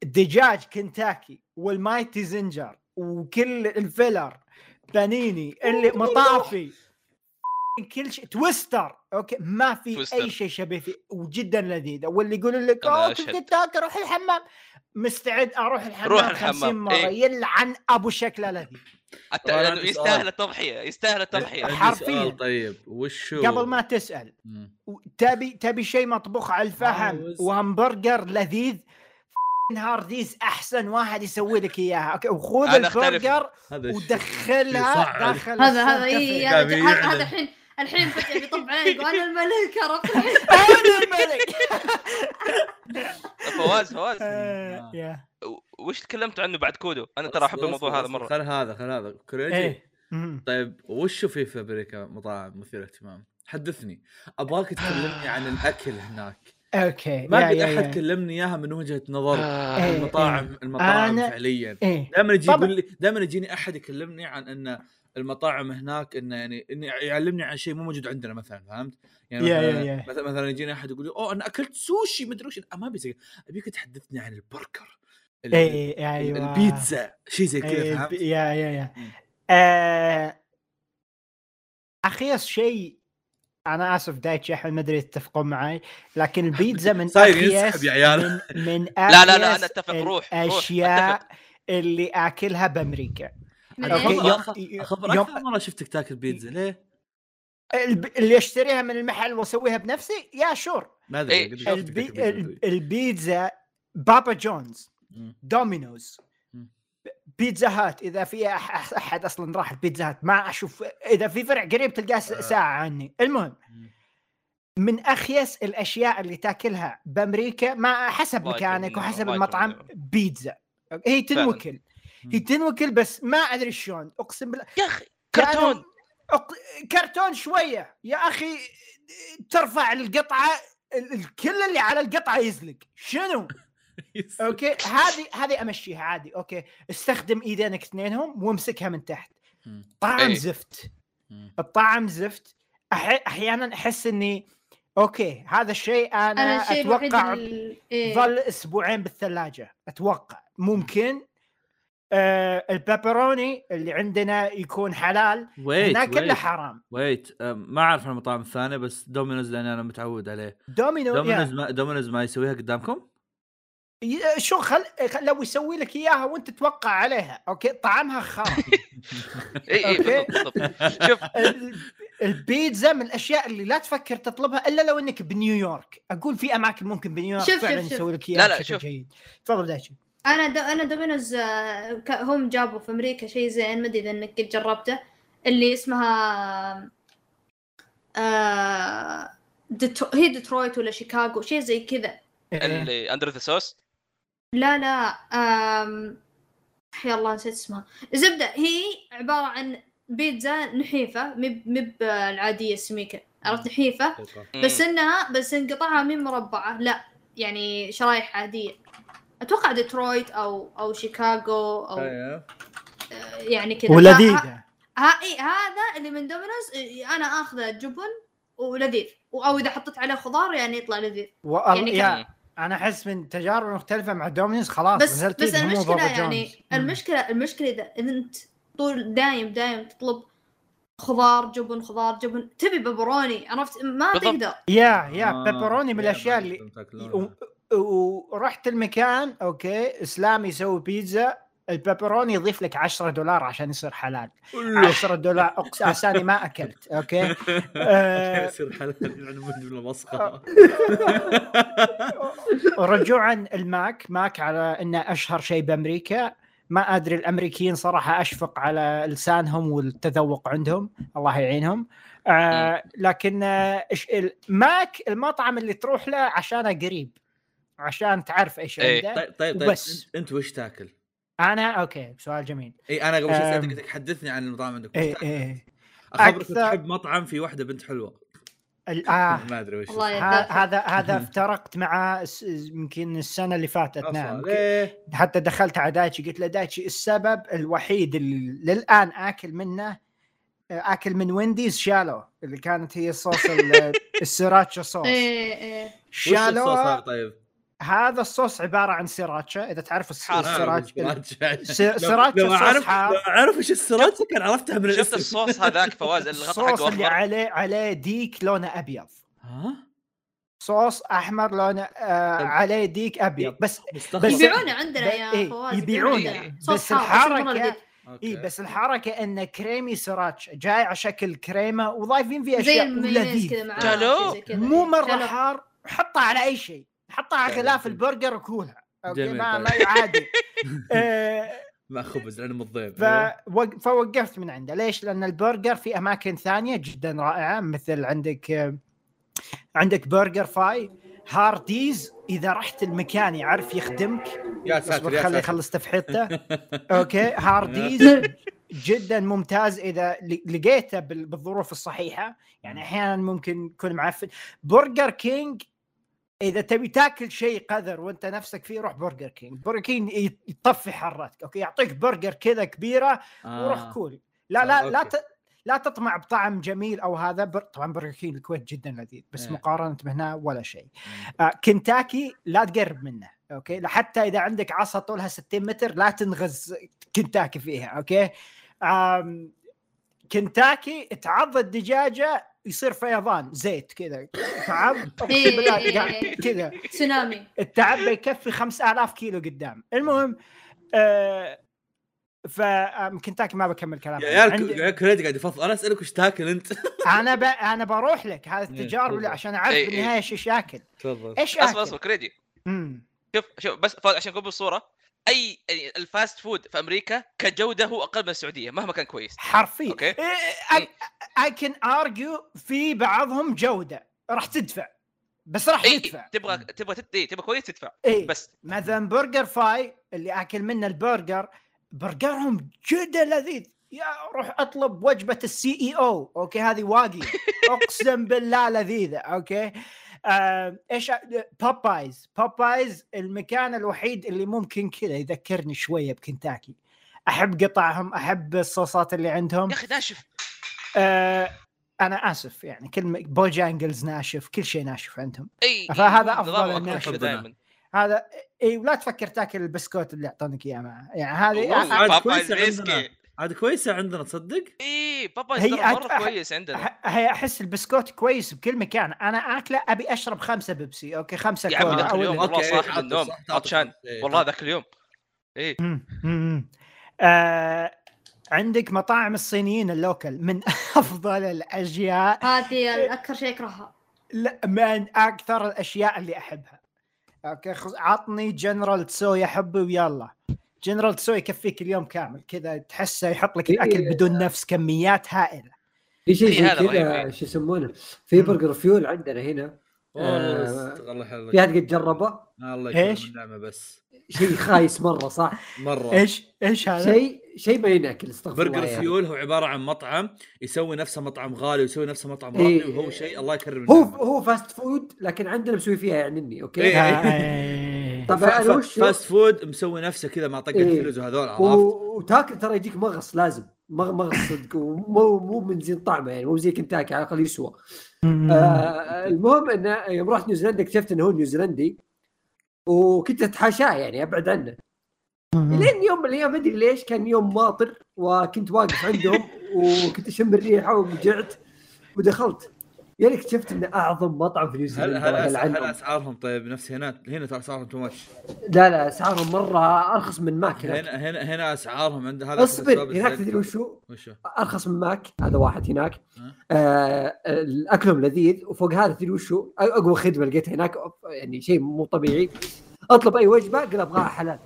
B: دجاج كنتاكي والمايتي زنجر وكل الفيلر بانيني اللي مطافي كل شيء تويستر أوكي ما في
E: تويستر.
B: اي شيء شبيه فيه وجدا لذيذه واللي يقول لك أوه
E: أشهد.
B: كنت تاكل روح الحمام مستعد أروح الحمام
E: روح
B: 50
E: الحمام،
B: مرة
E: إيه.
B: يلعن أبو شكله لذيذ
E: حتى يستاهل. التضحية يستاهل
A: التضحية
B: حرفياً.
A: طيب وش هو
B: قبل ما
A: تسأل.
B: تبي تبي شيء مطبوخ على الفحم
A: عاوز.
B: وهمبرجر لذيذ هارديز أحسن واحد يسوي لك إياها أوكي وخذ. البرجر ودخلها. داخل
D: هذا هذا إي
B: فيه.
D: هذا الحين الحين فجأة بيطب عليك وأنا الملك عرفت
B: أنا الملك
E: فواز فواز
B: آه، يا.
E: و- وش تكلمت عنه بعد كودو؟ أنا ترى
A: أحب
E: الموضوع هذا. مرة
A: خل هذا خل هذا كوريجي
B: إيه مم.
A: طيب وش في في أمريكا مطاعم مثيرة اهتمام؟ حدثني أبغاك تكلمني عن الأكل هناك
B: okay
A: ما قد
B: أحد.
A: كلمني إياها من وجهة نظر
B: إيه،
A: المطاعم المطاعم
B: أنا-
A: فعليا
B: إيه
A: دائما يجي. يقول لي دائما يجيني أحد يكلمني عن إن المطاعم هناك إنه يعني انه يعلمني عن شيء مو موجود عندنا مثلا فهمت؟ يعني
B: يا-
A: مثلا
B: يا- يا.
A: مثلا يجيني أحد يقول لي أوه أنا أكلت سوشي مدري وش ما أبي ابيك تحدثني عن البرجر ال-
B: إيه أيوه
A: البيتزا شيء زي كذا
B: إيه،
A: فهمت؟
B: يا يا يا. آه، اخيس شيء أنا آسف دايتشي أحمد ما أدري تتفقون معي لكن البيتزا من
A: صاير ينسحب يا عيال.
B: من, من
E: لا، لا، لا، أنا أتفق، روح، روح،
B: الأشياء اللي
D: آكلها
B: بأمريكا
D: إيش؟
B: يوم-
A: أكثر مرة شفتك تاكل بيتزا ليه؟
B: الب- اللي أشتريها من المحل وأسويها بنفسي يا شور
A: ما أدري
E: إيه،
B: البيتزا بابا جونز. دومينوز. بيتزا هات إذا في أحد أصلا راح البيتزا هات ما أشوف إذا في فرع قريب تلقاه س- ساعة عني. المهم. من أخيس الأشياء اللي تاكلها بأمريكا ما حسب مكانك وحسب المطعم. بيتزا. هي تنوكل. هي. تنوكل بس ما أدري شلون. أقسم بالله
E: يا
B: أخي
E: كرتون.
B: أق... كرتون شوية. يا أخي ترفع القطعة ال- الكل اللي على القطعة يزلق. شنو؟ okay هذه هذه أمشيها عادي okay استخدم ايدينك اثنينهم وامسكها من تحت. طعم
E: إيه.
B: زفت. الطعم زفت أح... أحيانا أحس إني okay هذا الشيء
D: أنا, الشيء الوحيد أتوقع إيه.
B: ظل أسبوعين بالثلاجة أتوقع ممكن آه البيبروني اللي عندنا يكون حلال
A: ويت
B: هناك كله حرام
A: ويت أم، ما أعرف المطاعم الثانية بس دومينوز لأن أنا متعود عليه
B: دومينو
A: دومينوز
B: يا.
A: ما دومينوز ما يسويها قدامكم؟
B: شو خل... خل... لو يسوي لك إياها وأنت توقع عليها أوكي طعمها خرا
E: اي اي
B: أوكي.
E: بالضبط بالضبط. شوف
B: ال- البيتزا من الأشياء اللي لا تفكر تطلبها إلا لو إنك بنيويورك أقول في أماكن ممكن بنيويورك
D: شوف-
B: فعلا
D: شوف-.
B: يسوي لك
E: لا-
B: إياها
E: لا،
B: بشكل
E: شوف.
B: جيد تفضل داشي
D: أنا دو أنا دومينوز آه، ك- هم جابوا في أمريكا شيء زين ما أدري إذا إنك قد جربته اللي اسمها آه ديترو... هي ديترويت ولا شيكاغو شيء زي كذا
B: إيه.
E: اللي under the sauce
D: لا لا آم... يا الله نسيت اسمها زبدة هي عبارة عن بيتزا نحيفة مب مب العادية السميكة. عرفت؟ نحيفة. بس إنها بس انقطعها من مربعة. لا يعني شرايح عادية. أتوقع ديترويت أو أو شيكاغو أو
A: أيوه.
D: آه، يعني كذا.
B: ولذيذه
D: ها إيه هذا اللي من دومينوز أنا آخذه جبن ولذيذ. أو إذا حطيت عليه خضار يعني يطلع لذيذ.
B: وال...
D: يعني
B: أنا أحس من تجارب مختلفة مع دومينوز خلاص
D: بس بس
B: المشكلة
D: يعني
B: جونز.
D: المشكلة المشكلة اذا أنت طول دايم دايم تطلب خضار جبن خضار جبن تبي ببروني عرفت ما. تقدر
B: يا يا
A: آه،
B: بيبروني من
A: يا الأشياء
B: اللي ورحت المكان okay إسلامي يسوي بيتزا البيبروني يضيف لك 10 دولار عشان يصير حلال. 10 دولار اقسم عشان ما أكلت. okay؟ آه،
A: يصير حلال. يعني من المسخرة.
B: ورجوعا الماك. ماك على إنه أشهر شيء بأمريكا. ما أدري الأمريكيين صراحة أشفق على لسانهم والتذوق عندهم. الله يعينهم. آه لكن آه الماك المطعم اللي تروح له عشانه قريب. عشان تعرف إيش
E: إيه.
B: عنده.
A: طيب طيب طيب. انت, أنت وش تاكل؟
B: أنا أوكي سؤال جميل
A: إي أنا قبل شوي
B: أم.
A: سألتك قلت لك حدثني عن المطاعم عندكم تاكل؟
B: إيه
A: أخبرك
B: أكثر-
A: تحب مطعم في واحدة بنت حلوة
B: ال- آه
A: ما أدري وش
B: هذا هذا افترقت معاه س- يمكن السنة اللي فاتت. نعم
A: ليه؟
B: حتى دخلت على دايتشي قلت له دايتشي السبب الوحيد اللي للآن آكل منه آكل من وينديز شالو اللي كانت هي الصوص ال- السيراتشا صوص
D: إيه إيه
A: وش الصوص هذا
B: شالو
A: طيب؟
B: هذا الصوص عبارة عن سيراتشا إذا تعرف. السيراتشا
A: سراتشا
B: س- سراتشا
A: لو اعرف. لو أعرف إيش السراتشا كان عرفتها من
E: شفت
A: الاسم
E: الصوص هذاك فواز اللي غطى حقه
B: الصوص اللي عليه عليه ديك لونه أبيض
A: ها؟
B: صوص أحمر لونه آه عليه ديك أبيض بس
A: مستخلص
D: يبيعونه عندنا يا
B: إيه،
D: فواز
B: يبيعونه.
D: صوص
B: بس.
A: okay.
B: اي بس الحركة انه creamy sriracha جاي على شكل كريمة وضايفين فيه
D: زي
B: اشياء
D: المايونيز كذا زي كذا.
B: مو
D: مرة.
B: حار حطها على أي شيء حطها على
A: جميل.
B: غلاف البرجر وكولها
A: okay؟
B: ما
A: طيب.
B: ما يعادي آه،
A: مع خبز لأنه
B: فوق- فوقفت من عنده. ليش؟ لأن البرجر في أماكن ثانية جدا رائعة مثل عندك آه، عندك BurgerFi هارديز. إذا رحت المكان يعرف يخدمك.
A: يا ساتر
B: خليه يخلص تفحيطته okay؟ هارديز جدا ممتاز. إذا لقيته بال- بالظروف الصحيحة يعني أحيانا ممكن يكون معفن. برجر كينج إذا تبي تاكل شيء قذر وأنت نفسك فيه روح برجر كينج برجر كينج يطفي حرتك okay؟ يعطيك برجر كذا كبيرة وروح
A: آه.
B: كول. لا
A: آه،
B: لا لا
A: okay.
B: ت... لا تطمع بطعم جميل أو هذا بر... طبعا برجر كينج الكويت جدا لذيذ بس
A: إيه.
B: مقارنة بهنا ولا شيء. آه كنتاكي لا تقرب منه okay؟ لا حتى إذا عندك عصا طولها 60 متر لا تنغز كنتاكي فيها okay؟ آم كنتاكي تعض الدجاجة يصير فيضان زيت كذا. أقسم
D: إيه، إيه، إيه.
B: كذا.
D: تسونامي.
B: التعبى يكفي 5000 كيلو قدام. المهم آه فكنتاكي ما بكمل كلام
A: يا عيال كريدي قاعد يفضل أنا أسألك وش تاكل أنت؟
B: أنا ب... أنا بروح لك. هذه التجارب
A: تفضل.
B: اللي عشان أعرف
E: إيه،
B: في
E: إيه.
B: النهايه إيش إيش اكل
A: تفضل.
B: إيش
E: أصبر
B: اكل
E: اصبر كريدي. شوف شوف بس عشان أقول بالصورة. أي ال fast food في أمريكا كجودة هو أقل من السعودية مهما كان كويس.
B: حرفيا.
E: okay.
B: I can argue في بعضهم جودة. راح تدفع. بس راح
E: اي
B: تدفع
E: تبغى تبغى تت- إيه، تبغى كويس تدفع.
B: اي
E: بس.
B: مثلا BurgerFi اللي آكل منه البرجر برجرهم جدا لذيذ. يا روح أطلب وجبة ال CEO okay هذه wagyu. أقسم بالله لذيذة. okay؟ إيش Popeyes Popeyes المكان الوحيد اللي ممكن كذا يذكرني شوية بكنتاكي. أحب قطعهم أحب الصوصات اللي عندهم.
E: يا أخي ناشف.
B: آه أنا آسف يعني كلمه Bojangles ناشف كل شيء ناشف عندهم.
E: إي فهذا كذا
A: عندنا.
E: دائما.
B: هذا إي ولا تفكر تاكل البسكوت اللي يعطونك إياه معه. يعني هذه
A: كويسة عندنا. عاد كويسة عندنا تصدق؟
E: إي Popeyes
B: هي
E: مرة
B: أح-
E: كويس عندنا.
B: هي أحس البسكوت كويس بكل مكان. أنا آكله أبي أشرب خمسة بيبسي okay؟ خمسة
E: يا عمي ذاك اليوم والله
A: okay،
E: صاحي
A: تعطي-
E: من النوم. عطشان.
A: خمسة. إيه،
E: والله. ذاك اليوم.
B: مم. آه عندك مطاعم الصينيين ال local من أفضل الأشياء.
D: هذه أكثر شيء أكرهها.
B: لا من أكثر الأشياء اللي أحبها. okay خذ عطني General Tso احبه ويلا. General Tso يكفيك اليوم كامل كذا تحسه يحط لك
C: إيه.
B: الاكل بدون نفس كميات هائلة
C: في شيء
E: إيه،
C: زي كذا
E: إيه.
C: شو يسمونه في. BurgerFuel عندنا هنا
A: والله
C: آه،
A: يحفظك
C: في احد قد جربه
A: الله يكرم
B: إيش؟
A: النعمه بس
C: شيء خايس مرة صح
A: مرة
B: إيش إيش هذا؟
C: شيء شيء ما ينأكل استغفر الله
A: برجر
C: يعني.
A: فيول هو عبارة عن مطعم يسوي نفسه مطعم غالي ويسوي نفسه مطعم
C: إيه.
A: راقي وهو شيء الله يكرم
C: هو
A: النعمة.
C: هو fast food لكن عندنا مسوي فيها يعني إني okay
A: إيه.
C: طب
A: ف-
C: أنا
A: ف-
C: وش
A: fast food مسوي نفسه كذا مع طقه
C: إيه.
A: فلوس وهذول عرفت؟
C: و- وتاكل ترى يجيك مغص لازم. مغ- مغص صدق. ومو مو من زين طعمه يعني مو زي كنتاكي على الأقل يسوى. آه المهم انه يوم رحت نيوزيلندا اكتشفت إنه هو نيوزيلندي وكنت أتحاشاه يعني أبعد عنه. لين يوم من الأيام ما ادري ليش كان يوم ماطر وكنت واقف عندهم وكنت أشم الريحة ورجعت ودخلت. يعني اكتشفت انه أعظم مطعم في
A: هل
C: نيوزيلندا
A: هل هل
C: عنهم.
A: أسعارهم طيب نفس هنا هنا ترى أسعارهم too much
C: لا لا أسعارهم مرة أرخص من ماك هناك
A: هنا هنا هنا أسعارهم عند هذا
C: اصبر هناك. تدري وشو؟
A: وشو؟
C: أرخص من ماك هذا واحد هناك
A: ها؟
C: آه اكلهم لذيذ وفوق هذا تدري وشو؟ أقوى خدمة لقيتها هناك يعني شيء مو طبيعي أطلب أي وجبة قل أبغاها حلال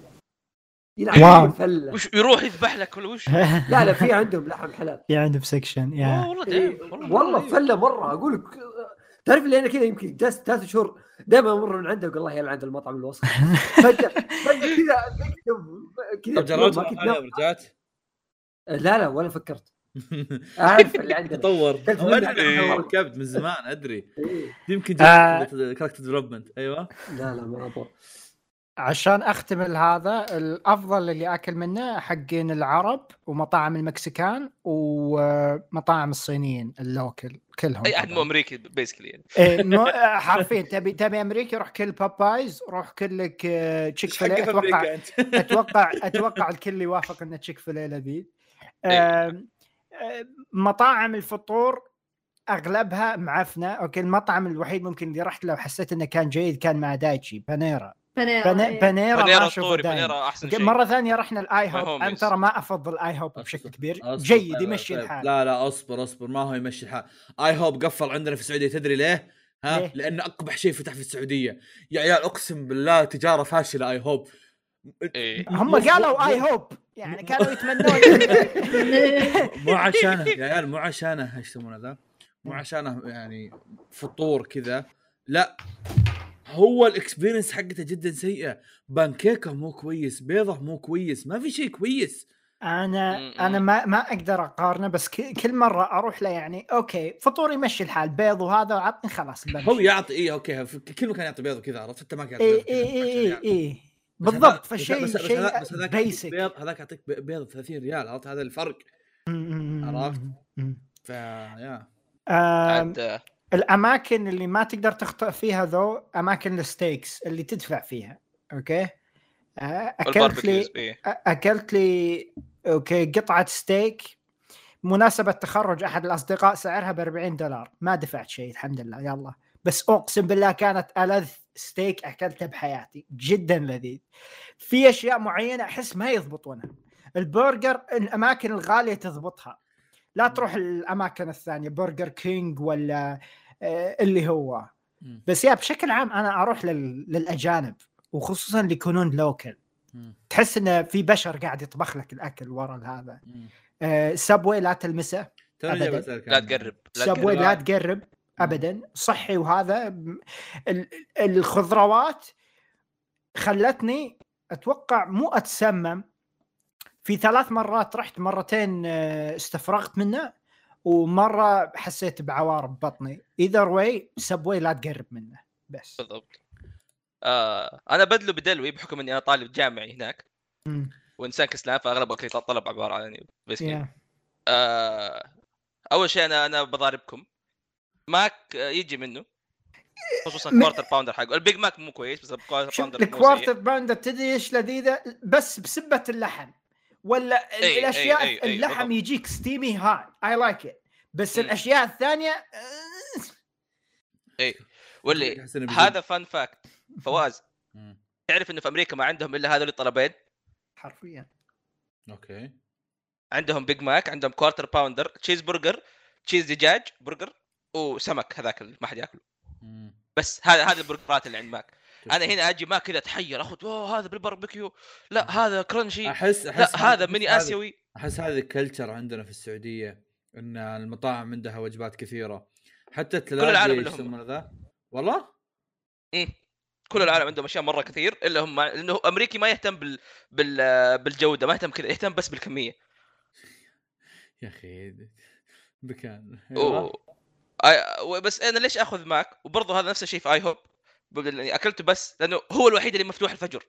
C: يلعب
B: wow.
C: الفله
E: وش يروح يذبح لك ولا وش؟
C: لا لا في عندهم لحم حلال.
B: يا عنده ب section
E: أوه،
B: يا
E: والله
C: إيه،
E: دايم
C: والله فله مرة. أقول لك تعرف اللي أنا كذا يمكن جلست ثلاث شهور دائما أمر من عنده أقول الله يلا عند المطعم الوسط. فجأة فجأة كذا كذا
A: طب جربت. ورجعت؟
C: لا لا ولا فكرت. أعرف اللي عندنا.
A: تطور. ادري ركبت من زمان أدري.
C: إيه.
A: يمكن
B: آه.
A: character development أيوه.
C: لا لا ما أبغى.
B: عشان أختم هذا الأفضل اللي أكل منه حقين العرب ومطاعم المكسيكان ومطاعم الصينيين ال local كلهم
E: أي أحد مو. أمريكي basically يعني
B: إيه، مو- حرفيا تبي تبي أمريكي روح كل Popeyes روح كل لك Chick
A: إيش حق
B: fil-A
A: في أتوقع؟
B: أتوقع أتوقع الكل يوافق إن Chick-fil-A لذيذ
E: إيه.
B: مطاعم الفطور أغلبها معفنة okay المطعم الوحيد ممكن اللي رحت له وحسيت إنه كان جيد كان مع دايتشي Panera Panera
E: Pane-.
B: Panera
E: Panera
B: دايم
E: Panera
B: أحسن
E: شيء
B: مرة ثانية رحنا
E: ال
B: IHOP
E: هو أنا.
B: ترى ما أفضل ال IHOP بشكل. كبير
A: أصبر.
B: جيد
A: طيب،
B: يمشي
A: طيب.
B: الحال
A: لا لا أصبر أصبر ما هو يمشي الحال IHOP قفل عندنا في السعودية تدري ليه؟ ها؟
B: ليه؟
A: لأنه أقبح شيء فتح في السعودية يا عيال أقسم بالله تجارة فاشلة IHOP
E: إيه.
B: هم قالوا I HOP يعني كانوا يتمنون
A: مو عشانه يا عيال مو عشانه إيش يسمونه ذا؟ مو عشانه يعني فطور كذا لا هو ال experience حقته جدا سيئة. بانكيكه مو كويس بيضة مو كويس ما في شيء كويس.
B: أنا
E: أنا.
B: ما ما أقدر أقارنه بس كل مرة أروح له يعني okay فطور يمشي الحال بيض وهذا وعطني خلاص بمشي.
A: هو يعطي إيه okay كل مكان يعطي بيض وكذا عرفت؟ انت ما كان
B: اي اي اي اي اي بالضبط فالشيء شيء basic
A: بيض هذاك يعطيك بي- بيض ب 30 ريال عرفت؟ هذا الفرق. عرفت؟ ف يا.
E: عاد
B: الأماكن اللي ما تقدر تخطئ فيها ذو أماكن ال steaks اللي تدفع فيها okay؟ آه،
E: أكلت
B: لي
E: إيه.
B: أكلت لي okay قطعة ستيك مناسبة تخرج أحد الأصدقاء سعرها ب 40 دولار ما دفعت شيء الحمد لله يلا. بس أقسم بالله كانت ألذ ستيك اكلته بحياتي جدا لذيذ. في أشياء معينة أحس ما يضبطونها. البرجر الأماكن الغالية تضبطها. لا تروح الأماكن الثانية برجر كينج ولا آه، اللي هو. بس يا بشكل عام أنا أروح لل... للأجانب وخصوصا اللي يكونون
A: local.
B: تحس انه في بشر قاعد يطبخ لك الأكل ورا هذا
A: مم.
B: آه Subway لا تلمسه.
A: بسألك
E: لا. تقرب Subway
B: لا تقرب ابدا صحي وهذا الخضروات خلتني أتوقع مو أتسمم في ثلاث مرات رحت مرتين آه، استفرغت منه ومرة حسيت بعوار ببطني ايذر واي سبوي لا تقرب منه. بس.
E: بالضبط. آه أنا بدله بدلوي بحكم إني أنا طالب جامعي هناك. وإنسان كسلان فأغلب اكلي طلب عبارة عن يعني
B: يا.
E: آه أول شيء أنا أنا بضاربكم. ماك آه، يجي منه. خصوصا Quarter Pounder حقه. ال Big Mac مو كويس بس
B: ال
E: Quarter Pounder
B: ال
E: Quarter.
B: Pounder تدري إيش لذيذة؟ بس بسبة اللحم. ولا
E: أي- أي-
B: الأشياء
E: أي- أي،
B: اللحم
E: بالضبط.
B: يجيك steamy هاي I like it بس
E: مم.
B: الأشياء الثانية
E: اي واللي. هذا fun fact فواز. تعرف إنه في أمريكا ما عندهم إلا هذول الطلبين
B: حرفيا
A: أوكي
E: عندهم Big Mac عندهم Quarter Pounder cheese برجر cheese دجاج برجر وسمك هذاك اللي ما حد ياكله. بس هذا هذا البرجرات اللي عند ماك
A: أنا.
E: هنا أجي ماك كذا أتحير أخذ اوه هذا بالباربيكيو لا هذا crunchy
A: احس أحس
E: لا هذا
A: هذا-
E: آسيوي.
A: أحس هذه ال culture عندنا في السعودية إن المطاعم عندها وجبات كثيرة. حتى تلاقي
E: العالم
A: إيش
E: لهم.
A: يسمونه ذا. والله؟
E: إيه. كل العالم عندهم أشياء مرة كثير إلا هم لأنه أمريكي ما يهتم بال... بال... بالجودة ما يهتم كذا يهتم بس بالكمية.
A: يا أخي مكان
E: و... آي... بس أنا ليش آخذ ماك وبرضه هذا نفس الشيء في IHOP أكلته بس لأنه هو الوحيد اللي مفتوح الفجر.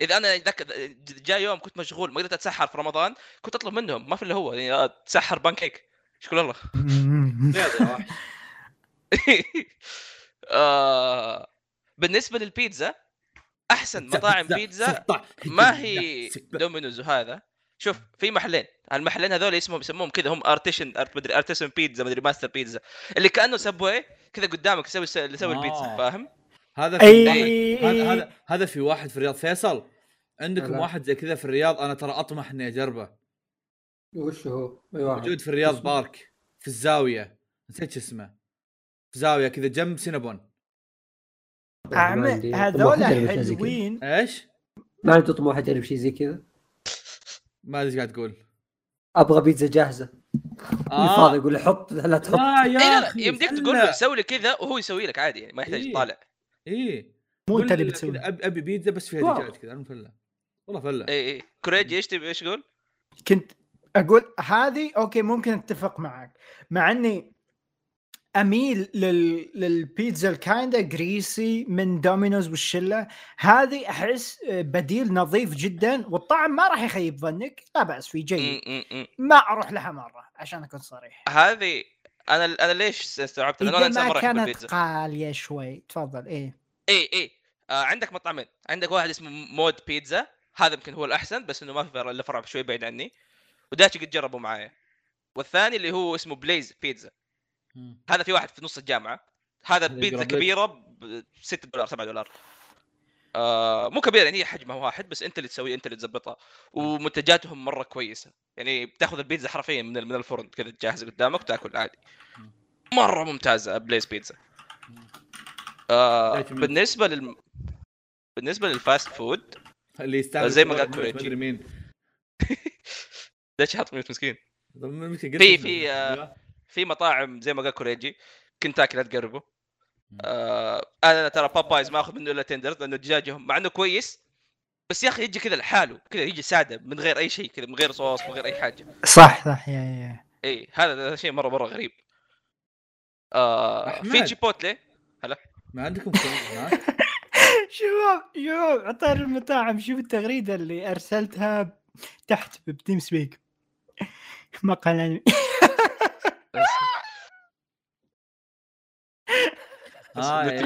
E: إذا أنا ذاك جاء يوم كنت مشغول ما قدرت أتسحر في رمضان كنت أطلب منهم ما في إلا هو يعني أتسحر بانكيك شكرا الله. آه... بالنسبة للبيتزا أحسن مطاعم بيتزا. ما هي. Domino's وهذا شوف في محلين المحلين هذول اسمهم يسموهم كذا هم artisan مدري artisan بيتزا مدري ماستر بيتزا اللي كأنه Subway كذا قدامك يسوي يسوي البيتزا
A: آه.
E: فاهم؟
A: هذا في واحد هذا هذا هذا في واحد في الرياض فيصل عندكم
C: لا.
A: واحد زي كذا في الرياض أنا ترى أطمح إني أجربه
C: وش هو؟ أي واحد
A: موجود في الرياض
C: اسمه؟
A: بارك في الزاوية نسيت شو اسمه في زاوية كذا جنب
B: Cinnabon
C: عندي طموح
B: هذول
C: أجرب شيء زي كذا.
B: حلوين
A: إيش؟
C: ما عندي طموح اجرب شيء زي كذا
A: ما أدري إيش قاعد تقول
C: أبغى بيتزا جاهزة آه. فاضي يقول حط لا تحط.
A: لا يا
E: لا لا
A: أخي
E: يمديك تقول له سوي لي كذا وهو يسوي لك عادي يعني ما يحتاج
A: إيه.
E: يطالع.
A: إيه.
B: مو أنت اللي بتسوي.
A: أبي بيتزا بس فيها. دجاج كذا أنا فله والله فله.
E: اي اي كوريجي إيش تبي إيش تقول؟
B: كنت أقول هذه أوكي ممكن أتفق معك. مع إني اميل لل... للبيتزا ال kinda greasy من Domino's والشلة. هذه أحس بديل نظيف جدا والطعم ما راح يخيب ظنك. لا بأس فيه جيد. ما أروح لها مرة عشان أكون صريح.
E: هذه أنا أنا ليش استوعبت؟
B: لأنه
E: أنا
B: ما كانت
E: البيتزا
B: غالية شوي. تفضل إيه.
E: إي إي. آه عندك مطعمين. عندك واحد اسمه MOD Pizza هذا يمكن هو الأحسن بس إنه ما في الا فرع شوي بعيد عني. وداتشي قد جربوا معايا. والثاني اللي هو اسمه Blaze
A: Pizza.
E: هذا في واحد في نص الجامعة. هذا بيتزا. كبيرة ب 6 دولار 7 دولار. آه مو كبيرة يعني هي حجمها واحد بس انت اللي تسويه انت اللي تظبطها ومنتجاتهم مرة كويسة. يعني بتاخذ البيتزا حرفيا من من الفرن كذا جاهزة قدامك وتاكل عادي. مرة ممتازة Blaze Pizza. آه
A: بالنسبة لل
E: بالنسبة لل fast food
A: اللي يستاهل
E: زي ما قال كوريجي.
A: مين.
E: ليش حاط mute مسكين؟ في-؟ في، آه، في مطاعم زي ما قال كوريجي كنتاكي لا تقربوا. آه أنا ترى Popeyes ما آخذ منه إلا tenders لأنه دجاجهم مع إنه كويس. بس يا أخي يجي كذا لحاله كذا يجي سادة من غير أي شيء كذا من غير صوص من غير أي حاجة.
B: صح صح يا يا
E: إي هذا هذا شيء مرة مرة غريب. آه في
A: أحمد.
E: Chipotle
A: ما عندكم
B: شباب شباب عطار المطاعم شوف التغريدة اللي أرسلتها تحت بتيم سبيك. مقال
A: آه، إيه.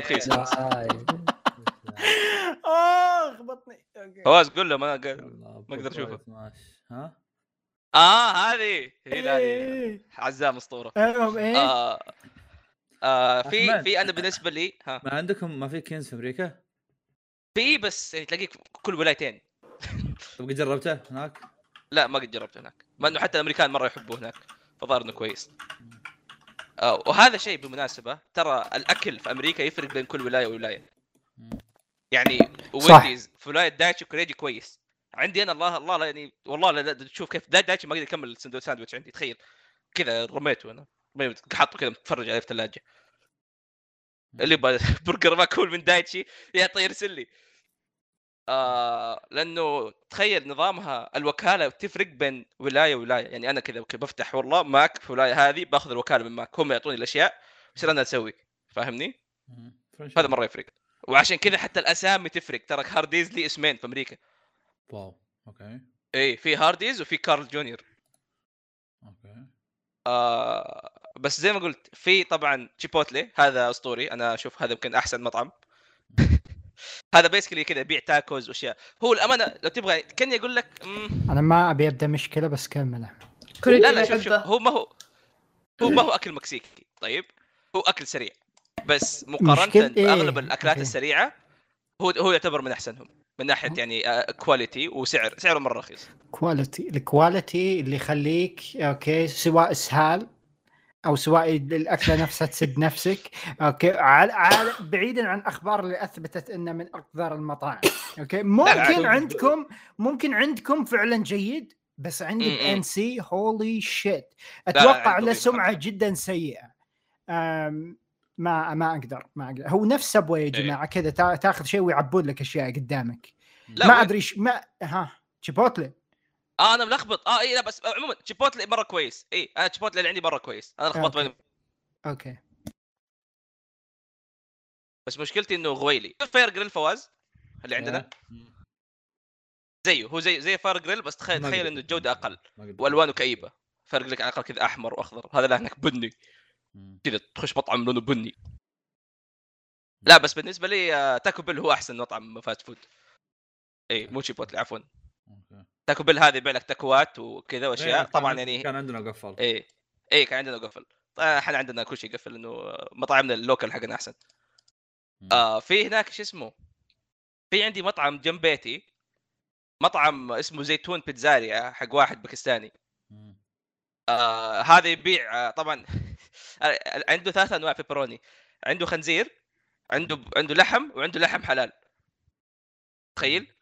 C: آه.
B: اخ بطني.
E: فواز قول له ما ما أقدر أشوفه.
A: كويس، ماشي. ها
E: آه هذه هي هذه
B: إيه.
E: عزام أسطورة
B: المهم إيه
E: آه آه في. في أنا بالنسبة لي ها
A: ما عندكم ما في Cane's في أمريكا؟
E: في بس يعني تلاقيك في كل ولايتين
A: طب قد جربته هناك؟
E: لا ما قد جربت هناك مع إنه حتى الأمريكان مرة يحبوه هناك فظهر انه كويس. آه وهذا شيء بالمناسبة ترى الأكل في أمريكا يفرق بين كل ولاية
A: وولاية.
E: يعني. Wendy's في ولاية دايتشي كوريجي كويس. عندي أنا الله الله يعني والله لا تشوف كيف دا- دايتشي ما قدر يكمل السندوتش ساندويتش عندي تخيل. كذا رميته أنا. حاطه كذا متفرج عليه في الثلاجة. اللي برجر ماكول من دايتشي يعطي يرسل لي. آه لأنه تخيل نظامها الوكالة تفرق بين ولاية وولاية. يعني أنا كذا بفتح والله ماك في الولايه هذه باخذ الوكالة من ماك هم يعطوني الأشياء يصير أنا أسوي فاهمني. هذا مرة يفرق. وعشان كذا حتى الأسامي تفرق. ترى هارديز لي اسمين في أمريكا.
A: واو. okay.
E: اي في هارديز وفي كارل جونيور
A: okay.
E: آه بس زي ما قلت في طبعا تشيبوتلي هذا أسطوري. أنا أشوف هذا يمكن أحسن مطعم. هذا basically كذا يبيع تاكوز وأشياء. هو الأمانة لو تبغى كاني أقول لك مم،
B: أنا ما أبي أبدأ مشكلة بس كمله
D: كل
E: لا لا شوف شوف هو ما هو هو ما هو أكل مكسيكي طيب؟ هو أكل سريع. بس
B: مقارنة إيه،
E: بأغلب الأكلات
B: okay.
E: السريعة هو هو يعتبر من أحسنهم من ناحية يعني quality وسعر سعره مرة رخيص.
B: quality ال quality اللي يخليك okay سواء إسهال أو سواء الأكلة نفسها تسد نفسك okay على على بعيدا عن أخبار اللي أثبتت إنه من أقذر المطاعم okay ممكن. عندكم ممكن عندكم فعلا جيد بس عندي. ان سي
E: holy
B: shit
E: أتوقع
B: له
E: سمعة.
B: جدا سيئة ما ما أقدر ما أقدر هو نفس صب واي يا
E: إيه.
B: جماعة كذا تا- تاخذ شيء ويعبون لك أشياء قدامك
E: لا
B: ما أدري ما ها تشيبوتلي
E: آه أنا ملخبط. آه اي لا بس عموما تشيبوتلي مره كويس. اي أنا تشيبوتلي اللي عندي مره كويس. أنا لخبطت
B: okay.
E: بينهم.
B: okay.
E: بس مشكلتي إنه غويلي. فاير جريل فواز اللي عندنا. زيه. هو زي زي فاير جريل بس تخيل تخيل. إنه
A: الجودة أقل.
E: وألوانه كئيبة. فاير جريل على الأقل كذا أحمر وأخضر. هذا لا هناك بني. كذا تخش مطعم لونه بني. لا بس بالنسبة لي آه، تاكو بيل هو أحسن مطعم fast food. اي مو تشيبوتلي عفوا.
A: okay.
E: تاكو بيل هذا يبيع لك تاكوات وكذا
A: إيه،
E: واشياء
A: كان
E: طبعا يعني
A: كان عندنا قفل.
E: إيه إيه كان عندنا قفل. إحنا عندنا كل شيء قفل إنه مطاعمنا ال local حقنا
A: أحسن.
E: آه في هناك شو اسمه في عندي مطعم جنب بيتي مطعم اسمه زيتون بيتزاريا حق واحد باكستاني. آه هذا يبيع آه طبعا عنده ثلاث أنواع بيبروني. عنده خنزير عنده عنده لحم وعنده لحم حلال. تخيل.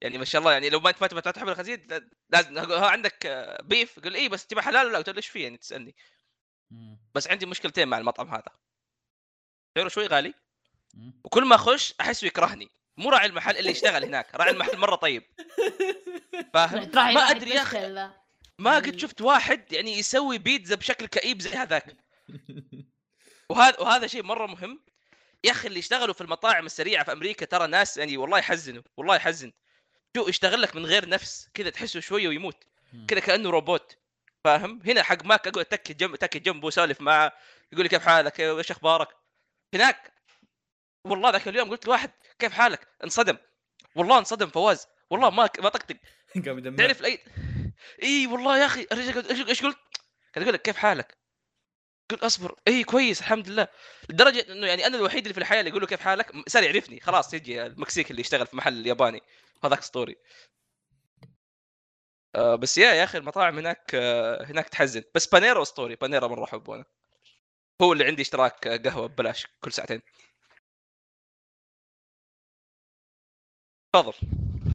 E: يعني ما شاء الله يعني لو ما أنت ما تبغى تحب الخنزير لازم. ها عندك بيف قل إيه بس تبغى حلال ولا له إيش فيه؟ يعني
A: تسألني.
E: بس عندي مشكلتين مع المطعم هذا. سعره شوي غالي. وكل ما أخش احسه يكرهني. مو راعي المحل اللي يشتغل هناك راعي المحل مرة طيب. فاهم؟ ما أدري يا
D: أخي.
E: ما قد شفت واحد يعني يسوي بيتزا بشكل كئيب زي هذاك. وهذا وهذا شيء مرة مهم. يا أخي اللي يشتغلوا في المطاعم السريعة في أمريكا ترى ناس يعني والله يحزنوا والله يحزن. شو يشتغل لك من غير نفس كذا تحسه شوية ويموت. كذا كأنه روبوت. فاهم؟ هنا حق ماك أقعد اتكي جنب اتكي جنبه اسولف معه يقول لي كيف حالك؟ إيش أخبارك؟ هناك. والله ذاك اليوم قلت لواحد كيف حالك؟ انصدم. والله انصدم فواز. والله ما ما طقطق. تعرف اي إي والله يا أخي قلت- إيش قلت؟ كان يقول لك كيف حالك؟ قلت أصبر. إي كويس الحمد لله. لدرجة إنه يعني أنا الوحيد اللي في الحياة اللي يقول له كيف حالك صار يعرفني. خلاص يجي المكسيكي اللي يشتغل في محل ياباني هذاك اسطوري آه بس يا يا أخي المطاعم هناك آه هناك تحزن. بس بانيرا اسطوري بانيرا مرة أحبه أنا. هو اللي عندي اشتراك آه، قهوة ببلاش كل ساعتين. تفضل.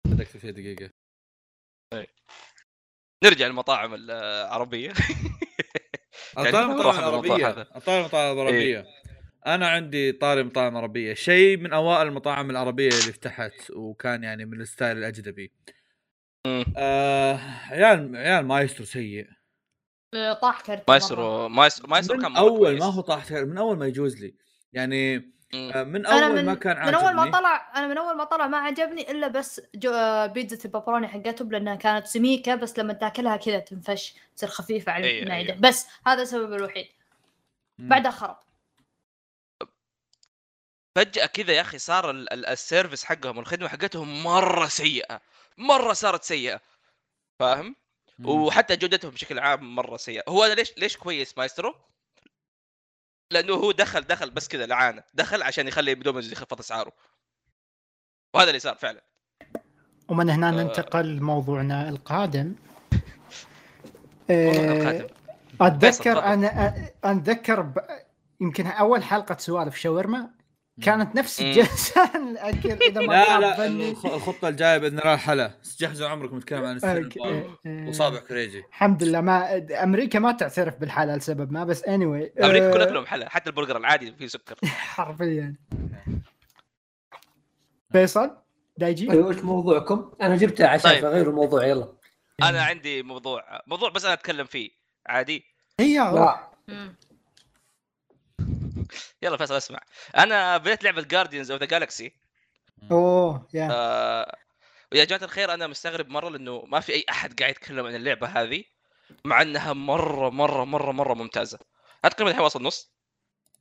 A: بدك فيها دقيقة.
E: نرجع للمطاعم العربية. يعني
A: المطاعم العربية. المطاعم العربية. أنا عندي طاري مطاعم عربية شيء من أوائل المطاعم العربية اللي فتحت وكان يعني من ال style
E: الأجنبي.
A: آه عيال عيال مايسترو سيء
D: طاح كرت.
E: مايسترو مايسترو مايسترو كان أول.
A: ما هو طاح من أول ما يجوز لي يعني. آه، من أول
D: من
A: ما كان
D: من أول ما
A: عاجبني
D: طلع أنا من أول ما طلع ما عجبني إلا بس آه، بيتزا ال pepperoni حقتهم لأنها كانت سميكة بس لما تاكلها كذا تنفش تصير خفيفة على المعده
E: أيوة.
D: بس هذا السبب الوحيد. بعدها خرب
E: فجأة كذا يا أخي صار ال- ال- ال service حقهم والخدمة حقتهم مرة سيئة مرة صارت سيئة فاهم. وحتى جودتهم بشكل عام مرة سيئة هو أنا ليش ليش كويس مايسترو لأنه هو دخل دخل بس كذا لعانة دخل عشان يخلي دومينوز يخفض أسعاره وهذا اللي صار فعلا
B: ومن هنا
E: آه.
B: ننتقل لموضوعنا القادم
E: موضوعنا القادم. أتذكر.
B: أنا أ- أتذكر ب... يمكن أول حلقة سوالف شاورما كانت نفس. الجلسة. الأكل إذا ما
A: لا لا الخطة الجايه باذن الله الحلا جهزوا عمركم نتكلم عن السينما.
B: okay. آه،
A: وصابع كريجي.
B: الحمد لله. ما أمريكا ما تعترف بالحلال لسبب ما بس اني anyway
E: أمريكا
B: آه،
E: كلها كلهم حلا. حتى البرجر العادي فيه سكر.
B: حرفيا. فيصل دايجي؟
C: أيوه إيش موضوعكم؟ أنا جبتها عشان
E: طيب.
C: اغير الموضوع يلا.
E: أنا عندي موضوع. موضوع بس أنا أتكلم فيه. عادي؟
B: هي.
C: لا.
E: يلا فيصل اسمع. أنا بديت لعبة جارديانز اوف ذا جالكسي
B: أوه يا.
E: آه ويا جماعة الخير أنا مستغرب مرة لأنه ما في أي أحد قاعد يتكلم عن اللعبة هذه مع إنها مرة مرة مرة مرة ممتازة. تقريبا الحين واصل نص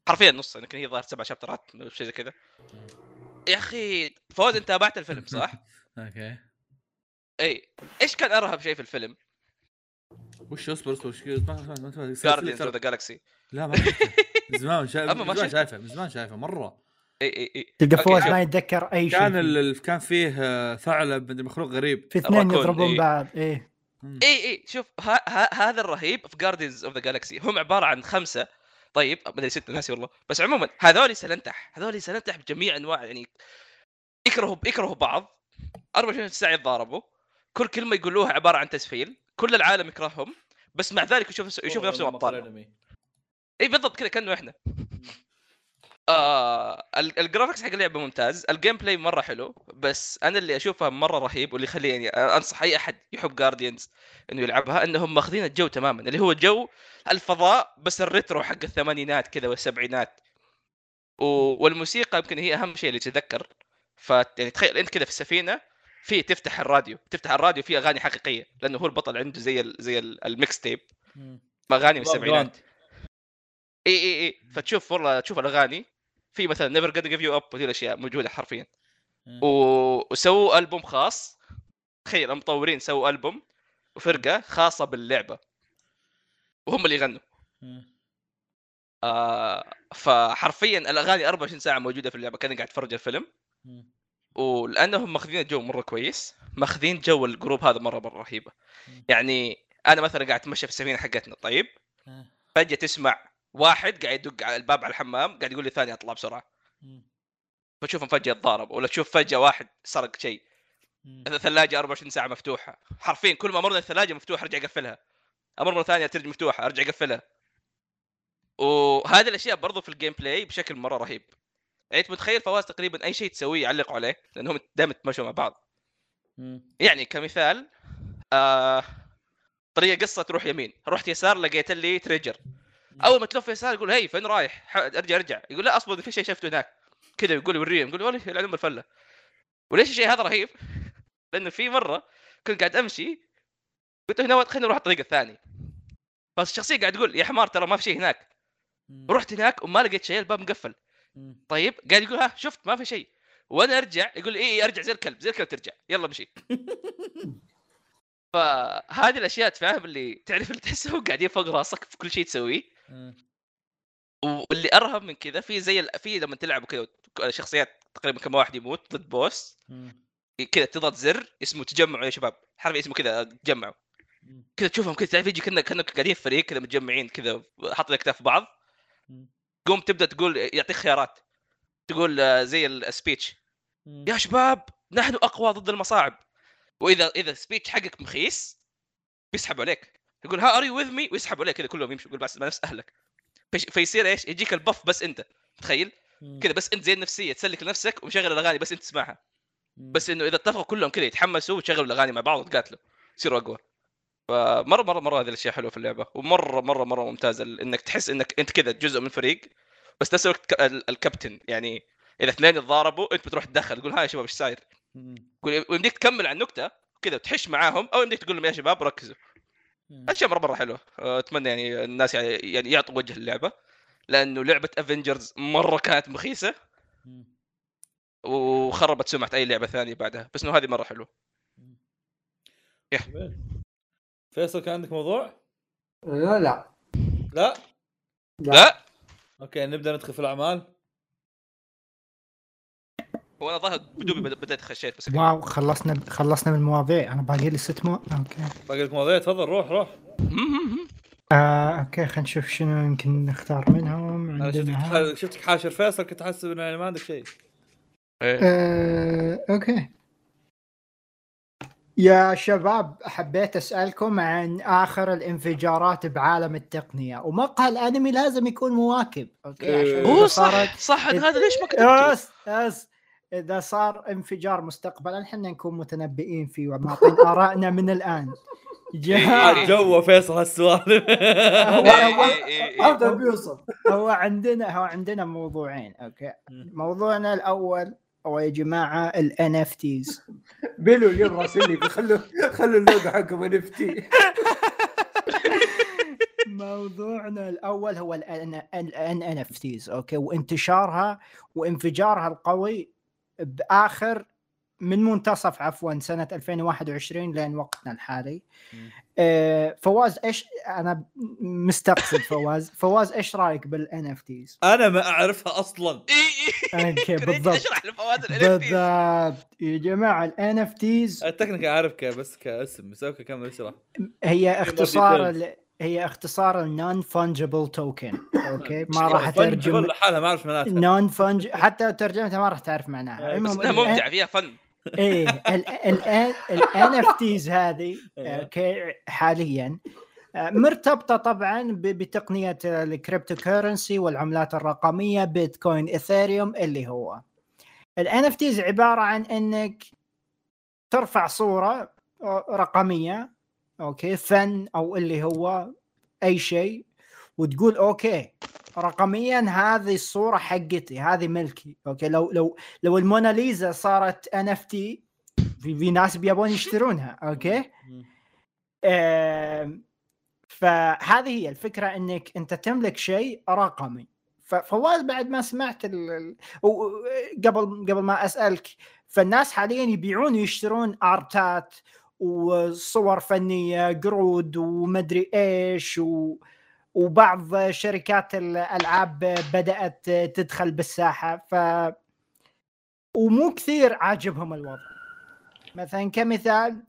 E: حرفيا نص يمكن هي ظاهر سبع chapterات شيء زي كذا. يا أخي فوز أنت تابعت الفيلم صح؟
A: okay.
E: إي. إيش كان أرهب شيء في الفيلم؟
A: وش أصبر أصبر وش ما- ما-
E: جارديانز اوف ذا جالكسي
A: لا ما. من زمان شايف
E: ما
A: من زمان. شايفه من زمان شايفه مرة.
E: إي إي إي.
B: تلقى
E: شوف.
B: ما يتذكر أي شيء
A: كان. ال- كان فيه آه، ثعلب مدري مخلوق غريب.
B: في اثنين يضربون
E: إيه.
B: بعض إيه
A: مم.
E: إي إي شوف ها ها هذا الرهيب في جارديانز اوف ذا جالكسي هم عبارة عن خمسة. طيب مدري سته ناسي والله. بس عموما هذول سلنتح هذول سلنتح بجميع أنواع يعني يكرهوا يكرهوا بعض. 24 ساعة يتضاربوا. كل كلمة يقولوها عبارة عن تسفيل. كل العالم يكرههم. بس مع ذلك يشوف يشوف نفسهم أبطال. اي بالضبط كذا كأنه إحنا. آه ال- ال graphics حق اللعبة ممتاز. ال gameplay مرة حلو بس أنا اللي اشوفه مرة رهيب واللي يخليني أنصح أي أحد يحب جارديانز إنه يلعبها انهم ماخذين الجو تماما. اللي هو جو الفضاء بس ال retro حق الثمانينات كذا والسبعينات. و... والموسيقى يمكن هي أهم شيء اللي تتذكر. ف يعني تخيل أنت كذا في السفينة في تفتح الراديو. تفتح الراديو فيه أغاني حقيقية لأنه هو البطل عنده زي ال... زي ال- ال mixtape. أغاني من السبعينات. اي اي اي فتشوف والله تشوف الأغاني في مثلا never gonna give you up وذي الأشياء موجودة حرفيا. و- وسووا ألبوم خاص. تخيل المطورين سووا ألبوم وفرقة خاصة باللعبة. وهم اللي يغنوا. آه فحرفيا الأغاني 24 ساعة موجودة في اللعبة كاني قاعد اتفرج الفيلم. ولأنهم ماخذين الجو مرة كويس ماخذين جو الجروب هذا مرة مرة
A: رهيبة.
E: يعني أنا مثلا قاعد أتمشى في السفينة حقتنا طيب؟ فجأة تسمع واحد قاعد يدق على الباب على الحمام قاعد يقول لي ثاني أطلع بسرعة. فتشوفهم فجاه يتضارب ولا تشوف فجأة واحد سرق شيء. الثلاجة 24 ساعة مفتوحة. حرفيا كل ما مرنا الثلاجة مفتوحة أرجع أقفلها. أمر مرة ثانية ترجع مفتوحة أرجع أقفلها. وهذه الأشياء برضو في ال gameplay بشكل مرة رهيب. يعني أنت متخيل فواز تقريبا أي شيء تسويه يعلقوا عليه؟ لأنهم دائما يتمشوا مع بعض. يعني كمثال آه طريقة قصة تروح يمين. رحت يسار لقيت لي treasure أول ما تلف يسار يقول hey فين رايح؟ أرجع أرجع. يقول لا أصبر في شيء شفته هناك. كذا يقول يوريهم يقول والله يلعن ام الفله وليش الشيء هذا رهيب؟ لأنه في مرة كنت قاعد أمشي قلت هنا خلينا نروح الطريق الثاني. بس الشخصية قاعد تقول يا حمار ترى ما في شيء هناك. رحت هناك وما لقيت شيء الباب مقفل. طيب قاعد يقول ها شفت ما في شيء. وأنا أرجع يقول إي إيه أرجع زي الكلب زي الكلب ترجع. يلا مشي. فهذه الأشياء تفهم اللي تعرف اللي تحسه قاعدين فوق راسك في كل شيء تسويه. واللي أرهب من كذا في زي في لما تلعب كذا شخصيات تقريبا كم واحد يموت ضد boss كذا تضغط زر اسمه تجمعوا يا شباب حرفيا اسمه كذا تجمعوا كذا تشوفهم كذا تعرف يجي كنا كأنك قاعدين في فريق كذا متجمعين كذا حاطين الاكتاف في بعض. قوم تبدأ تقول يعطيك خيارات. تقول آه، زي ال speech يا شباب نحن أقوى ضد المصاعب. وإذا إذا ال speech حقك مخيس بيسحب عليك. يقول ها are you with me ويسحب عليك كذا كلهم يمشوا. يقول بس نفس اهلك فيصير إيش؟ يجيك البف بس أنت. تخيل؟ كذا بس أنت زي النفسيه تسلك لنفسك ومشغل الأغاني بس أنت تسمعها. بس إنه إذا اتفقوا كلهم كذا يتحمسوا ويشغلوا الأغاني مع بعض وتقاتلوا يصيروا أقوى. فمره مره مرة هذه الأشياء حلوة في اللعبة. ومره مره مرة ممتازة إنك تحس إنك أنت كذا جزء من فريق بس نفس الوقت الكابتن. يعني إذا اثنين يتضاربوا أنت بتروح تدخل تقول ها يا شباب إيش صاير؟ ويمديك تكمل على النكتة كذا وتحش معاهم أو يمديك تقول لهم يا شباب ركزوا. أشياء مرة مرة حلوة. أه، أتمنى يعني الناس يعني يعني يعطوا وجه اللعبة. لأنه لعبة Avengers مرة كانت مخيسة. وخربت سمعة أي لعبة ثانية بعدها. بس إنه هذه مرة حلوة.
A: جميل. فيصل كان عندك موضوع؟
C: لا لا.
A: لا؟
E: لا.
A: okay نبدأ ندخل في الأعمال.
E: هو أنا ظاهر بدوبي بد- بديت خشيت بس
B: wow خلصنا خلصنا من المواضيع. أنا باقي لي ست مو okay.
A: باقي لك مواضيع تفضل روح روح.
B: آه، okay خلينا نشوف شنو يمكن نختار منهم.
A: أنا شفتك حاشر فيصل كنت احسب إنه يعني ما عندك شيء.
B: آه، okay. يا شباب حبيت أسألكم عن آخر الانفجارات بعالم التقنية. ومقهى الانمي لازم يكون مواكب. okay عشان
A: إيه.
B: صارت-
E: صح صح هذا ليش ما كتبته؟
B: إذا صار انفجار مستقبلا إحنا نكون متنبئين فيه ومعطين آرائنا من الآن. جاء
A: جو فيصل هالسوالف.
B: هو-
E: إيه، إيه، إيه، إيه.
C: هذا بيوصل
B: هو عندنا هو عندنا موضوعين okay؟ موضوعنا الأول هو يا جماعة ال NFTs
C: بيلو اليوم راسلني خلوا خلوا اللوجو حقهم نفتي
B: موضوعنا الأول هو الان NFTs okay؟ وانتشارها وانفجارها القوي بآخر من منتصف عفوا سنة 2021 لين وقتنا الحالي. آه، فواز إيش أنا مستقصد فواز. فواز إيش رأيك بال NFTs
A: أنا ما أعرفها
E: أصلا. إي
B: إي
E: okay
B: بالضبط.
E: اشرح لفواز ال NFTs.
B: بالضبط يا جماعة ال NFTs
A: التكنيك اعرف ك- بس كاسم بس okay كمل اشرح
B: هي اختصار. هي اختصار ال non-fungible token okay؟ ما راح أترجم
A: لحالها ما أعرف معناتها.
B: non fung حتى لو ترجمتها ما راح تعرف معناها.
A: آه، بس
B: إنها
E: ممتعة فيها
B: fun إيه ال NFTs هذه
A: إيه.
B: okay حاليا. مرتبطة طبعا بتقنية ال cryptocurrency والعملات الرقمية بيتكوين إيثيريوم اللي هو. ال NFTs عبارة عن إنك ترفع صورة رقمية okay فن أو اللي هو أي شيء وتقول okay رقميا هذه الصورة حقتي هذه ملكي. okay لو لو لو الموناليزا صارت NFT في في ناس بيبون يشترونها.
A: okay.
B: آم، فهذه هي الفكرة إنك أنت تملك شيء رقمي. ففواز بعد ما سمعت ال... قبل قبل ما أسألك فالناس حاليا يبيعون ويشترون art ات وصور فنية قرود ومدري إيش و... وبعض شركات الألعاب بدأت تدخل بالساحة. ف ومو كثير عاجبهم الوضع. مثلا كمثال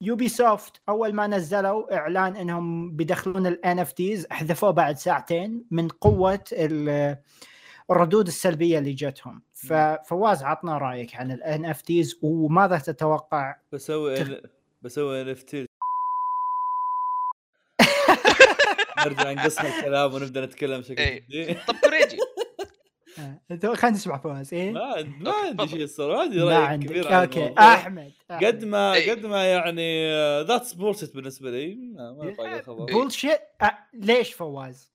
B: Ubisoft أول ما نزلوا إعلان إنهم بيدخلون ال NFTs احذفوه بعد ساعتين من قوة الردود السلبية اللي جتهم. ففواز عطنا رأيك عن ال NFTs وماذا تتوقع؟
A: بسوي بسوي NFT نرجع نقسم الكلام ونبدأ نتكلم بشكل
E: إيه.
A: جدي
E: طب كوريجي
B: آه، خلينا نسمع فواز إيه؟
A: ما ما عندي. شيء الصراحة ما عندي راي كبير okay.
B: أحمد
A: قد ما
E: إيه.
A: قد ما يعني that's bullshit بالنسبة لي ما الخبر.
B: bullshit آه، ليش فواز؟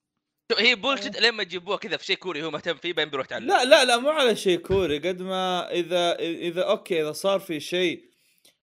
E: هي bullshit لما يجيبوها كذا في شيء كوري هو مهتم فيه بعدين بيروح يتعلم.
A: لا لا لا مو على شيء كوري قد ما إذا إذا okay إذا صار في شيء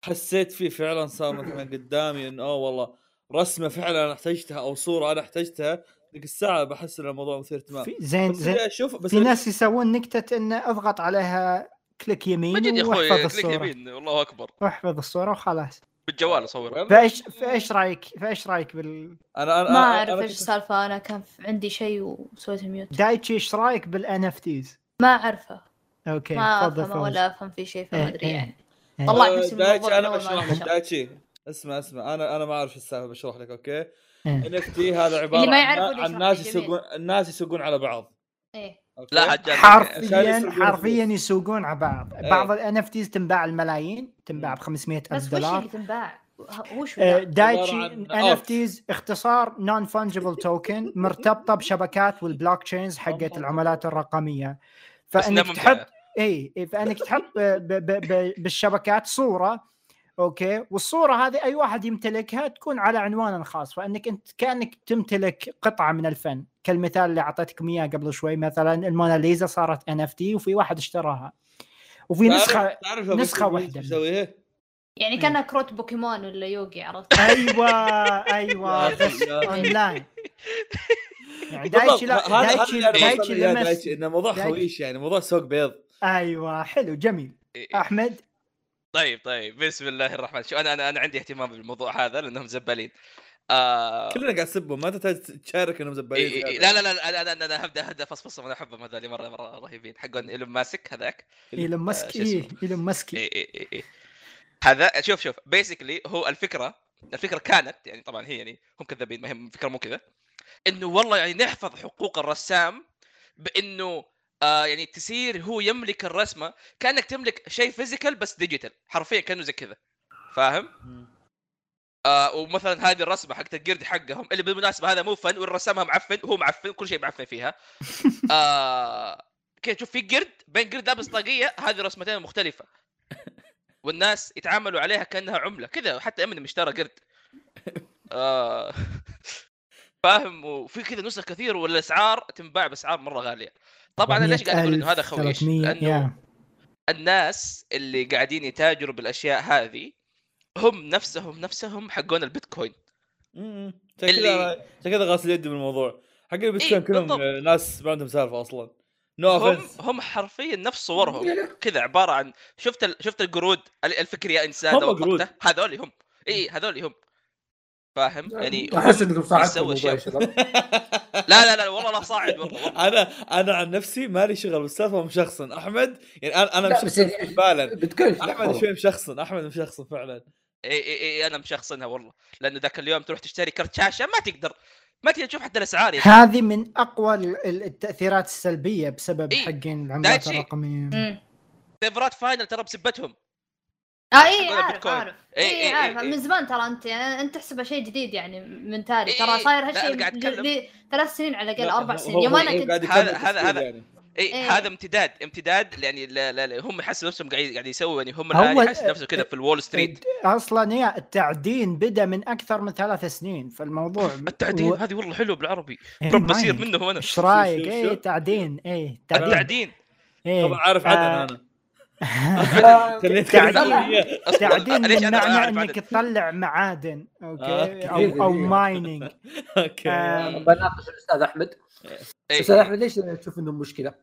A: حسيت فيه فعلا صار مثلا قدامي إنه أوه والله رسمة فعلا أنا احتجتها أو صورة أنا احتجتها ذيك الساعة بحس إن الموضوع مثير اهتمام
B: في زين
A: بس
B: زين.
A: أشوف بس
B: في ناس يسوون نكتة انه أضغط عليها click يمين
E: مجد يا أخوي
B: وأحفظ
E: click
B: الصورة.
E: يمين والله أكبر.
B: وأحفظ الصورة وخلاص.
E: بالجوال اصورها
B: فايش فإيش رايك فإيش رأيك بال
A: أنا أنا
D: ما أعرف
A: أنا إيش
D: السالفة أنا كان عندي شيء وسويت mute
B: دايتشي إيش رأيك بال NFTs؟
D: ما أعرفه
B: أوكي
D: ما
B: تفضل
D: أفهم
B: فوز.
D: ولا أفهم في شيء
B: إيه،
D: فما أدري
B: إيه.
D: يعني
B: إيه.
D: طلعت نفسي من
A: دايتشي
D: أنا
A: بشرح لك. دايتشي اسمع اسمع أنا أنا ما أعرف السالفة بشرح لك أوكي
B: إيه.
A: NFT هذا عبارة
D: اللي ما
A: عن-
D: يعرفون
A: عن
D: يشرح
A: ناس
D: لي، جميل.
A: يسوقون الناس يسوقون على بعض
D: إيه
A: أوكي؟
E: لا
B: حرفيا حرفيا. يسوقون على بعض
A: إيه.
B: بعض ال NFTs تنباع الملايين تنباع ب 500
D: بس
B: الف
D: وش اللي
B: دولار
D: تنباع؟
B: آه،؟ دايتشي ان اف. تيز اختصار non-fungible token مرتبطة بشبكات وال blockchains حقت العملات الرقمية
E: بس إنها
B: فانك. تحط اي فإنك تحط ب- ب- ب- ب- بالشبكات صورة أوكي والصورة هذه أي واحد يمتلكها تكون على عنوان خاص فإنك أنت كأنك تمتلك قطعة من الفن كالمثال اللي اعطيتكم إياه قبل شوي مثلا الموناليزا صارت NFT وفي واحد اشتراها وفي نسخه
A: تعرف
B: واحدة.
A: بيسويها
D: يعني كأنها كروت بوكيمون ولا يوغي عرفت؟
B: أيوه
A: أيوه
B: بس. أونلاين يعني دايتشي لا
A: هذا هذا
B: دايتشي دايتشي
A: إنه موضوع. خويش يعني موضوع سوق بيض
B: أيوه حلو جميل
E: إيه.
B: أحمد
E: طيب طيب بسم الله الرحمن شو أنا أنا أنا عندي اهتمام بالموضوع هذا لأنهم زبالين. آه...
A: كلنا قاعد نسبهم ما تحتاج تشارك إنهم زبالين
E: إيه إيه. لا لا لا أنا أنا أنا هبدأ هبدأ فصفصهم أنا أحبهم هذول مرة مرة رهيبين. حقون إيلون ماسك هذاك؟
B: إيلون
E: آه،
B: ماسك
E: اسمه؟
B: إيلون ماسك.
E: إيه إيه إيه إيه. هذا شوف شوف basically هو الفكرة الفكرة كانت يعني طبعا هي يعني هم كذابين ما هي الفكرة مو كذا إنه والله يعني نحفظ حقوق الرسام بإنه آه يعني تصير هو يملك الرسمة كأنك تملك شيء physical بس digital حرفيا كأنه زي كذا. فاهم؟ آه ومثلا هذه الرسمة حقت القرد حقهم اللي بالمناسبة هذا مو فن والرسامها معفن وهو معفن كل شيء معفن فيها. آه كذا تشوف في قرد بين قرد لابس طاقية هذه رسمتين مختلفة. والناس يتعاملوا عليها كأنها عملة كذا حتى امينيم اشترى قرد. آه فاهم؟ وفي كذا نسخ كثير والأسعار تنباع بأسعار مرة غالية. طبعا أنا ليش قاعد أقول إنه هذا خويش؟
B: 300
E: لأنه
B: يا.
E: الناس اللي قاعدين يتاجروا بالأشياء هذه هم نفسهم نفسهم حقون البيتكوين.
A: مم. عشان
E: اللي-
A: كذا عشان كذا غاسل يدي بالموضوع حق البيتكوين
E: إيه،
A: كلهم
E: بالضبط.
A: ناس ما عندهم سالفة أصلا. no
E: هم
A: offense
E: هم حرفيا نفس صورهم. كذا عبارة عن شفت ال... شفت القرود ال- الفكر يا إنسان
A: هم قرود.
E: هذول هم. اي هذول هم. فاهم؟ يعني
C: أحس إنكم صعدتوا
E: لا لا لا والله لا صاعد والله
A: أنا أنا عن نفسي مالي شغل بالسالفه مشخصن أحمد يعني
C: أنا أنا
A: مشخصن
C: يعني-
A: فعلا. أحمد شوي مشخصن أحمد مشخصن فعلا.
E: إي إي إي أنا مشخصنها والله. لأنه ذاك اليوم تروح تشتري كرت شاشة ما تقدر. ما تقدر تشوف حتى الأسعار أخي.
B: هذه من أقوى ال- ال- التأثيرات السلبية بسبب
E: إيه،
B: حقين العملات. الرقميه.
E: سيرفرات final ترى بسبتهم.
D: آه اي
E: حقون
D: عارف
E: البيتكوين.
D: عارف
E: إيه،
D: اي
E: إيه،
D: عارف
E: إيه،
D: من. زمان ترى أنت يعني أنت تحسبه شيء جديد يعني من تاري
E: إيه،
D: ترى. صاير هالشيء
E: أنا قاعد
D: ل-
E: أتكلم.
D: ل- ثلاث سنين على الأقل
A: لا، أربع
D: سنين يوم أنا كنت
E: هذا- هذا- هذا.
A: يعني.
E: اي
D: إيه.
E: هذا امتداد امتداد يعني لا لا لا هم يحسوا نفسهم قاعد قاعد يسووا يعني هم
B: هو
E: الآن
B: ال-
E: يحس نفسه كذا في ال Wall
B: Street أصلا يا التعدين بدأ من أكثر من ثلاث سنين فالموضوع
E: التعدين
B: و-
E: هذه والله حلو بالعربي
B: إيه،
E: رب بصير. منهم
B: أنا إيش
A: رأيك؟
B: إيه
A: شوف.
B: تعدين إيه تعدين
E: التعدين
B: إيه.
A: طبعا عارف عدن
B: آه،
C: أنا
A: خليت
B: تعدين.
E: إنك؟
B: تطلع معادن
A: آه،
B: أوكي
A: أوكي.
B: أو أو mining
A: أوكي
B: آه،
C: بناقش الأستاذ أحمد
E: إيه.
C: أستاذ أحمد ليش تشوف إنه مشكلة؟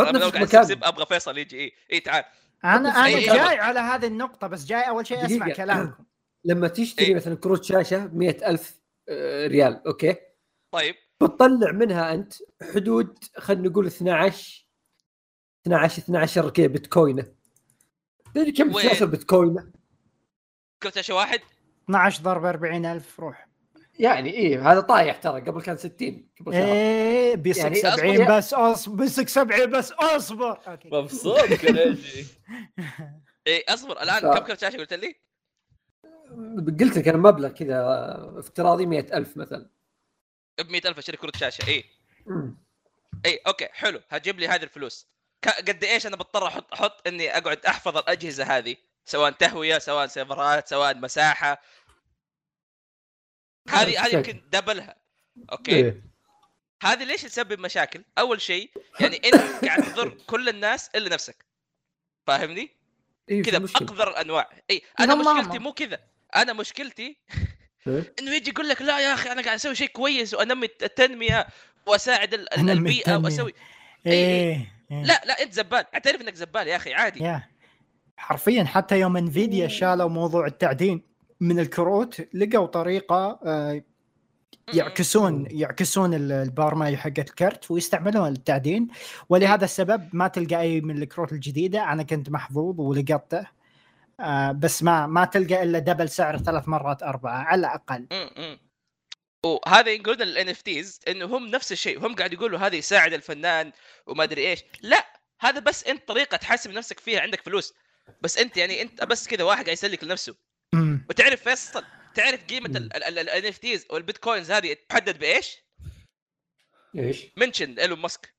C: حط نفسك
E: قاعد
C: مكان
E: أبغى فيصل يجي اي اي تعال أنا أنا.
B: جاي على هذه النقطة بس جاي أول شيء
C: أسمع.
B: كلامكم
C: لما تشتري
E: إيه.
C: مثلا كروت شاشة 100000 آه، ريال أوكي
E: طيب
C: بتطلع منها أنت حدود خلينا نقول 12 12 12 كذا بيتكوينه تدري كم
E: وين؟
C: 12 بيتكوينه؟
E: شاشه واحد
B: 12 ضرب 40000 روح
C: يعني إيه هذا طايح ترى قبل كان 60 قبل شهر
B: إيه بيسك
C: يعني
B: 70
C: أصبر.
B: بس أصبر بيسك 70 بس أصبر
A: مبسوط كريجي
E: اي أصبر
C: الآن
E: كم كرت شاشة قلت لي؟
C: قلت لك أنا مبلغ كذا افتراضي 100000 مثلا
E: ب 100000 أشتري كرت شاشة اي
C: مم.
E: اي أوكي حلو هجيب لي هذه الفلوس ك- قد إيش أنا بضطر أحط أحط إني أقعد أحفظ الأجهزة هذه سواء تهوية سواء سيرفرات سواء مساحة هذه هذه يمكن دبلها أوكي
C: إيه.
E: هذه ليش تسبب مشاكل؟ أول شيء يعني إنت قاعد تضر كل الناس إلا نفسك فاهمني؟
C: إيه،
E: كذا. باقذر الأنواع اي
D: أنا.
E: مشكلتي مو كذا أنا مشكلتي
C: إيه؟
E: إنه يجي يقول لك لا يا أخي أنا قاعد أسوي شيء كويس وأنمي
B: التنمية
E: وأساعد
B: البيئة.
E: وأسوي
B: إيه إيه.
E: لا لا انت زبال. اعترف إنك زبال يا أخي عادي.
B: يا. حرفيا حتى يوم انفيديا شالوا موضوع التعدين من الكروت لقوا طريقة آه، يعكسون يعكسون ال- البارماي حقت الكرت ويستعملون التعدين. ولهذا السبب ما تلقى أي من الكروت الجديدة. أنا كنت محظوظ ولقطته آه بس ما ما تلقى إلا double سعر ثلاث مرات أربعة على
E: الأقل. وهذا يقولون ال NFTs إنه هم نفس الشيء هم قاعد يقولوا هذا يساعد الفنان وما أدري إيش. لا هذا بس أنت طريقة تحسب نفسك فيها عندك فلوس. بس أنت يعني أنت بس كذا واحد قاعد يسلك لنفسه. وتعرف فيصل تعرف قيمة ال NFTs وال bitcoins هذه تحدد بإيش؟
C: إيش؟
E: mention إيلون ماسك.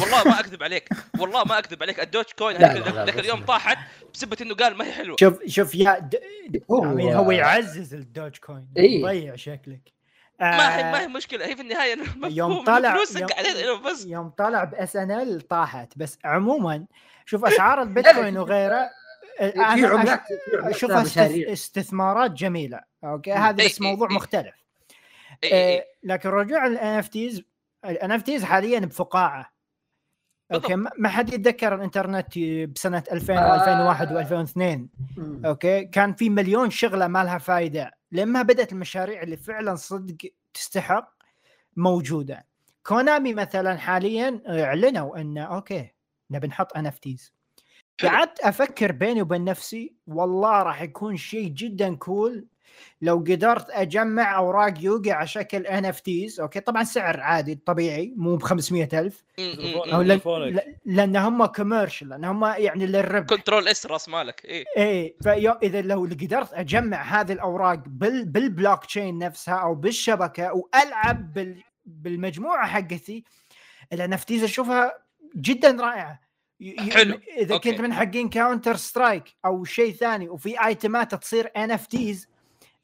E: والله ما أكذب عليك والله ما أكذب عليك.
C: ال Dogecoin
E: ذاك اليوم طاحت بسبة إنه قال ما هي حلوة.
B: شوف شوف يا د...
C: هو
B: هو يعزز ال Dogecoin.
C: إيه.
B: يضيع شكلك.
E: ما هي
B: آه،
E: ما هي مشكلة هي في النهاية
B: يوم
E: فلوسك
B: يوم-
E: ماسك
B: يوم طلع بـ SNL طاحت بس عموما شوف أسعار البيتكوين وغيره
C: في
B: أنا
C: عملات
B: أش-
C: في عملات. مشاريع
B: استثمارات جميلة
C: أوكي.
B: هذا
E: إيه،
B: بس
E: إيه،
B: موضوع
E: إيه.
B: مختلف
E: إي إي
B: آه، لكن رجوع الان إف تيز الإن إف تيز حاليا بفقاعة
E: بالضبط.
B: ما ما حد يتذكر الإنترنت بسنة 2000
C: آه.
B: و2001 و2002
C: مم.
B: أوكي كان في مليون شغلة ما لها فائده لما بدأت المشاريع اللي فعلا صدق تستحق موجودة كونامي مثلا حاليا أعلنوا انه okay نبي نحط
E: NFTs.
B: قعدت أفكر بيني وبين نفسي والله راح يكون شيء جدا cool لو قدرت أجمع أوراق يوغي على شكل NFTs okay طبعا سعر عادي طبيعي مو ب 500000
E: م- م-
B: أو. لأن, هم commercial لأن هم يعني للربح
E: Ctrl S راس مالك اي
B: إيه فاذا لو قدرت أجمع هذه الأوراق بال بالبلوك تشين نفسها أو بالشبكة وألعب بال بالمجموعة حقتي ال NFTs أشوفها جدا رائعة
E: حلو.
B: إذا
E: okay.
B: كنت من حقين كاونتر سترايك أو شيء ثاني وفي item ات تصير NFTs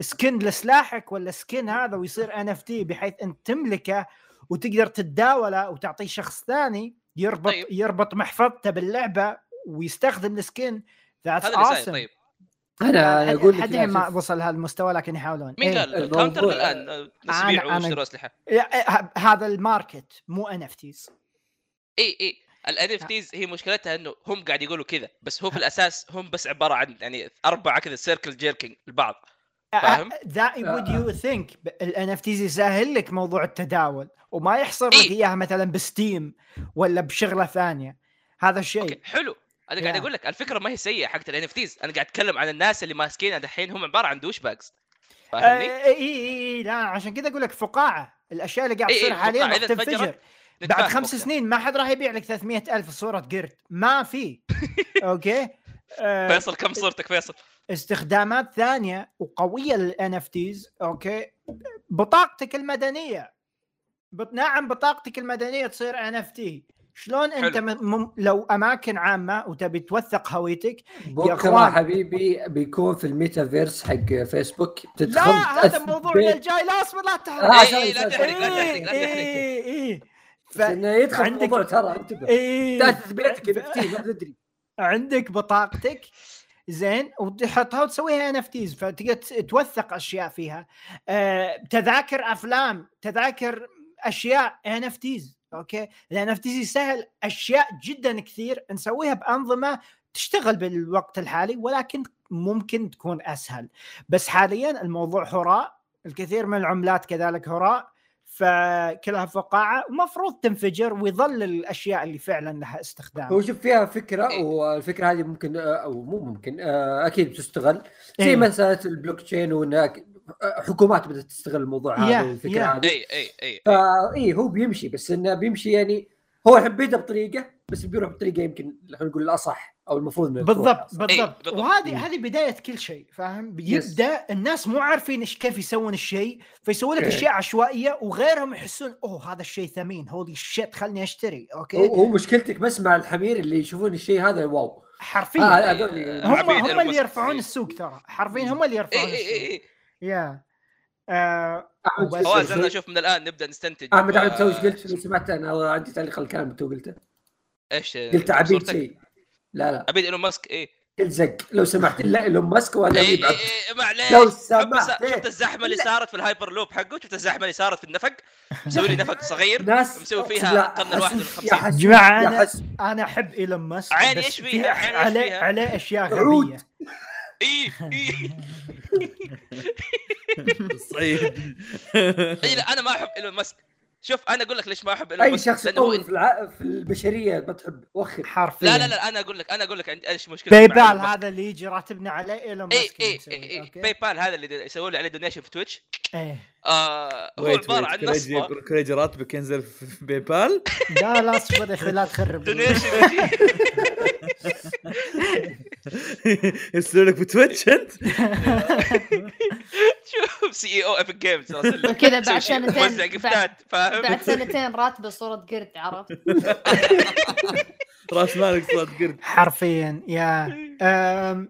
B: skin لسلاحك ولا skin هذا ويصير NFT بحيث انت تملكه وتقدر تتداوله وتعطيه شخص ثاني يربط
E: طيب.
B: يربط محفظته باللعبة ويستخدم
E: ال skin. That's
B: awesome.
E: طيب.
C: أنا أنا أقول لك
B: ما وصل هذا المستوى لكن يحاولون.
E: مين
B: إيه.
E: قال؟
C: الموضوع-
E: كاونتر
B: الآن
E: يبيعوا ويشتروا اسلحه
B: إيه، هذا ال market مو NFTs
E: اي اي ال NFTs هي مشكلتها إنه هم قاعد يقولوا كذا بس هو في الأساس هم بس عبارة عن يعني أربعة كذا circle jerking لبعض. فاهم؟
B: the what do you think ال NFTs يسهل لك موضوع التداول وما يحصر لك
E: إيه.
B: إياها مثلا بستيم ولا بشغلة ثانية هذا الشيء
E: okay حلو أنا قاعد. أقول لك الفكرة ما هي سيئة حقت ال NFTs أنا قاعد أتكلم عن الناس اللي ماسكينها دحين هم عبارة عن douchebags فاهمني؟
B: إي إي إي لا عشان كذا أقول لك فقاعة الأشياء اللي قاعد
E: إيه،
B: تصير حاليا
E: فقاعة.
B: راح
E: إذا
B: تنفجر بعد خمس
E: وقتها.
B: سنين ما حد راح يبيع لك 300 ألف صورة قرد ما في okay آه،
E: فيصل كم صورتك فيصل؟
B: استخدامات ثانية وقوية لل NFTs okay؟ بطاقتك المدنية. بط... نعم بطاقتك المدنية تصير NFT شلون أنت. مم... لو أماكن عامة وتبي توثق هويتك بكرة.
C: حبيبي بيكون في الميتافيرس حق فيسبوك.
B: لا
C: تدخل
B: هذا موضوعنا
C: تثبت-
B: الجاي لا اصبر لا تحرق.
C: آه،
E: إيه، إيه، لا
C: sorry.
E: تحرق، لا تحرق، لا تحرق.
B: إيه إيه ف...
C: بس إنه يدخل
B: عندك-
C: الموضوع ترى انتبه. لا تثبيتك ما تدري.
B: عندك بطاقتك؟ زين وتحطها وتسويها NFTs فتقدر توثق أشياء فيها. آه، تذاكر أفلام تذاكر أشياء NFTs okay؟ ال NFTs يسهل أشياء جدا كثير نسويها بأنظمة تشتغل بالوقت الحالي ولكن ممكن تكون أسهل. بس حاليا الموضوع هراء الكثير من العملات كذلك هراء فكلها فقاعة ومفروض تنفجر ويظل الأشياء اللي فعلا لها استخدام
C: هو شوف فيها فكرة
E: إيه.
C: والفكرة هذه ممكن أو مو ممكن آه، أكيد بتستغل زي
B: إيه.
C: مساله البلوك تشين وانك آه، حكومات بدات تستغل الموضوع هذا والفكرة
B: يا.
C: هذه
E: اي اي اي
C: فاي إيه، هو بيمشي بس إنه بيمشي يعني هو الحين بدا بطريقة بس بيروح بطريقة يمكن خلينا نقول الأصح أو المفروض إنه
B: بالضبط. بالضبط
E: بالضبط.
B: وهذه. هذه بداية كل شيء فاهم
C: yes.
B: يبدأ الناس مو عارفين إيش كيف يسوون الشيء فيسوون لك
C: إيه.
B: أشياء عشوائية وغيرهم يحسون oh هذا الشيء ثمين holy shit خلني
C: أشتري
B: okay
C: هو مشكلتك بس مع الحمير اللي يشوفون الشيء هذا wow
B: حرفيا
C: آه هذول
B: هم هم اللي. يرفعون
E: إيه.
B: السوق ترى حرفيا هم اللي يرفعون
E: اي اي
B: السوق
E: اي
B: يا آه.
E: فواز
C: شوي-
E: أنا أشوف من الآن نبدأ نستنتج
C: احمد احمد
E: آه،
C: إيش قلت لو سمعت أنا عندي تعليق على الكلام اللي تو قلته
E: إيش
C: قلت عبيد؟ شيء لا لا
E: عبيد إيلون ماسك اي
C: قلت زق لو سمحت الا إيلون ماسك ولا
E: اي
C: عبيد عبد.
E: اي معليش
C: لو سمحت.
E: شفت الزحمة اللي صارت في الهايبر لوب حقه شفت الزحمة اللي صارت في النفق مسوي لي نفق صغير
C: ناس
E: مسوي فيها القرن الواحد
C: حسن-
E: والخمسين.
C: يا
B: أنا-
C: حسن.
B: أنا أحب إيلون ماسك
E: عيني
B: في
E: فيها؟
B: عليه
E: فيها؟
B: عليه
C: أشياء.
B: غبية
E: اي اي
A: صعيد
E: اي لا أنا ما أحب إيلون ماسك. شوف أنا أقول لك ليش ما
C: أحب
E: أي
C: شخص يطور في, الع... في البشرية ما تحب وخر
B: حرفيا.
E: لا لا لا أنا أقول لك أنا أقول لك عندي إيش مشكلتي
B: باي
E: مع
B: بال
E: إيلون ماسك.
B: هذا اللي يجي راتبنا عليه إيلون
E: اي
B: ماسك
E: اي اي
B: أوكي؟
E: باي بال هذا اللي يسوون لي عليه دونيشن في تويتش.
B: إيه.
E: آه هو عبارة عن
A: ويت كريجي
E: نصبه
A: كريجي راتبك ينزل في باي بال؟
B: لا لا اصبر يا أخي لا تخرب.
E: دونيشن.
A: يرسلوا لك بتويتش أنت؟
E: شوف سي اي أو ايبك جيمز
D: وكذا بعد سنتين
E: موزع جفتات فاهم؟
D: بعد سنتين راتبه صورة قرد عرفت؟
A: راس مالك صوت قرد.
B: حرفيا يا.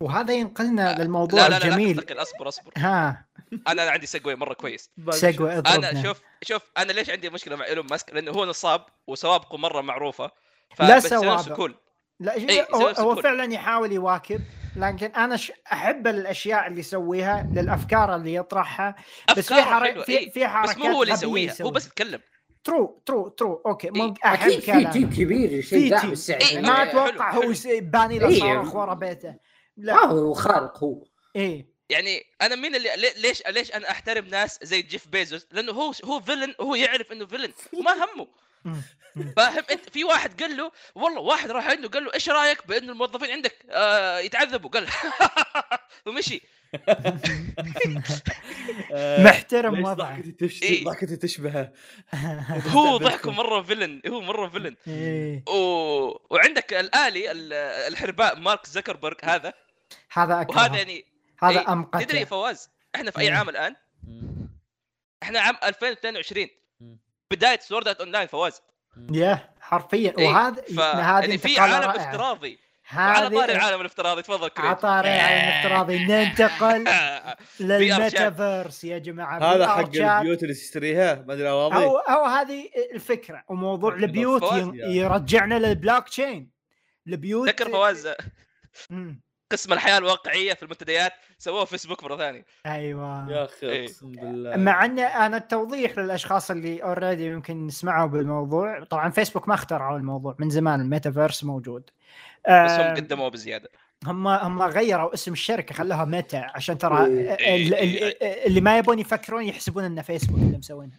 B: وهذا ينقلنا للموضوع
E: لا لا لا لا
B: الجميل.
E: تنتقل اصبر اصبر.
B: ها.
E: أنا عندي سيجوي مرة كويس.
B: سيجوي أنا
E: شوف شوف أنا ليش عندي مشكلة مع إيلون ماسك؟ لأنه هو نصاب وسوابقه مرة معروفة.
B: لا سوابق. لا
E: إيه،
B: هو, هو. فعلا يحاول يواكب. لكن أنا ش... أحب الأشياء اللي يسويها للأفكار اللي يطرحها بس في حر...
E: حلوة
B: في
E: إيه.
B: في حركات
E: بس مو هو اللي يسويها هو. بس يتكلم
B: true true true okay مو
E: إيه.
B: أحب
C: أكيد في team كبير شيء داعم
B: team.
C: السعي
E: إيه،
B: ما
E: حلو،
B: أتوقع هو باني له
C: إيه.
B: صاروخ ورا بيته
C: ما
B: لا
C: هو خارق هو
B: إيه
E: يعني أنا مين اللي لي- ليش ليش أنا أحترم ناس زي جيف بيزوس لأنه هو هو villain وهو يعرف إنه villain وما همه. فاهم؟ انت في واحد قال له والله واحد راح عنده قال له إيش رأيك بانه الموظفين عندك آه يتعذبوا؟ قال ومشي.
B: محترم
A: ليش
B: وضعه
A: ضحكتي
E: إيه.
A: تشبهه؟
E: هو ضحكه مرة فيلن هو مرة فيلن
B: إيه.
E: و... وعندك الآلي ال- الحرباء مارك زكربرج هذا.
B: هذا أكره.
E: وهذا يعني
B: هذا
E: إيه،
B: امقته
E: تدري يا فواز؟ إحنا في أي
B: إيه.
E: عام الآن؟ إحنا عام 2022
A: مم.
E: بداية Sword Art Online فواز
B: يا حرفيا.
E: إيه،
B: وهذا
E: ف...
B: هذه
E: يعني في عالم. افتراضي. وعلى طاري العالم الافتراضي تفضل كريم.
B: عطاري عالم افتراضي ننتقل
E: VR
B: للميتافيرس يا جماعة.
A: هذا حق. البيوت اللي تشتريها ما
B: أدري
A: أو
B: أو هذه الفكرة. وموضوع البيوت
E: فواز
B: ي- يرجعنا للبلوك تشين البيوت
E: تذكر فواز. قسم الحياة الواقعية في المنتديات سووه فيسبوك مرة ثانية.
B: أيوه.
A: يا أخي
E: إيه.
A: أقسم بالله.
B: مع إن أنا التوضيح للأشخاص اللي already يمكن سمعوا بالموضوع طبعا فيسبوك ما اخترعوا الموضوع من زمان الميتافيرس موجود.
E: بس هم قدموه بزيادة.
B: هم هم غيروا اسم الشركة خلوها ميتا عشان ترى
C: إيه.
B: ال- ال- اللي ما يبون يفكرون يحسبون انه فيسبوك اللي مسوينها.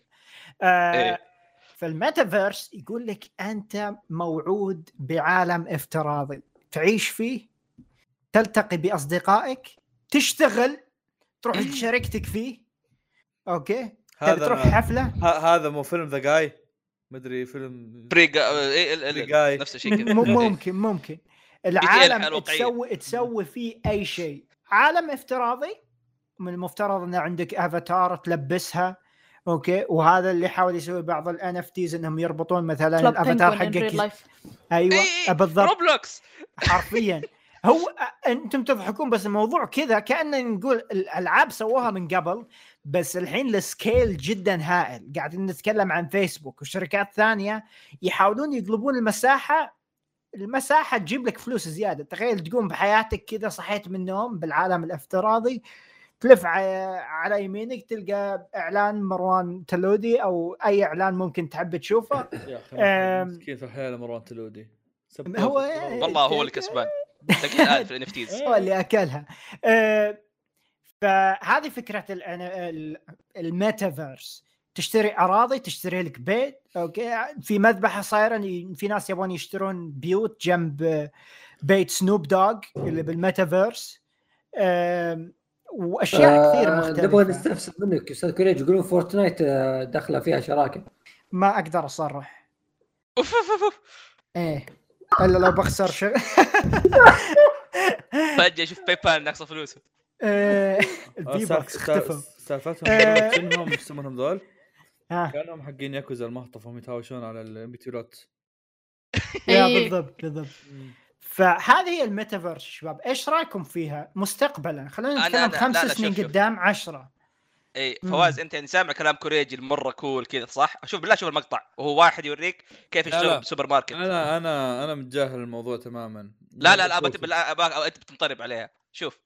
B: آه،
E: إيه.
B: فالميتافيرس يقول لك أنت موعود بعالم افتراضي. تعيش فيه تلتقي بأصدقائك تشتغل تروح لشركتك فيه. okay؟
A: هذا
B: تروح حفلة؟
A: ه- هذا مو فيلم ذا جاي مدري فيلم
E: فريق إيه ال- ال-
A: Free Guy.
E: نفس الشيء كذا. إيه.
B: ممكن ممكن.
E: الحياة
B: العالم
E: الواقعية.
B: تسوي تسوي فيه أي شيء. عالم افتراضي. من المفترض إن عندك أفاتار تلبسها. okay؟ وهذا اللي حاول يسوي بعض ال NFTs إنهم يربطون مثلا
D: الأفاتار
B: حقك.
D: life.
B: أيوه
E: إيه،
B: بالضبط.
E: روبلوكس
B: حرفيا. هو أنتم تضحكون بس الموضوع كذا كاننا نقول الألعاب سووها من قبل بس الحين ال scale جدا هائل. قاعدين نتكلم عن فيسبوك وشركات ثانية يحاولون يقلبون المساحة المساحة تجيب لك فلوس زيادة. تخيل تقوم بحياتك كذا صحيت من النوم بالعالم الافتراضي تلف على يمينك تلقى إعلان مروان تلودي أو أي إعلان ممكن تحب تشوفه.
A: يا أخي
B: أم.
A: مسكين في الحياة مروان تلودي؟
B: هو-.
E: والله هو اللي كسبان. تلاقيه الآن في ال NFTs
B: هو اللي أكلها. آه، فهذه فكرة ال- ال- الميتافيرس. تشتري أراضي تشتري لك بيت okay؟ في مذبحة صايرة في ناس يبون يشترون بيوت جنب بيت سنوب دوغ اللي بالميتافيرس. آم، وأشياء كثير
C: آه، نبغى
B: مختلفه
C: نستفسر منك. أستاذ كوريج يقولون فورتنايت آه، داخلة فيها شراكة.
B: ما أقدر أصرح.
E: أوف أوف أوف.
B: إيه. الا لو بخسر شيء
E: فجأة شوف باي بال ناقصة فلوس
B: آه،
A: آه،
B: البي بوكس اختفوا
A: سالف- سالفتهم
B: آه.
A: إيش يسمونهم ذول؟ كانهم حقين ياكوزا المهطف هم يتهاوشون على الامبيتيولات
B: يا
D: إيه.
B: بالضبط بالضبط فهذه هي الميتافيرس شباب إيش رأيكم فيها مستقبلا خلينا
E: أنا-
B: نتكلم خمس سنين. قدام عشرة إي.
E: فواز أنت يعني سامع كلام كوريجي المرة cool كذا صح؟ شوف بالله شوف المقطع وهو واحد يوريك كيف يشتغل. بسوبر ماركت
A: أنا أنا أنا متجاهل الموضوع تماما.
E: لا لا لا انت بتنطرب عليها. شوف.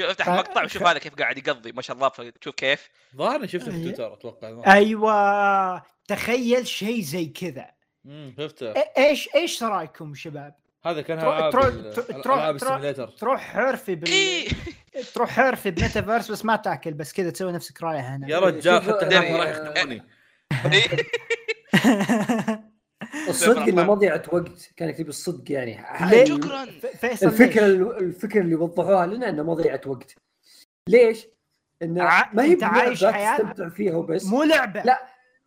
E: شوف افتح المقطع وشوف هذا كيف قاعد يقضي ما شاء الله شوف كيف.
A: ظاهرني شفته في
B: أي-
A: تويتر أتوقع.
B: أيوه. تخيل شيء زي كذا.
A: امم شفته.
B: إيش إيش رأيكم شباب؟
A: هذا كان
B: تروح- تروح- تروح- تروح حرفي بال... تروح حرفي بميتافيرس بس ما تاكل بس كذا تسوي نفسك رايح هنا
A: يا رجال حتى. هناك راح يخدموني
E: إيه.
C: الصدق
E: إنه.
C: مضيعه وقت كان يكتب الصدق يعني؟
E: شكرا
B: الفكرة؟
C: الفكرة اللي وضحوها لنا إنه مضيعه وقت ليش؟
B: إنه
C: ما هي
B: عايش حياة-
C: تستمتع فيها وبس
B: مو لعبة
C: لا.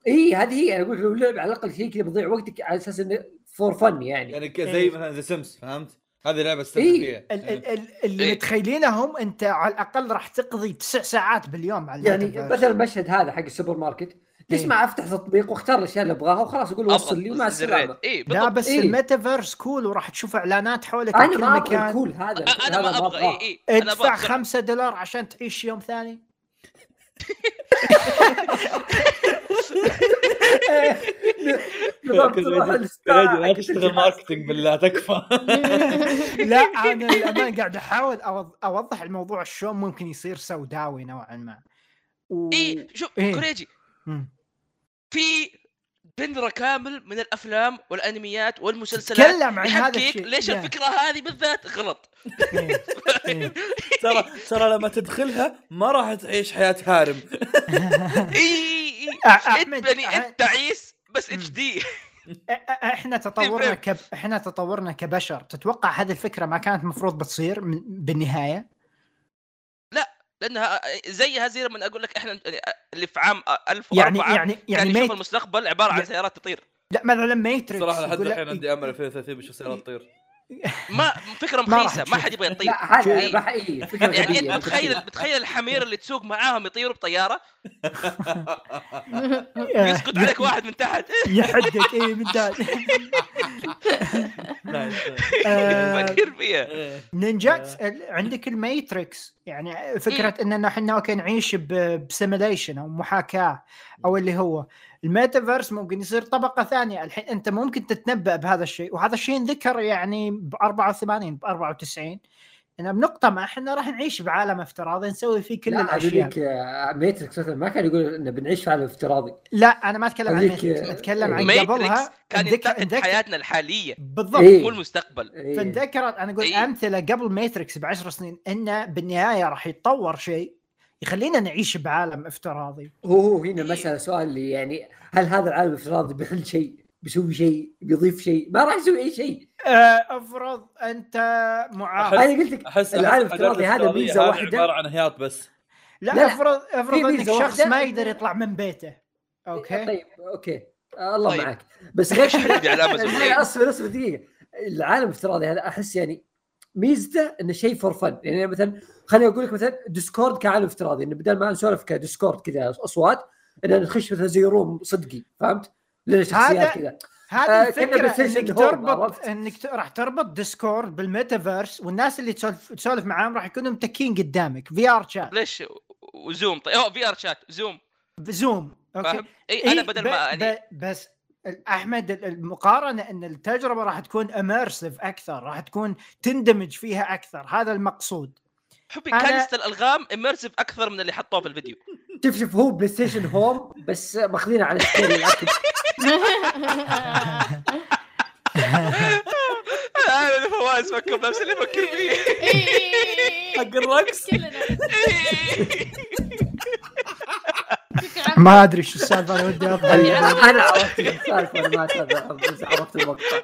C: اي هذه هي أنا أقول لو لعبة على الأقل شيء كذا بتضيع وقتك على أساس إنه for fun يعني
A: يعني ك- زي
B: إيه.
A: مثلا ذا سيمز فهمت؟ هذه لعبة تستمتع
C: إيه.
A: فيها
B: ال- ال- ال- اللي
E: إيه.
B: متخيلينهم أنت على الأقل راح تقضي تسع ساعات باليوم على
C: يعني. مثلا المشهد هذا حق السوبر ماركت
B: إيه.
C: تسمع افتح تطبيق واختار الأشياء اللي ابغاها وخلاص أقول وصل لي ومع السلامة
E: اي
B: لا بس
C: إيه.
B: الميتافيرس cool وراح تشوف إعلانات حولك أنا
C: ما أبغى
B: ال
C: cool هذا أنا
E: ما أبغى اي اي أنا
B: ادفع
E: أبغى
B: خمسة دولار عشان تعيش يوم ثاني
C: الساعة
A: لا تشتغل marketing بالله تكفى
B: لا أنا للأمانة قاعد أحاول أوض- أوضح الموضوع شلون ممكن يصير سوداوي نوعا ما و...
E: اي شوف
B: إيه.
E: كوريجي. في بنرة كامل من الأفلام والأنميات والمسلسلات
B: تكلم عن هذا الشيء
E: ليش. الفكرة هذه بالذات غلط.
A: ترى ترى لما تدخلها ما راح تعيش حياة هارم
B: إي
E: انت بني أنت تعيس بس.
B: HD إحنا تطورنا كب... إحنا تطورنا كبشر تتوقع هذه الفكرة ما كانت المفروض بتصير. بالنهاية
E: لانها زيها زي لما أقول لك إحنا اللي في عام 1004
B: يعني يعني
E: كان
B: يعني
E: يشوف
B: ميت...
E: المستقبل عبارة عن
B: يع-
E: سيارات تطير.
B: لا مثلا ميتريكس
A: صراحة لحد الحين عندي أمل 2030 بشوف سيارات تطير.
E: ما
B: فكرة
E: مخيسة ما. حد يبغى يطير.
C: لا هذا. راح
E: يعني متخيل
C: تخيل.
E: متخيل الحمير اللي تسوق معاهم يطيروا بطيارة؟
B: آه،
E: يسقط عليك واحد من تحت.
B: يحدك اي من دال آه،
E: فكر فيها. حاليه
A: إيه.
B: نينجا ال- عندك الميتريكس. يعني فكرة اننا إحنا okay نعيش ب simulation أو محاكاة أو اللي هو الميتافيرس ممكن يصير طبقة ثانية. الحين أنت ممكن تتنبأ بهذا الشيء وهذا الشيء انذكر يعني ب 84 ب 94 ان بنقطة ما إحنا راح نعيش بعالم افتراضي نسوي فيه كل
C: لا الأشياء. آه، ماتريكس مثلا ما كان يقول ان بنعيش في عالم افتراضي.
B: لا أنا ما أتكلم عن ميتريكس أتكلم عن قبلها.
E: كان ينتقد حياتنا الحالية
B: بالضبط.
C: إيه.
E: مو المستقبل
C: إيه.
B: فنذكرت أنا أقول
E: إيه.
B: أمثلة قبل ماتريكس بعشر سنين إنه بالنهاية راح يتطور شيء يخلينا نعيش بعالم افتراضي.
C: هو هنا مسألة سؤال اللي يعني هل هذا العالم الافتراضي بيحل شيء؟ بيسوي شيء؟ بيضيف شيء؟ ما راح يسوي أي شيء.
B: آه، افرض أنت معارض
C: أنا قلت لك العالم الافتراضي هذا
A: ميزة
C: واحدة.
A: عبارة عن هياط بس.
B: لا,
C: لا،
B: افرض افرض
C: في إنك
B: شخص. ما يقدر يطلع من بيته. okay؟
C: طيب okay. آه الله
E: طيب.
C: معك. بس غير
E: حبيبي على
C: أصبر أصبر دقيقة. العالم الافتراضي هذا أحس يعني ميزته إنه شيء for fun يعني مثلا خليني أقول لك مثلا ديسكورد كعالم افتراضي. إنه بدل ما نسولف كديسكورد كذا أصوات ان نخش مثلا زي room صدقي. فهمت؟ لنا شخصيات
B: هذا-
C: كذا.
B: هذه
C: آه،
B: الفكرة
C: إنك
B: تربط؟ إنك راح تربط ديسكورد بالميتافيرس والناس اللي تسولف تسولف معاهم راح يكونوا متكين قدامك. VR chat
E: ليش؟ وزوم. طيب أوه VR chat زوم.
B: زوم okay.
E: فاهم إي
B: إيه
E: أنا بدل
B: ب-
E: ما يعني
B: ب- بس أحمد ال- المقارنة إن التجربة راح تكون immersive أكثر راح تكون تندمج فيها أكثر هذا المقصود.
E: حبي
B: أنا-
E: كانست الألغام immersive أكثر من اللي حطوه في الفيديو.
C: شوف شوف هو بلاي ستيشن هوم بس ماخذينه على الاكل
E: أنا فواز فكر نفس اللي فكر فيه.
D: حق
A: الرقص.
D: كلنا.
B: ما أدري شو السالفة أنا ودي أفهم.
C: أنا عرفت السالفة أنا ما بس عرفت المقطع.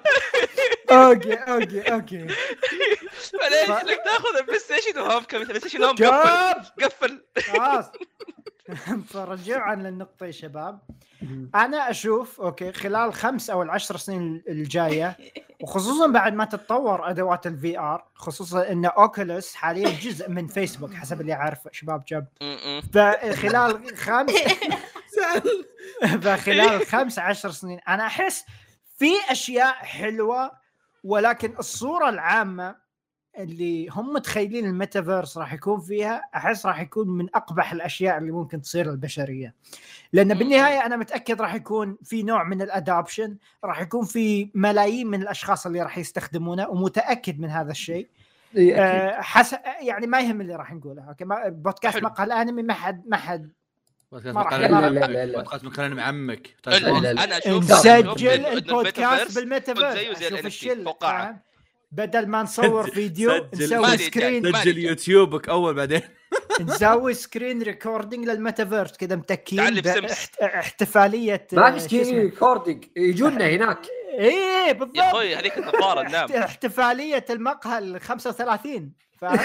B: okay okay okay.
E: فليش
B: ف-
E: إنك تاخذ البلاي ستيشن هوم كبلاي ستيشن هوم قفل قفل.
B: خلاص. فرجعوا عن النقطة يا شباب. أنا أشوف okay خلال خمس أو العشر سنين الجاية وخصوصا بعد ما تتطور أدوات ال VR خصوصا أن أوكولوس حاليا جزء من فيسبوك حسب اللي عارفه شباب جاب. فخلال خمس فخلال خمس عشر سنين أنا أحس في أشياء حلوة ولكن الصورة العامة اللي هم متخيلين الميتافيرس راح يكون فيها أحس راح يكون من أقبح الأشياء اللي ممكن تصير للبشريه
E: لأن.
B: بالنهاية أنا متأكد راح يكون في نوع من ال adoption راح يكون في ملايين من الأشخاص اللي راح يستخدمونه ومتأكد من هذا الشيء. أه حس يعني ما يهم اللي راح نقوله okay؟ ما- بودكاست. مقهى الأنمي ما حد ما حد
A: بودكاست بودكاست مقال عمك.
B: أنا
E: أشوف إنه
B: البودكاست
E: الميتافيرس.
B: بالميتافيرس.
E: زيه زي
B: أشوف بدل ما نصور فيديو. نسوي
E: screen. ما
A: سجل. يوتيوبك أول بعدين
B: نسوي screen recording للميتافيرس كذا متكين. احت- احتفالية
C: ما
B: آه،
C: في
B: شو screen؟
C: recording يجونا هناك
B: إيه بالضبط
E: يا أخوي هذيك النظارة
B: احت- احتفالية المقهى ال 35 فاهم؟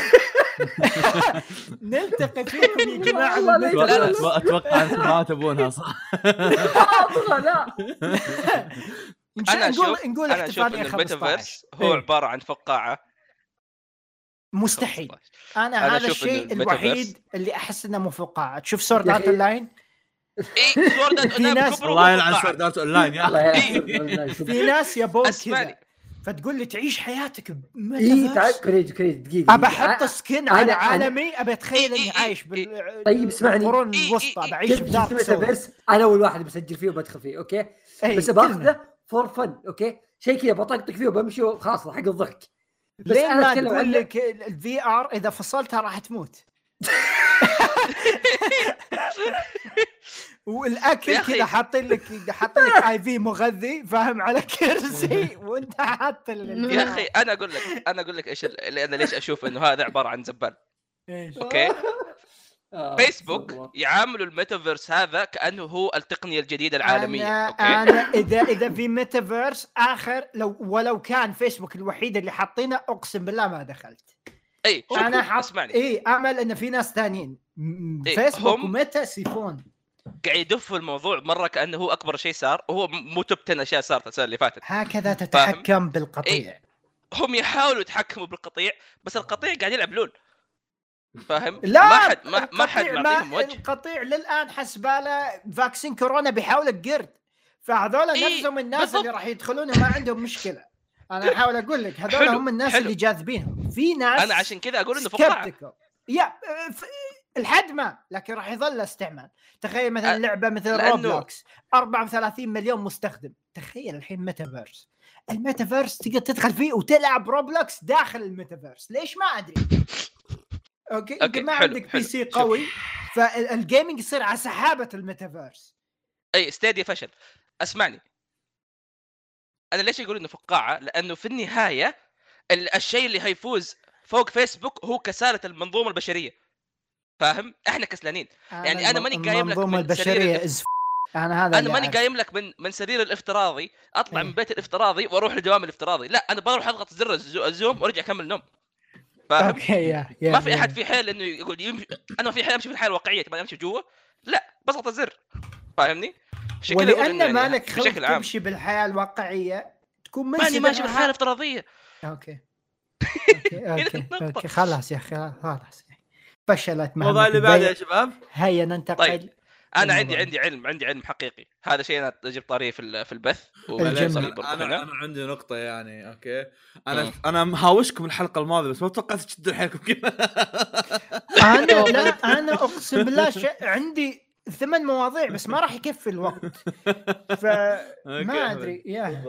B: نلتقي فيكم يا
A: جماعة. أتوقع أنتم ما تبونها صح
C: والله لا
E: أنا
B: نقول نقول
E: أنا أشوف
B: احتفاليه
E: ان
B: 15
E: الميتافيرس هو
B: إيه.
E: عبارة عن فقاعة.
B: مستحيل.
E: 15.
B: أنا,
E: أنا
B: هذا الشيء الوحيد اللي أحس إنه مو فقاعة. تشوف سورد
C: يا
B: ارت اون لاين
E: اي سورد
B: في ناس-
A: الله يلعن سورد ارت اون لاين
C: الله
A: يا
B: في ناس يبون
E: اسمعني
B: كذا. فتقول لي تعيش حياتك
C: اي تعال كريج كريج
B: دقيقة. أبى
C: أحط.
B: سكن على عالمي أبى أتخيل
E: إي-
B: إني
E: إي-
B: عايش
C: طيب اسمعني.
E: إي-
B: الوسطى بعيش بدارك
C: أنا أول واحد بسجل فيه وبدخل فيه
B: okay؟
C: بس. بأخذه for fun okay؟ شيء كذا بطقطق فيه وبمشي وخلاص حق الضحك. بس
B: ليه
C: أنا
B: تقول
C: عن
B: لك ال VR إذا فصلتها راح تموت.
E: والأكل.
B: كذا حاطين لك حاطين لك اي في مغذي فاهم؟ على كرسي وأنت حاط
E: يا أخي أنا أقول لك أنا أقول لك إيش ال- اللي أنا ليش أشوف إنه هذا عبارة عن زبالة؟
C: okay؟
E: فيسبوك
C: والله.
E: يعاملوا الميتافيرس هذا كأنه هو التقنية الجديدة العالمية.
B: أنا,
E: okay؟
B: أنا اذا إذا في ميتافيرس آخر لو ولو كان فيسبوك الوحيد اللي حاطينه أقسم بالله ما دخلت.
E: أي
B: أنا حاط
E: اسمعني.
B: إي امل إن في ناس ثانيين.
E: إيه،
B: فيسبوك
E: هم-
B: وميتا سيفون.
E: قاعد يدف الموضوع مرة كأنه هو أكبر شيء صار. وهو مو top 10 أشياء صارت السنة اللي فاتت.
B: هكذا تتحكم بالقطيع.
E: إيه. هم يحاولوا يتحكموا بالقطيع بس القطيع قاعد يلعب لول. فاهم؟
B: لا
E: ما حد ما, ما حد معطيهم وجه.
B: القطيع للآن حسباله vaccine كورونا بيحاول قرد فهذول
E: إيه،
B: نفسهم الناس
E: بالضبط.
B: اللي راح يدخلون وما عندهم مشكلة. أنا أحاول أقول لك هذول هم الناس
E: حلو.
B: اللي جاذبينهم. في ناس
E: أنا عشان كذا أقول إنه فقاعه.
B: إلى حد ما لكن راح يظل استعمال. تخيل مثلا
E: أ-
B: لعبة مثل
E: لأنه-
B: روبلوكس 34 مليون مستخدم. تخيل الحين ميتافيرس الميتافيرس تقدر تدخل فيه وتلعب روبلوكس داخل الميتافيرس. ليش ما أدري؟ okay؟
E: okay،
B: يمكن ما
E: حلو،
B: عندك
E: حلو. PC.
B: قوي فال gaming يصير على سحابة الميتافيرس.
E: أي ستيديا فشل. اسمعني. أنا ليش أقول إنه فقاعة؟ لأنه في النهاية ال- الشيء اللي هيفوز فوق فيسبوك هو كسالة المنظومة البشرية. فاهم؟ إحنا كسلانين. يعني أنا ماني قايم لك
B: المنظومة
E: البشرية
B: as أنا هذا أنا
E: ماني. قايم لك من من سرير الافتراضي. أطلع
B: إيه.
E: من بيت الافتراضي وأروح لدوام الافتراضي. لا أنا بروح أضغط زر الزو- الزوم وأرجع أكمل نوم. فاهم؟
B: أوكي يا يا
E: ما في. أحد في حيل إنه يقول يمشي أنا في حيل أمشي في الحياة الواقعية تبغى أمشي جوا؟ لا بضغط الزر. فاهمني؟
B: ولأن
E: يعني
B: مالك خلق
E: بشكل عام.
B: تمشي بالحياة الواقعية تكون
E: ماني ماشي
B: بالحياة.
E: الافتراضية.
B: okay.
E: okay
B: okay خلاص يا أخي خلاص فشلت
A: الموضوع اللي بعده يا شباب.
B: هيا ننتقل.
E: طيب. أنا عندي. عندي علم عندي علم حقيقي هذا شيء أنا أجيب طاريه في ال- في البث. وبيوصل
A: أنا
E: أنا.
A: أنا عندي نقطة يعني أوكي أنا
E: مم.
A: أنا مهاوشكم الحلقة الماضية بس ما توقعت تشدون حيلكم كذا
B: أنا لا أنا أقسم بالله ش... عندي ثمان مواضيع بس ما راح يكفي الوقت فما أدري يا.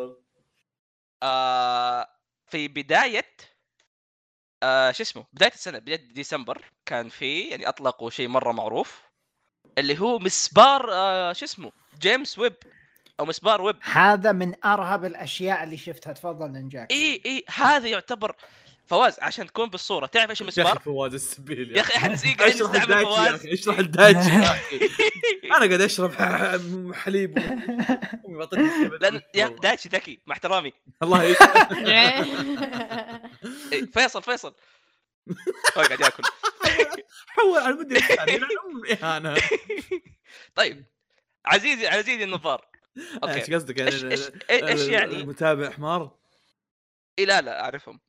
E: آه في بداية آه شو اسمه بداية السنة بداية ديسمبر كان في يعني أطلقوا شيء مرة معروف اللي هو مسبار آه شو اسمه؟ جيمس ويب أو مسبار ويب.
B: هذا من أرهب الأشياء اللي شفتها. تفضل نجاك
E: إي إي هذا يعتبر فواز عشان تكون بالصورة. تعرف إيش
A: يا
E: مسبار؟
A: أخي فواز السبيل
E: يا أخي. إحنا قاعدين
A: اشرح الدايتشي يا أخي اشرح الدايتشي يا أنا قاعد أشرب حليب.
E: لأن يا دايتشي ذكي مع احترامي.
A: الله يسلمك
E: فيصل فيصل. هو قاعد ياكل.
A: حول على المدير الثاني الاهانه
E: طيب عزيزي عزيزي النظار أوكي
A: إيش قصدك يعني
E: إيش يعني؟
A: المتابع حمار
E: إيه لا لا أعرفهم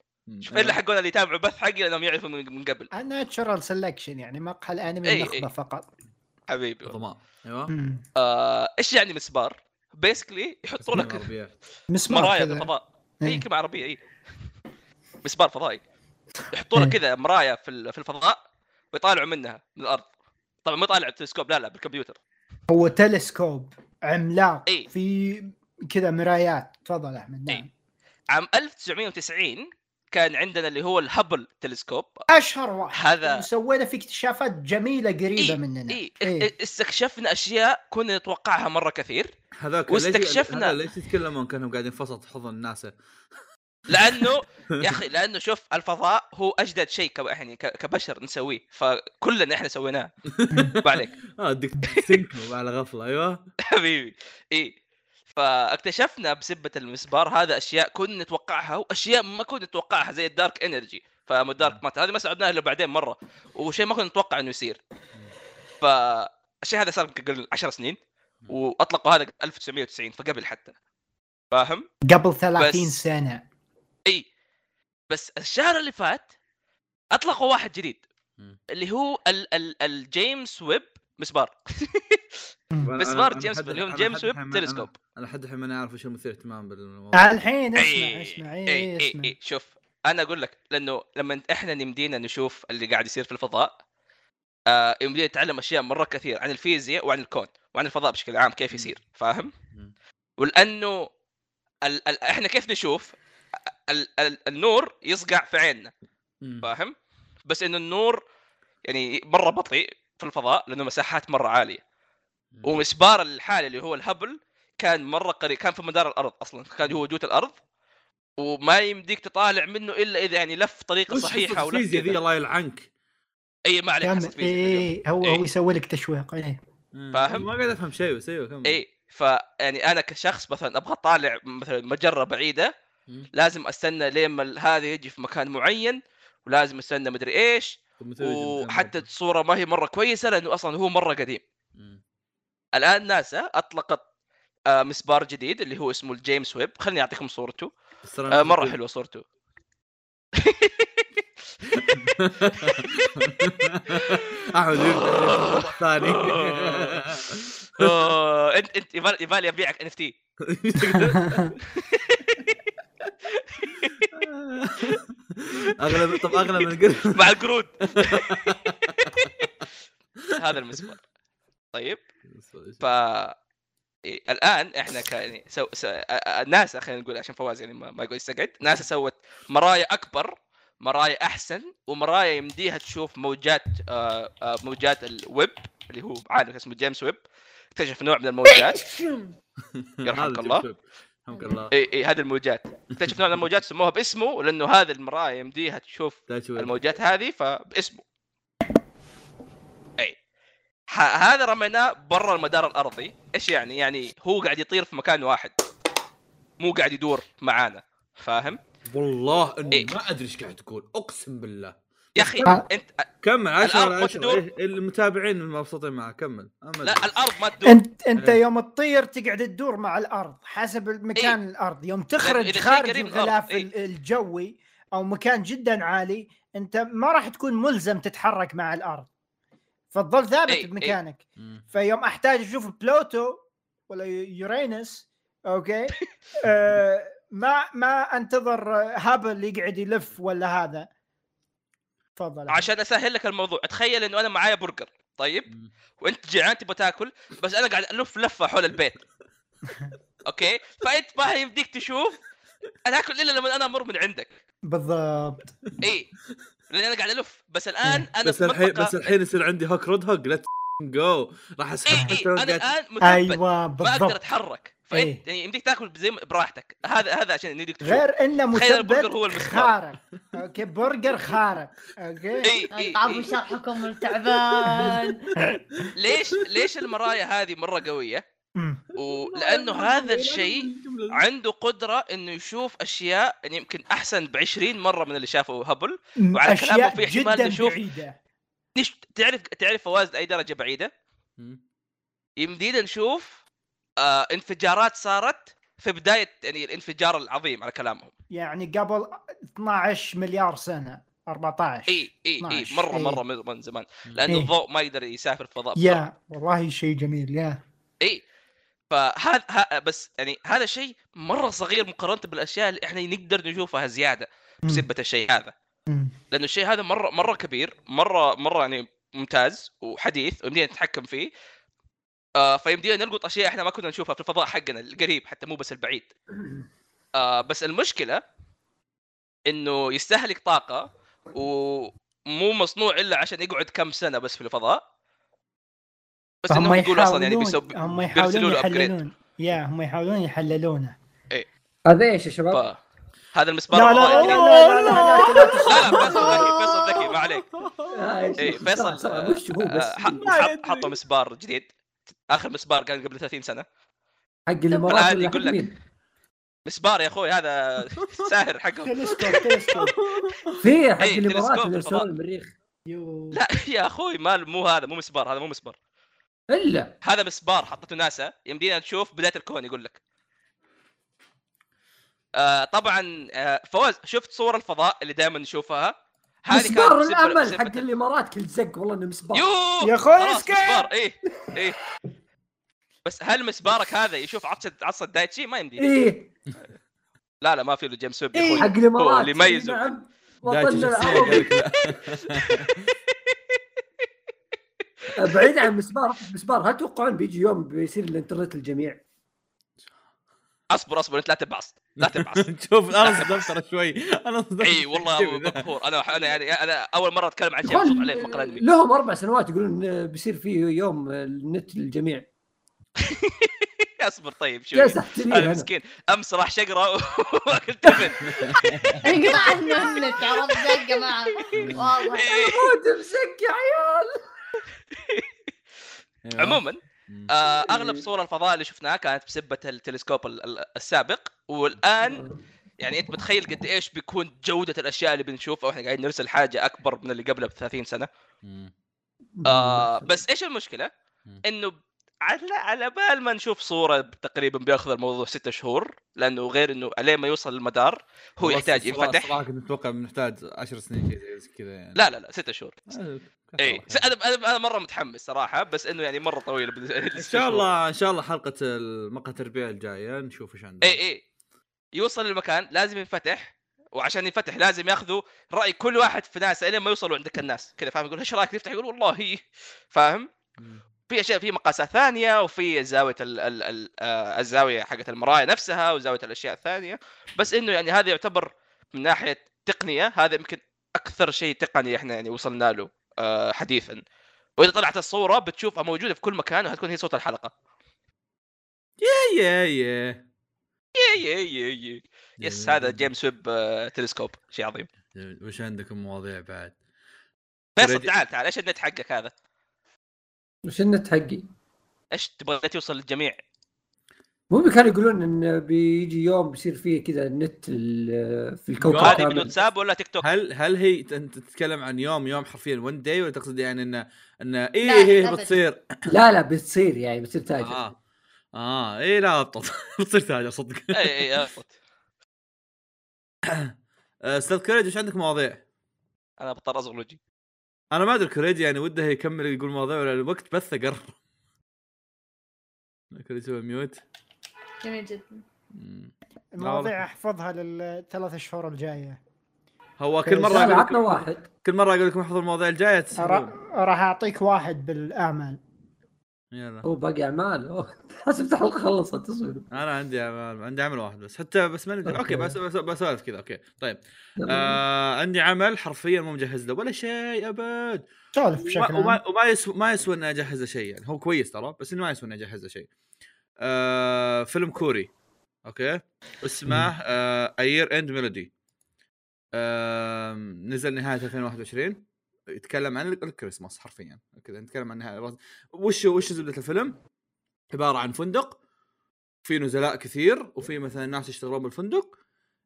E: شوف إلا حقون اللي يتابعوا بث حقي لأنهم يعرفوا من من قبل
B: ناتشرال سelection يعني مقهى الأنمي
E: النخبة.
B: فقط
E: حبيبي
A: ضمان
B: أيوه.
E: آه، إيش يعني مسبار؟ basically يحطوا لك.
B: مسمار
E: مرايا
B: كذا.
E: بالفضاء
B: إي.
E: إي كلمة عربية إي مسبار فضائي يحطوا لك
B: إيه.
E: كذا مرايا في ال- في الفضاء ويطالعوا منها من الأرض طبعا ما يطالع التلسكوب لا لا بالكمبيوتر
B: هو تلسكوب عملاق
E: إي.
B: في كذا مرايات تفضل
E: أحمد.
B: نعم
E: عام 1990 كان عندنا اللي هو ال Hubble
B: telescope أشهر واحد
E: هذا
B: سوينا فيه اكتشافات جميلة قريبة
E: إي،
B: مننا
E: إي
B: إي.
E: استكشفنا أشياء كنا نتوقعها مرة كثير
A: هذاك
E: واستكشفنا.
A: ليش, ليش يتكلمون كأنهم قاعدين في وسط حضن ناسا
E: لأنه يا أخي لأنه شوف الفضاء هو أجدد شيء ك- يعني كبشر نسويه. فكلنا إحنا سويناه. ما عليك.
A: آه اديك تنكم على غفله أيوه.
E: حبيبي. اي فاكتشفنا بسبة المسبار هذا أشياء كنا نتوقعها وأشياء ما كنا نتوقعها زي ال dark energy فال dark matter هذه ما ساعدناها إلا بعدين مرة. وشيء ما كنا نتوقع إنه يصير. فالشيء هذا صار قبل 10 سنين. وأطلقوا هذا 1990 فقبل حتى. فاهم؟
B: قبل 30
E: بس- سنة. بس الشهر اللي فات أطلقوا واحد جديد. اللي هو ال ال الجيمس ويب مسبار مسبار جيمس اللي هو
A: James Webb
E: telescope
A: أنا أنا لحد الحين ماني عارف وش المثير اهتمام بالموضوع
B: الحين اسمع
E: اي
B: اسمع
E: اي
B: اي
E: اي
B: اسمع
E: اي شوف أنا أقول لك لأنه لما إحنا نمدينا نشوف اللي قاعد يصير في الفضاء آه يمدينا نتعلم أشياء مرة كثير عن الفيزياء وعن الكون وعن الفضاء بشكل عام كيف يصير فاهم؟ ولأنه ال ال إحنا كيف نشوف؟ ال ال النور يصقع في عيننا. فاهم؟ بس إنه النور يعني مرة بطيء في الفضاء لأنه مساحات مرة
A: عالية.
E: ومسبار الحالي اللي هو الهبل كان مرة قريب كان في مدار الأرض أصلا كان هو جوه الأرض وما يمديك تطالع منه إلا إذا يعني لف طريقة
A: صحيحة
E: ولف
A: الفيزياء ذي. الله يلعنك
E: إي ما عليك حصه فيزياء.
B: إي هو
E: إي.
B: هو يسوي لك تشويق إي
A: مم.
E: فاهم؟
A: ما قاعد أفهم شيء بس أيوه كمل
E: إي فيعني أنا كشخص مثلا أبغى أطالع مثلا مجرة
A: بعيدة.
E: لازم أستنى لين ما هذا يجي في مكان معين ولازم أستنى مدري
A: إيش
E: وحتى؟ الصورة ما هي مرة كويسة لأنه أصلا هو مرة قديم.
A: مم.
E: الآن ناسا أطلقت آه، مسبار جديد اللي هو اسمه الجيمس ويب. خليني أعطيكم صورته. آه،
A: مرة.
E: حلوة صورته.
A: أحمد ثاني.
E: آه، انت انت يبالي أبيعك NFT.
A: اغلب طب أغلب القرد
E: مع القرود هذا المسبار طيب. ف إيه، الآن إحنا ك يعني سو... س... آ- آ- ناسا خلينا نقول عشان فواز يعني ما, ما يقول يستقعد. ناسا سوت مرايا أكبر مرايا أحسن ومرايا يمديها تشوف موجات آه، آه، موجات الويب اللي هو عالم اسمه جيمس ويب. اكتشف نوع من الموجات. يرحمك الله. إي إي هذه الموجات. اكتشف نوع من الموجات سموها باسمه لأنه هذه المرايا يمديها تشوف. الموجات هذه فباسمه. إي. هذا رميناه برا المدار الأرضي. إيش يعني؟ يعني هو قاعد يطير في مكان واحد. مو قاعد يدور معانا. فاهم؟
A: والله اني
E: إيه.
A: ما أدري إيش قاعد تقول. أقسم بالله.
E: يا أخي
B: آه.
E: أنت
A: كمل عشرة
E: الأرض
A: على
E: ما
A: عشرة
E: تدور.
A: إيه المتابعين مبسوطين معك كمل
E: لا. الأرض ما تدور
B: أنت أنت
A: إيه.
B: يوم تطير تقعد تدور مع الأرض حسب المكان الأرض يوم تخرج خارج الغلاف
E: إيه.
B: ال- الجوي أو مكان جدا عالي أنت ما راح تكون ملزم تتحرك مع الأرض فتظل ثابت
E: إيه، إيه.
B: بمكانك
A: مم.
B: فيوم أحتاج أشوف بلوتو ولا يورينس أوكي آه ما ما أنتظر هابل يقعد يلف ولا هذا تفضل
E: عشان أسهل لك الموضوع. تخيل إنه أنا معايا برجر طيب. وأنت جيعان تبغى تاكل بس أنا قاعد ألف لفة حول البيت. أوكي؟ فأنت ما يمديك تشوف أنا آكل إلا لما أنا أمر من عندك.
B: بالضبط.
E: اي لأن أنا قاعد ألف. بس الآن أنا
A: بس الحين بس الحين يصير عندي hook Roadhog لا جو راح أسحب
E: اي اي أنا الآن مثبت
B: أيوه
E: ما أقدر
B: بالضبط.
E: أتحرك.
B: إيه.
E: فانت يعني يمديك تاكل زي براحتك. هذا هذا عشان يمديك تشوف.
B: غير
E: إنه
B: مثبت
E: هو.
B: خارق. أوكي برجر خارق. أوكي.
E: اي اي
D: تعبوا
E: إي.
D: شرحكم التعبان
E: ليش ليش المرايا هذه مرة
B: قوية؟
E: ولأنه هذا الشيء عنده قدرة إنه يشوف أشياء يعني يمكن أحسن ب 20 مرة من اللي شافه هبل وعلى كلامه في احتمال
B: جدا
E: نشوف- ليش تعرف تعرف فواز لأي درجة
A: بعيدة؟
E: يمدينا نشوف آه انفجارات صارت في بداية يعني الانفجار العظيم على كلامهم
B: يعني قبل 12 مليار سنة 14
E: إي إي إي
B: 12.
E: مرة
B: إيه.
E: مرة من من زمان لأنه
B: إيه.
E: الضوء ما يقدر يسافر في الفضاء.
B: يا والله شيء جميل يا
E: إي فهذا بس يعني هذا شيء مرة صغير مقارنة بالأشياء اللي إحنا نقدر نشوفها
B: زيادة.
E: بسبه الشيء هذا. لأنه الشيء هذا مره مرة كبير مره مرة يعني ممتاز وحديث ويمدينا نتحكم فيه. آه فيمدينا نلقط أشياء إحنا ما كنا نشوفها في الفضاء حقنا القريب حتى مو بس البعيد. آه بس المشكلة إنه يستهلك طاقة ومو مصنوع إلا عشان يقعد كم سنة بس في الفضاء. بس
B: هم
E: انهم يقولوا أصلا يعني
B: يحاولون
E: بيسو...
B: هم يحاولون. يحللون. يا هم يحاولون يحللونه.
C: هذا إيش يا شباب؟
E: ف... هذا المسبار
B: لا لا لا. لا لا لا
E: لا لا فيصل ذكي فيصل ذكي ما عليك
C: آه،
E: اي فيصل آه،. حطوا مسبار جديد اخر مسبار كان قبل 30 سنه
C: حق الامارات
E: يقول لك. مسبار يا أخوي هذا ساهر حقهم
B: تلسكوب
C: في حق
E: إيه،
C: الامارات. يرسلون المريخ.
E: لا يا أخوي ما مو هذا مو مسبار هذا مو مسبار
C: الا
E: هذا مسبار حطته ناسا يمدينا نشوف بدايه الكون يقول لك آه طبعا آه فواز شفت صور الفضاء اللي دائما نشوفها؟ هذه
C: مسبار
E: بسبب- الأمل
C: حق الامارات كل زق والله إنه مسبار
E: يو
B: يا اسكت!
E: مسبار إيه إيه. بس هل مسبارك هذا يشوف عطسه عطسه دايتشي؟ ما يمدي
C: إيه.
E: لا لا ما في له جيمس ويب يا
B: إيه.
E: أخوي
C: حق الامارات
E: اللي يميزه.
C: نعم. بعيد عن مسبار مسبار هل تتوقعون بيجي يوم بيصير الانترنت للجميع؟
E: اصبر اصبر انت لا تبعص لا تبعص
A: شوف أنا صدمت ترى شوي. أنا صدمت.
E: إي والله. مبهور أنا أنا يعني أنا أول مرة أتكلم عن شيء مبسوط عليه في مقال انمي
C: لهم أربع سنوات يقولون بيصير في يوم النت للجميع.
E: أصبر طيب شوي.
C: أنا
E: مسكين. أمس راح شقرة واكل تفن
D: انقطع عنه النت عرفت زقه معه واضح
E: إيه.
C: موت مسك يا عيال.
E: عموما أغلب صور الفضاء اللي شفناها كانت بسبة التلسكوب ال- ال- السابق والآن يعني أنت متخيل قد إيش بيكون جودة الأشياء اللي بنشوفها وإحنا قاعدين نرسل حاجة أكبر من اللي قبلها ب 30 سنه. آه بس إيش
A: المشكلة؟
E: إنه على على بال ما نشوف صورة تقريبا بيأخذ الموضوع ستة شهور لأنه غير إنه عليه ما يوصل للمدار هو يحتاج ينفتح.
A: صراحة كنت متوقع بنحتاج 10 سنين كذا يعني.
E: لا لا لا ستة شهور.
A: آه،
E: إي
A: صراحة.
E: أنا أنا مرة متحمس صراحة بس إنه يعني مرة طويلة
A: إن شاء الله إن شاء الله حلقة المقهى التربيع الجاية نشوف إيش عندنا.
E: إي إي. يوصل للمكان لازم ينفتح وعشان يفتح لازم ياخذوا رأي كل واحد في ناس الين ما يوصلوا عندك الناس. كذا فاهم؟ يقول إيش رأيك نفتح؟ يقول والله. فاهم. في أشياء في مقاسات ثانية وفي زاوية ال ال ال آه، الزاوية حقت المراية نفسها وزاوية الأشياء الثانية. بس إنه يعني هذا يعتبر من ناحية تقنية هذا يمكن أكثر شيء تقني إحنا يعني وصلنا له آه، حديثا. وإذا طلعت الصورة بتشوفها موجودة في كل مكان وهتكون هي صوت الحلقة.
A: يا يا يا.
E: yeah yeah yeah yes هذا جيمس ويب آه، telescope. شيء عظيم.
A: وش عندكم مواضيع بعد؟
E: فيصل تعال تعال. إيش النت حقك هذا؟
C: وش النت حقي؟
E: إيش تبغى النت يوصل للجميع؟
C: مو كانوا يقولون انه بيجي يوم بيصير فيه كذا النت ال- في الكوكب
A: هذه
C: كامل
E: بالواتساب ولا تيك توك؟
A: هل هل هي أنت تتكلم عن يوم يوم حرفيا one day ولا تقصد يعني انه انه إيه
D: أبد.
A: بتصير
C: لا لا بتصير يعني بتصير تاجر
A: آه آه إيه لا ابطل بتصير تاجر صدق
E: اي اي.
A: آه، أستاذ كريج إيش عندك مواضيع؟
E: أنا بضطر اصغر وجهي
A: أنا ما أدري كريج يعني وده يكمل يقول مواضيع ولا الوقت بس قرب كريج يسوي mute
D: جميل جدا.
B: المواضيع أحفظها للثلاث شهور الجاية.
A: هو كل مرة
C: عطنا
A: لكم
C: واحد.
A: كل مرة أقول لكم احفظوا المواضيع
B: الجاية راح أعطيك واحد بالاعمال
A: يلا.
C: هو باقي أعمال. حسبت الحلقة خلصت تصوير
A: أنا عندي عمل عندي عمل واحد بس. حتى بس ماني okay.
C: Okay.
A: بس بس بسولف كذا. Okay. طيب. آه عندي عمل حرفيا مو مجهز له ولا شيء أبد.
B: سولف
A: وما,
B: بشكل عام.
A: وما, وما يسوى ما يسوى إني اجهز له شيء يعني. هو كويس ترى بس إنه ما يسوى إني اجهز له شيء. آه فيلم كوري. Okay. اسمه آه A Year-End Medley آه نزل نهاية 2021 يتكلم عن الكريسماس حرفيا. كذا نتكلم عن نهايه وش وش زبدة الفيلم؟ عبارة عن فندق. في نزلاء كثير وفي مثلا ناس يشتغلون بالفندق.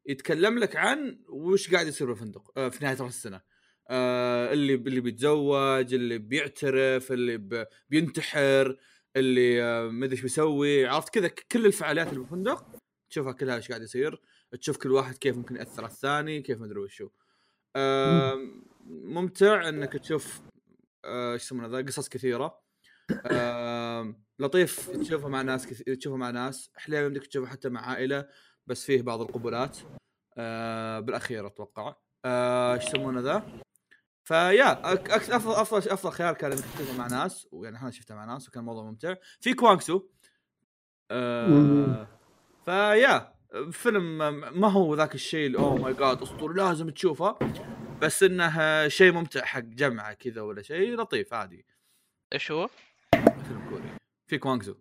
A: يتكلم لك عن وش قاعد يصير بالفندق آه في نهاية راس السنة. آه اللي اللي بيتزوج اللي بيعترف اللي بينتحر اللي آه ما أدري إيش بيسوي. عرفت كذا؟ كل الفعاليات اللي بالفندق. تشوفها كلها إيش قاعد يصير. تشوف كل واحد كيف ممكن يأثر على الثاني كيف ما أدري وشو. ممتع إنك تشوف آه، إيش يسمونه ذا قصص كثيرة. آه لطيف تشوفها مع ناس كثير تشوفها مع ناس. أحيانا بدك تشوفها حتى مع عائلة بس فيه بعض القبلات. آه بالأخير أتوقع. آه، إيش يسمونه ذا؟ فيا أفضل افضل أفضل خيار كان إنك تشوفه مع ناس. ويعني إحنا شفته مع ناس وكان الموضوع ممتع. في كوانق سو.
C: آه.
A: فيا فيلم ما هو ذاك الشيء اللي oh my God أسطوري لازم تشوفه. بس انه شيء ممتع حق جمعة كذا ولا شيء لطيف عادي.
E: إيش هو؟
A: فيلم كوري في كوانق
E: سو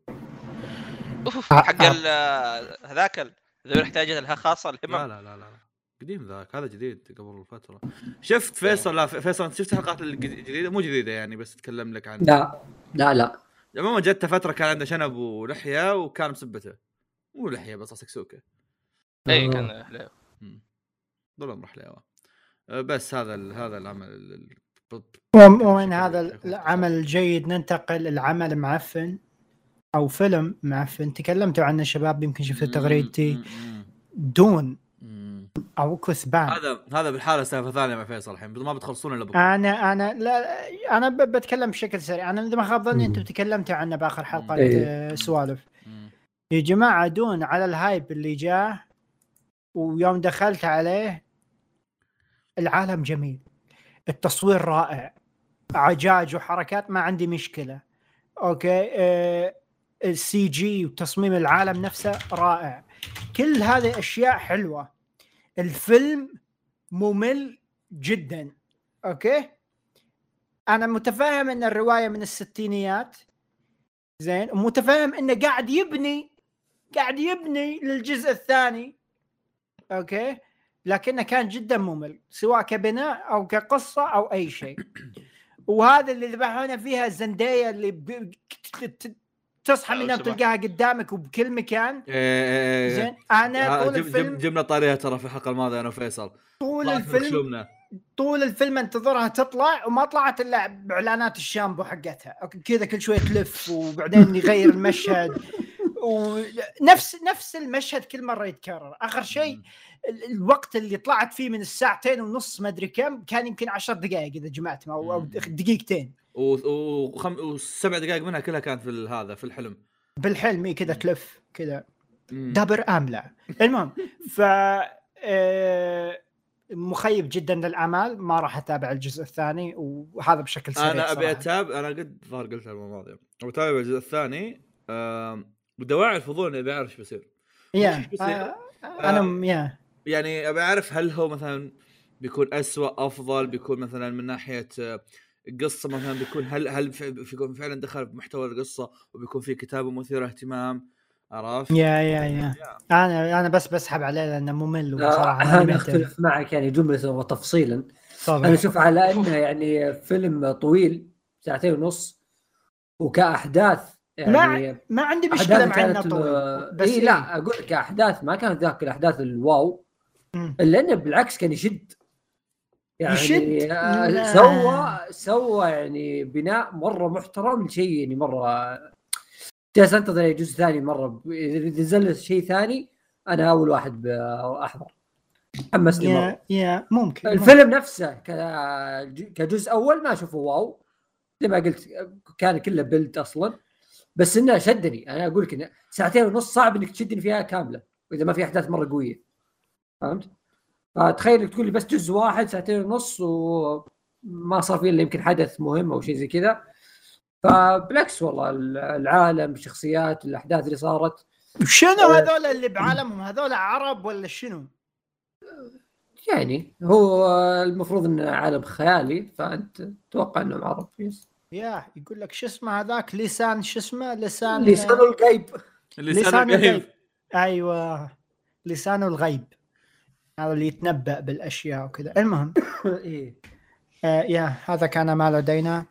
E: أوف حق آه، هذاك ذوي الاحتياجات الها- خاصة
A: لا
E: الهمم
A: لا لا لا. قديم ذاك هذا جديد قبل فترة. شفت فيصل لا فيصل أنت شفت الحلقات الجديده مو جديدة يعني بس اتكلم لك عن
C: لا لا لا.
A: عموما جته فترة كان عنده شنب ولحية وكان مسبته مو لحية بس سكسوكة.
E: اي. كان
A: عمره حلاوه أه، بس هذا ال- هذا العمل
B: ومن هذا العمل الجيد ننتقل العمل معفن أو فيلم معفن تكلمتوا عنه شباب يمكن شفتوا تغريدتي. دون. أو كثبان.
A: هذا هذا بالحالة سالفه ثانية مع فيصل الحين ما بتخلصون إلا بكرة.
B: أنا أنا لا أنا ب- بتكلم بشكل سريع. أنا إذا ما خاب ظني
C: أنتم.
B: تكلمتوا عنه بآخر حلقة
C: إيه.
B: آه، سوالف. يا جماعة Dune على ال hype اللي جاه ويوم دخلت عليه العالم جميل. التصوير رائع. عجاج وحركات ما عندي مشكلة. Okay? آه ال CG وتصميم العالم نفسه رائع. كل هذه أشياء حلوة. الفيلم ممل جدا. Okay? أنا متفاهم إن الرواية من الستينيات. زين؟ ومتفاهم إنه قاعد يبني قاعد يبني للجزء الثاني. Okay? لكنه كان جدا ممل سواء كبناء أو كقصة أو أي شيء. وهذا اللي ذبحونا فيها زندايا اللي ب... تصحى من النوم. تلقاها قدامك وبكل مكان.
A: إيه، إيه، إيه.
B: زين أنا
A: ها،
B: طول
A: جب-
B: الفيلم
A: جبنا طاريها ترى في الحلقة الماضية أنا وفيصل.
B: طول الفيلم. طول الفيلم انتظرها تطلع وما طلعت إلا باعلانات الشامبو حقتها. كذا كل شوية تلف وبعدين يغير المشهد. ونفس نفس المشهد كل مرة يتكرر. آخر شيء الوقت اللي طلعت فيه من الساعتين ونص ما أدري كم كان يمكن عشر دقائق إذا جمعت أو. دقيقتين.
A: وخم... وسبع دقائق منها كلها كانت في هذا في الحلم.
B: بالحلم إيه كذا تلف كذا. دبر آملة. المهم ف آه، مخيب جدا للأمال ما راح أتابع الجزء الثاني وهذا بشكل سريع
A: أنا
B: أبي.
A: أتابع أنا قد ظهر قلت المره الماضيه أبي أتابع الجزء الثاني بدواعي الفضول إني أبي أعرف إيش بيصير.
B: يا
A: بيصير؟
B: آه، أنا يا.
A: يعني أبي أعرف هل هو مثلا بيكون أسوأ أفضل بيكون مثلا من ناحية آه، قصة مثلا بيكون هل هل بيكون فعلا دخل بمحتوى القصة وبيكون في كتابه مثيره اهتمام عرفت؟
B: يا يا يا أنا أنا بس بسحب عليه لأنه ممل
C: لا،
B: وصراحه أنا
C: أختلف معك يعني جملة وتفصيلا
B: طبعاً.
C: أنا أشوف على أنه يعني فيلم طويل ساعتين ونص وكأحداث يعني
B: ما عندي
C: مشكلة
B: مع
C: إنه
B: طويل
C: بس
B: بس
C: إيه
B: إيه.
C: لا أقول لك احداث ما كانت ذاك الأحداث الواو
B: مم.
C: الا انه بالعكس كان يشد. يعني
B: يشد؟
C: آه،. سوى سوى يعني بناء مرة محترم لشيء يعني مره جالس انتظر جزء ثاني مرة. إذا نزل شيء ثاني أنا أول واحد باحضر حمسني مره
B: يا يا ممكن
C: الفيلم نفسه ك- كجزء أول ما أشوفه واو. زي ما قلت كان كله بلد أصلا. بس إنه شدني. أنا أقول لك ساعتين ونص صعب إنك تشدني فيها كاملة واذا ما في أحداث مرة قوية. فهمت؟ فتخيل إنك تقول لي بس جزء واحد ساعتين ونص وما صار فيه إلا يمكن حدث مهم أو شيء زي كذا. فبالعكس والله العالم الشخصيات الأحداث اللي صارت.
B: شنو
C: آه.
B: هذول اللي بعالمهم؟ هذول عرب ولا شنو؟
C: يعني هو المفروض إنه عالم خيالي فأنت تتوقع إنهم عرب يس.
B: يا يقول لك شو اسمه هذاك؟ لسان شو اسمه؟ لسان
C: لسان الغيب.
B: لسان
A: الغيب.
B: الغيب. أيوه. لسان الغيب. هذا اللي يتنبأ بالأشياء وكذا. المهم
C: إيه.
B: آه يا هذا كان ما لدينا.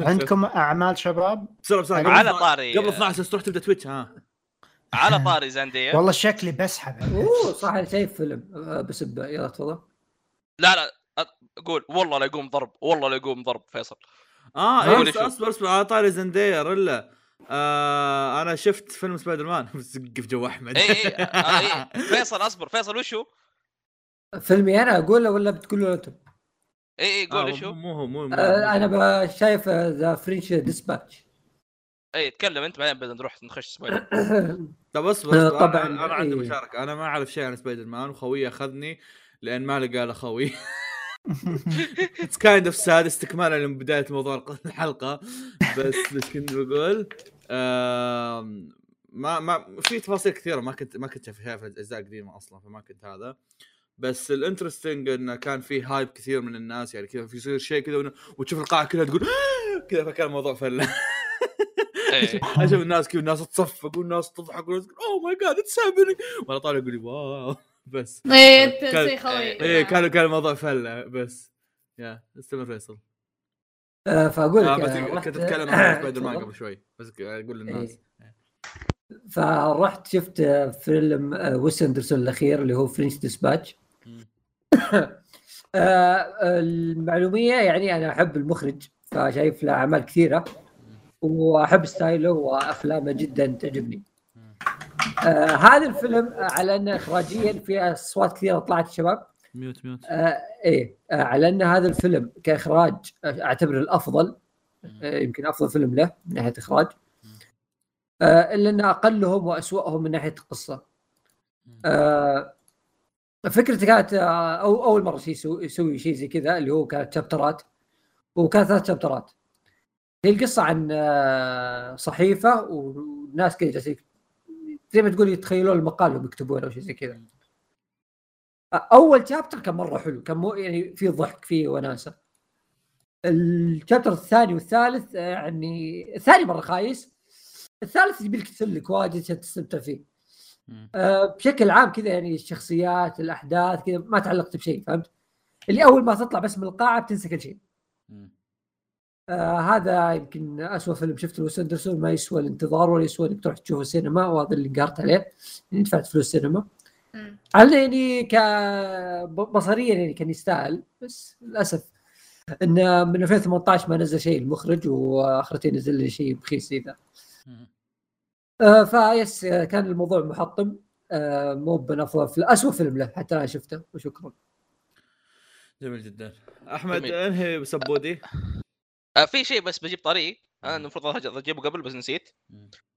B: عندكم أعمال شباب؟
A: بسرعة بسرعة.
E: على
A: قبل
E: طاري.
A: قبل 12 تروح تبدأ تويتش ها.
E: على طاري زاندية
B: والله شكلي بسحب
C: أوه صح أنا شايف فيلم. آه، بسب يلا تفضل
E: لا لا قول. والله لا يقوم ضرب. والله لا يقوم ضرب فيصل. آه
A: إيه. أصبر أصبر. على طاري زندية رلا. آه أنا شفت فيلم سبايدر مان زق في جو أحمد.
E: اي اي آه، اي فيصل أصبر. فيصل وشو؟
C: فيلمي أنا أقوله ولا بتقولوا أنتم؟
E: اي اي قول
A: آه،
E: وشو؟
A: مو هو مو مو-
C: آه، أنا شايف ذا فرنش ديسباتش
E: اي تكلم أنت بعدين بدنا نروح نخش سبايدر.
A: طب أصبر أصبر.
C: طبعاً،
A: أنا, أنا عندي
C: إيه.
A: مشاركة. أنا ما أعرف شيء عن سبايدر مان وخويي أخذني لأن ما لقى له خوي It's kind of sad استكمالا لبداية موضوع الحلقة بس بس كنت بقول؟ ما ما في تفاصيل كثيرة ما كنت ما كنت شايف الاجزاء القديمه أصلا فما كنت هذا. بس ال interesting انه كان في hype كثير من الناس يعني كذا في يصير شيء كذا وتشوف القاعة كلها تقول كذا فكان الموضوع فلة.
E: إيه.
A: أشوف الناس كذا الناس تصفق والناس تضحك والناس تقول oh my God it's happening وأنا طالع أقول wow بس.
D: إيه
A: كان-
D: تنسي خوي.
A: إيه كان كان الموضوع فلة بس. يا استمر فيصل.
C: آه، فأقول
A: آه
C: لك
A: بس
C: آه،
A: كنت أتكلم عن سبايدر مان. قبل شوي بس أقول للناس.
C: إيه. فرحت شفت آه، فيلم آه، ويس أندرسون الأخير اللي هو French
A: Dispatch.
C: آه، المعلومية يعني أنا أحب المخرج فشايف له أعمال كثيرة. وأحب style ه وأفلامه جدا تعجبني. آه هذا الفيلم على انه اخراجيا فيه أصوات كثيرة طلعت الشباب
A: ميوت ميوت.
C: آه إيه آه على أن هذا الفيلم كإخراج آه، اعتبره الأفضل آه يمكن أفضل فيلم له من ناحية إخراج. آه إلا انه أقلهم وأسوأهم من ناحية القصة. آه فكرته كانت آه أو أول مرة يسوي, يسوي شيء زي كذا اللي هو كانت شابترات. وكانت ثلاث شابترات. هي القصة عن آه صحيفة والناس كذا جالسين زي ما تقول يتخيلون المقال اللي بيكتبونه أو شيء زي كذا. أول شابتر كان مرة حلو كان مو يعني في ضحك فيه وناسة. الشابتر الثاني والثالث يعني الثاني مرة خايس. الثالث يبي لك تسلك واجد عشان تستمتع فيه. آه، بشكل عام كذا يعني الشخصيات الأحداث كذا ما تعلقت بشيء فهمت؟ اللي أول ما تطلع بس من القاعة بتنسى كل شيء. آه هذا يمكن أسوأ فيلم شفته لويس أندرسون ما يسوى الانتظار ولا يسوى إنك تروح تشوفه السينما وهذا اللي قارت عليه إني دفعت فلوس سينما. على يعني ك بصريا يعني كان يستاهل بس للأسف. انه من 2018 ما نزل شيء المخرج واخرتين نزل لي شيء رخيص زي ذا آه فيس كان الموضوع محطم. آه مو بنفضل في اسوء فيلم له حتى أنا شفته وشكرا.
A: جميل جدا. أحمد
E: جميل.
A: أنهي بسبودي
E: آه في شيء بس بجيب طريق أنا المفروض أج- أجيبه قبل بس نسيت.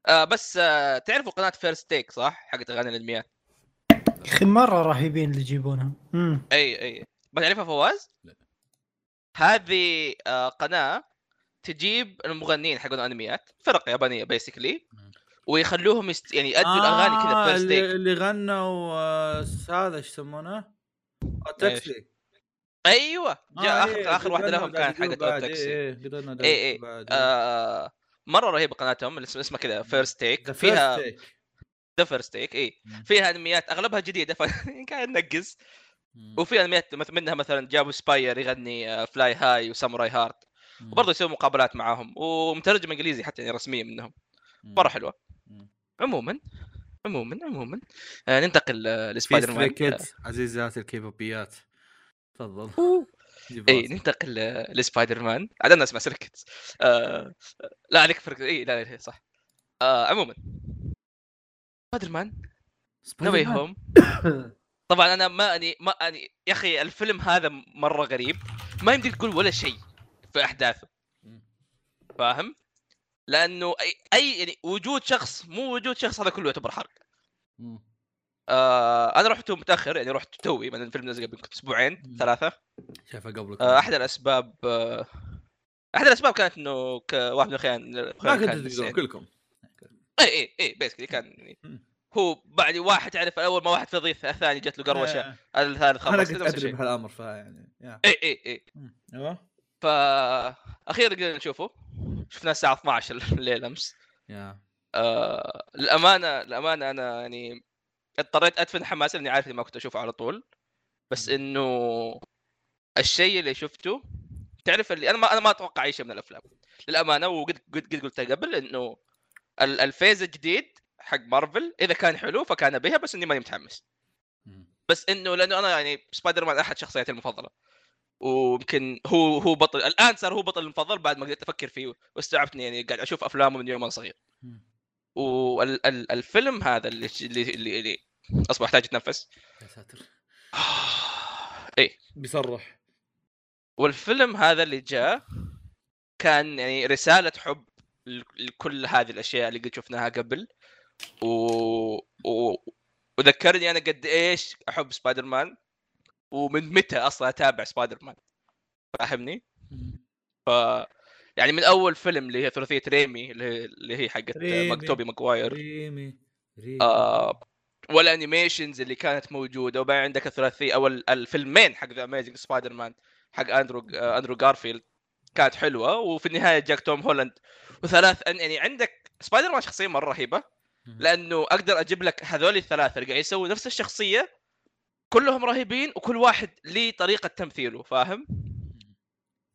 E: آه بس آه تعرفوا قناة First Take صح؟ حقت أغاني الأنميات
B: أخي مرة رهيبين اللي يجيبونهم امم
E: أي أي ما تعرفها فواز؟
A: لا.
E: هذه آه قناة تجيب المغنيين حقون الأنميات فرق يابانية
A: basically.
E: ويخلوهم يست... يعني يأدوا الأغاني كذا
A: آه،
E: First
A: اللي,
E: Take
A: اللي غنوا آه، هذا إيش يسمونه؟ آه، تاكسي
E: أيوه. جاء
A: آه،
E: آخر
A: إيه، آخر واحدة
E: لهم كانت حقت
A: Odd,
E: Taxi.
A: بعد
E: آه مرة رهيبة قناتهم اسمها كذا First
A: Take
E: فيها The First Take اي فيها أنميات أغلبها جديدة فكان نقز. وفي أنميات منها مثلا جابوا SPYAIR يغني Fly High و Samurai Heart وبرضه يسوي مقابلات معاهم. ومترجم إنجليزي حتى يعني رسميا منهم. مرة حلوة. عموما عموما عموما. آه ننتقل آه، لسبايدر مان.
A: عزيزات الكيبوبيات تفضل.
E: اي. ننتقل لسبايدر مان عاد أنا اسمع سيركت. آه لا عليك فرق. اي لا لا صح. آه عموما. سبايدر مان نو. هوم طبعا أنا ما اني ما اني يا أخي الفيلم هذا مرة غريب. ما يمديك تقول ولا شيء في
A: أحداثه.
E: فاهم؟ لأنه اي اي يعني وجود شخص مو وجود شخص هذا كله يعتبر حرق. آه أنا رحت متأخر يعني رحت توي من الفيلم نزل قبل
A: أسبوعين.
E: ثلاثة.
A: شايفه قبلك
E: آه أحد الأسباب آه أحد الأسباب كانت إنه كواحد من الاخوان
A: ما كنت تقدرون. كلكم.
E: اي اي اي basically كان يعني. هو بعد واحد تعرف أول ما واحد فضي الثاني جت له قروشة
A: آه،
E: الثالث
A: أنا
E: خلص
A: كنت
E: أدري
A: بهالأمر فيعني
E: اي اي اي
A: مم. أيوه.
E: فاخيرا قدرنا نشوفه. شفناه الساعة 12 الليل أمس.
A: يا.
E: آه للأمانة للأمانة أنا يعني اضطريت أدفن حماسي لأني عارف إني ما كنت أشوفه على طول. بس إنه الشيء اللي شفته تعرف اللي أنا ما أنا ما أتوقع أي شيء من الأفلام. للأمانة وقد قد قد قلتها قبل إنه ال- ال phase الجديد حق مارفل إذا كان حلو فكان بها بس إني ماني متحمس. بس إنه لأنه أنا يعني سبايدر مان أحد شخصياتي المفضلة. ويمكن هو هو بطل الآن صار هو بطل المفضل بعد ما قدرت أفكر فيه واستوعبت إني يعني قاعد أشوف أفلامه من يوم أنا صغير. والفيلم هذا اللي اللي اللي, اصبر احتاج اتنفس
A: يا ساتر.
E: إيه.
A: بيصرح.
E: والفيلم هذا اللي جاء كان يعني رسالة حب لكل هذه الأشياء اللي قد شفناها قبل. و... و... وذكرني أنا قد إيش أحب سبايدر مان ومن متى أصلا أتابع سبايدر مان فاهمني؟ ف يعني من أول فيلم اللي هي ثلاثية ريمي اللي هي, حقت
A: ريمي.
E: ماك- توبي ماجواير
A: ريمي ريمي
E: آه وال animations اللي كانت موجودة وبعدين عندك الثلاثية أو ال- الفيلمين حق The Amazing Spider-Man حق اندرو آه اندرو جارفيلد كانت حلوة وفي النهاية جاك توم هولاند وثلاث أن- يعني عندك سبايدر مان شخصية مرة
A: رهيبة.
E: لأنه أقدر أجيب لك هذول الثلاثة اللي قاعد يسووا نفس الشخصية كلهم رهيبين وكل واحد ليه طريقة تمثيله فاهم؟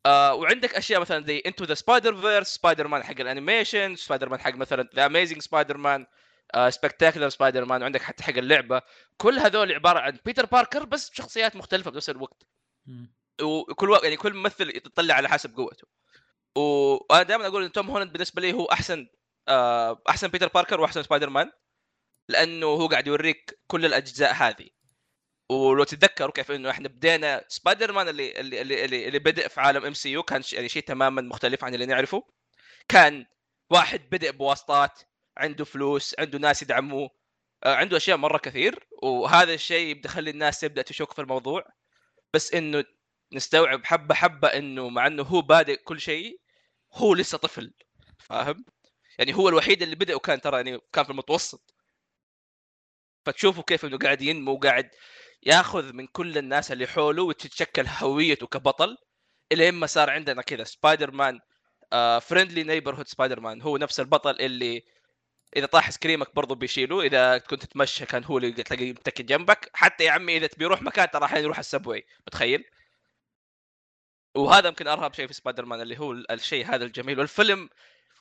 E: آه وعندك أشياء مثلا زي Into the Spider-Verse سبايدر مان حق ال animation سبايدر مان حق مثلا The Amazing Spider-Man Spectacular Spider-Man وعندك حتى حق اللعبة. كل هذول عبارة عن بيتر باركر بس بشخصيات مختلفة بنفس الوقت. وكل وقت يعني كل ممثل يطلع على حسب قوته. وأنا دائما أقول إن توم هولاند بالنسبة لي هو أحسن آه، أحسن بيتر باركر وأحسن سبايدر مان لأنه هو قاعد يوريك كل الأجزاء هذه. ولو تتذكروا كيف إنه إحنا بدينا سبايدر مان اللي اللي اللي, اللي, بدأ في عالم MCU كان يعني شيء تماما مختلف عن اللي نعرفه. كان واحد بدأ بواسطات عنده فلوس عنده ناس يدعموه آه، عنده أشياء مرة كثير وهذا الشيء يبدأ يخلي الناس تبدأ تشك في الموضوع. بس إنه نستوعب حبه حبة إنه مع إنه هو بادئ كل شيء هو لسه طفل فاهم؟ يعني هو الوحيد اللي بدأ وكان ترى يعني كان في المتوسط. فتشوفوا كيف إنه قاعد ينمو وقاعد ياخذ من كل الناس اللي حوله وتتشكل هويته كبطل إلى إما صار عندنا كذا سبايدر مان friendly neighborhood Spider-Man هو نفس البطل اللي إذا طاح آيسكريمك برضه بيشيله إذا كنت تتمشى كان هو اللي تلاقيه متكي جنبك. حتى يا عمي إذا تبي يروح مكان ترى أحيانا يروح ال subway. متخيل؟ وهذا يمكن ارهب شيء في سبايدر مان اللي هو ال- الشيء هذا الجميل. والفيلم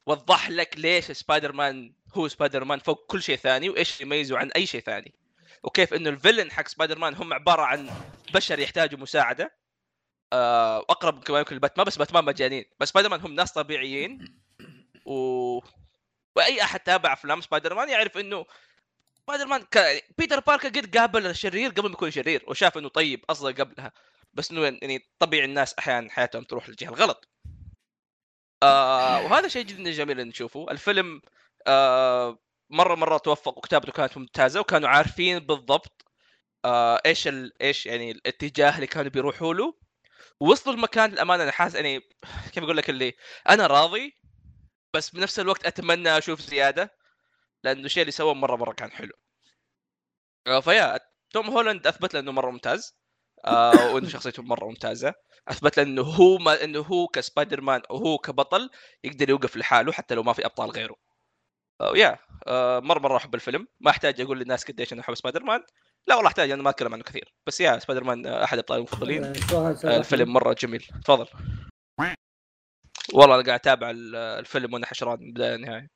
E: وضح لك ليش سبايدر مان هو سبايدر مان فوق كل شيء ثاني وإيش يميزه عن أي شيء ثاني. وكيف إنه ال villain حق سبايدر مان هم عبارة عن بشر يحتاجوا مساعدة. آه، أقرب كما يمكن لباتمان بس باتمان مجانين. بس سبايدر مان هم ناس طبيعيين. و... وأي أحد تابع أفلام سبايدر مان يعرف إنه سبايدر مان ك... بيتر باركر قد قابل الشرير قبل ما يكون شرير وشاف إنه طيب أصلا قبلها. بس إنه يعني طبيعي الناس أحيانا حياتهم تروح للجهة الغلط. آه وهذا شيء جدا جميل نشوفه. الفيلم آه مرة مرة توفق وكتابته كانت ممتازة وكانوا عارفين بالضبط آه إيش ال... إيش يعني الاتجاه اللي كانوا بيروحوا له. وصلوا المكان للأمانة أنا حاسس يعني كيف أقول لك اللي أنا راضي بس بنفس الوقت أتمنى أشوف زيادة لأنه الشيء اللي سواه مرة مرة كان حلو. آه فيا توم هولاند أثبت له انه مرة ممتاز آه وإنه شخصيته مرة ممتازة. أثبت له انه هو ما إنه هو كسبايدر مان وهو كبطل يقدر يوقف لحاله حتى لو ما في أبطال غيره. آه يا آه مرة مرة أحب الفيلم. ما أحتاج أقول للناس قديش أنا أحب سبايدر مان لا والله أحتاج أنا ما أتكلم عنه كثير. بس يا سبايدر مان آه، أحد ابطالي المفضلين.
C: آه،
E: آه، الفيلم مرة جميل. تفضل. والله أنا قاعد أتابع ال- الفيلم وأنا حشران من البدايه للنهايه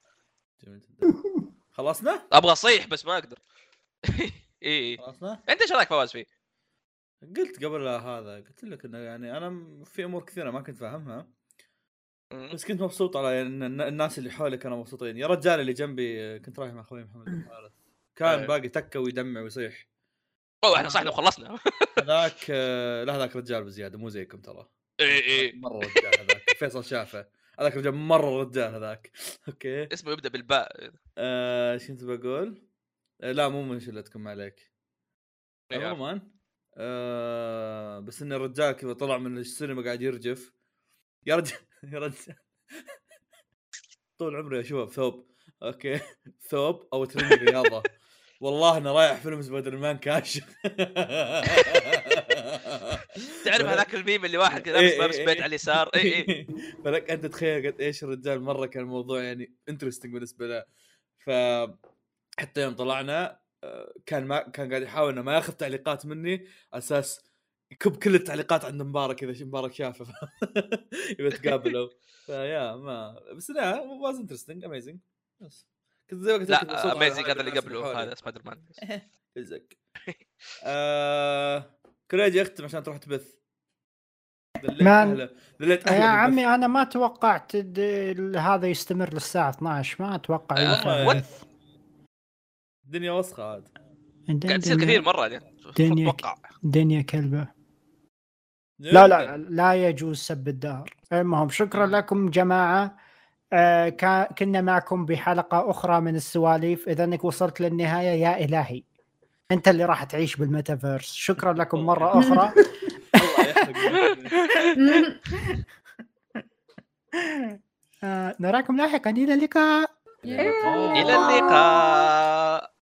A: خلصنا؟
E: أبغى أصيح بس ما أقدر. اي
A: خلصنا؟
E: أنت إيش رأيك فواز فيه؟
A: قلت قبل هذا قلت لك إنه يعني أنا في أمور كثيرة ما كنت فاهمها. بس كنت مبسوط على إن الن- الناس اللي حولي كانوا مبسوطين. يا رجال اللي جنبي كنت رايح مع أخوي محمد كان
E: إيه.
A: باقي تكة ويدمع ويصيح.
E: اوه إحنا صحنا وخلصنا
A: هذاك آه، لا هذاك رجال بزيادة مو زيكم ترى.
E: اي اي
A: مرة رجال هذاك فيصل شافه. هذاك رجال مرة رجال هذاك. أوكي.
E: اسمه يبدأ بالباء.
A: آه، إيش كنت بقول؟ آه، لا مو من شلتكم ما عليك.
E: إيه،
A: عموما آه بس إن الرجال كذا طلع من السينما قاعد يرجف. يا رجال يا رجال. طول عمري اشوفه بثوب okay. ثوب أو training رياضة. والله أنا رايح فيلم سبايدر مان كاشف
E: تعرف هذاك الميم اللي واحد كذا
A: إيه،
E: لابس
A: إيه،
E: بيت
A: إيه.
E: على اليسار. اي اي
A: فلك أنت تخيل قد إيش الرجال مرة كان الموضوع يعني interesting بالنسبة له. ف حتى يوم طلعنا آه، كان ما كان قاعد يحاول إنه ما ياخذ تعليقات مني أساس يكب كل التعليقات عند مبارك إذا مبارك شافه. يبي يتقابلوا فيا ما بس لا واز انترستنج اميزنج بس. كنت زي ما قلت
E: لا اميزنج هذا اللي قبله. هذا سبايدر مان
A: يلزق. آه... كريجي اختم عشان تروح تبث. دليت
B: مان. يا. عمي أنا ما توقعت هذا يستمر للساعة 12 ما أتوقع
E: آه،.
A: الدنيا وسخة عاد.
E: قاعد تصير كثير مرة يعني.
B: دنيا- دنيا كلبة. لا لا لا يجوز سب الدهر. المهم شكرا لكم جماعة. آه كنا معكم بحلقة أخرى من السواليف. إذا أنك وصلت للنهاية يا إلهي أنت اللي راح تعيش بالميتافيرس. شكرا لكم مرة أخرى.
A: الله يحرق
B: آه نراكم لاحقا. إلى اللقاء.
E: إلى اللقاء.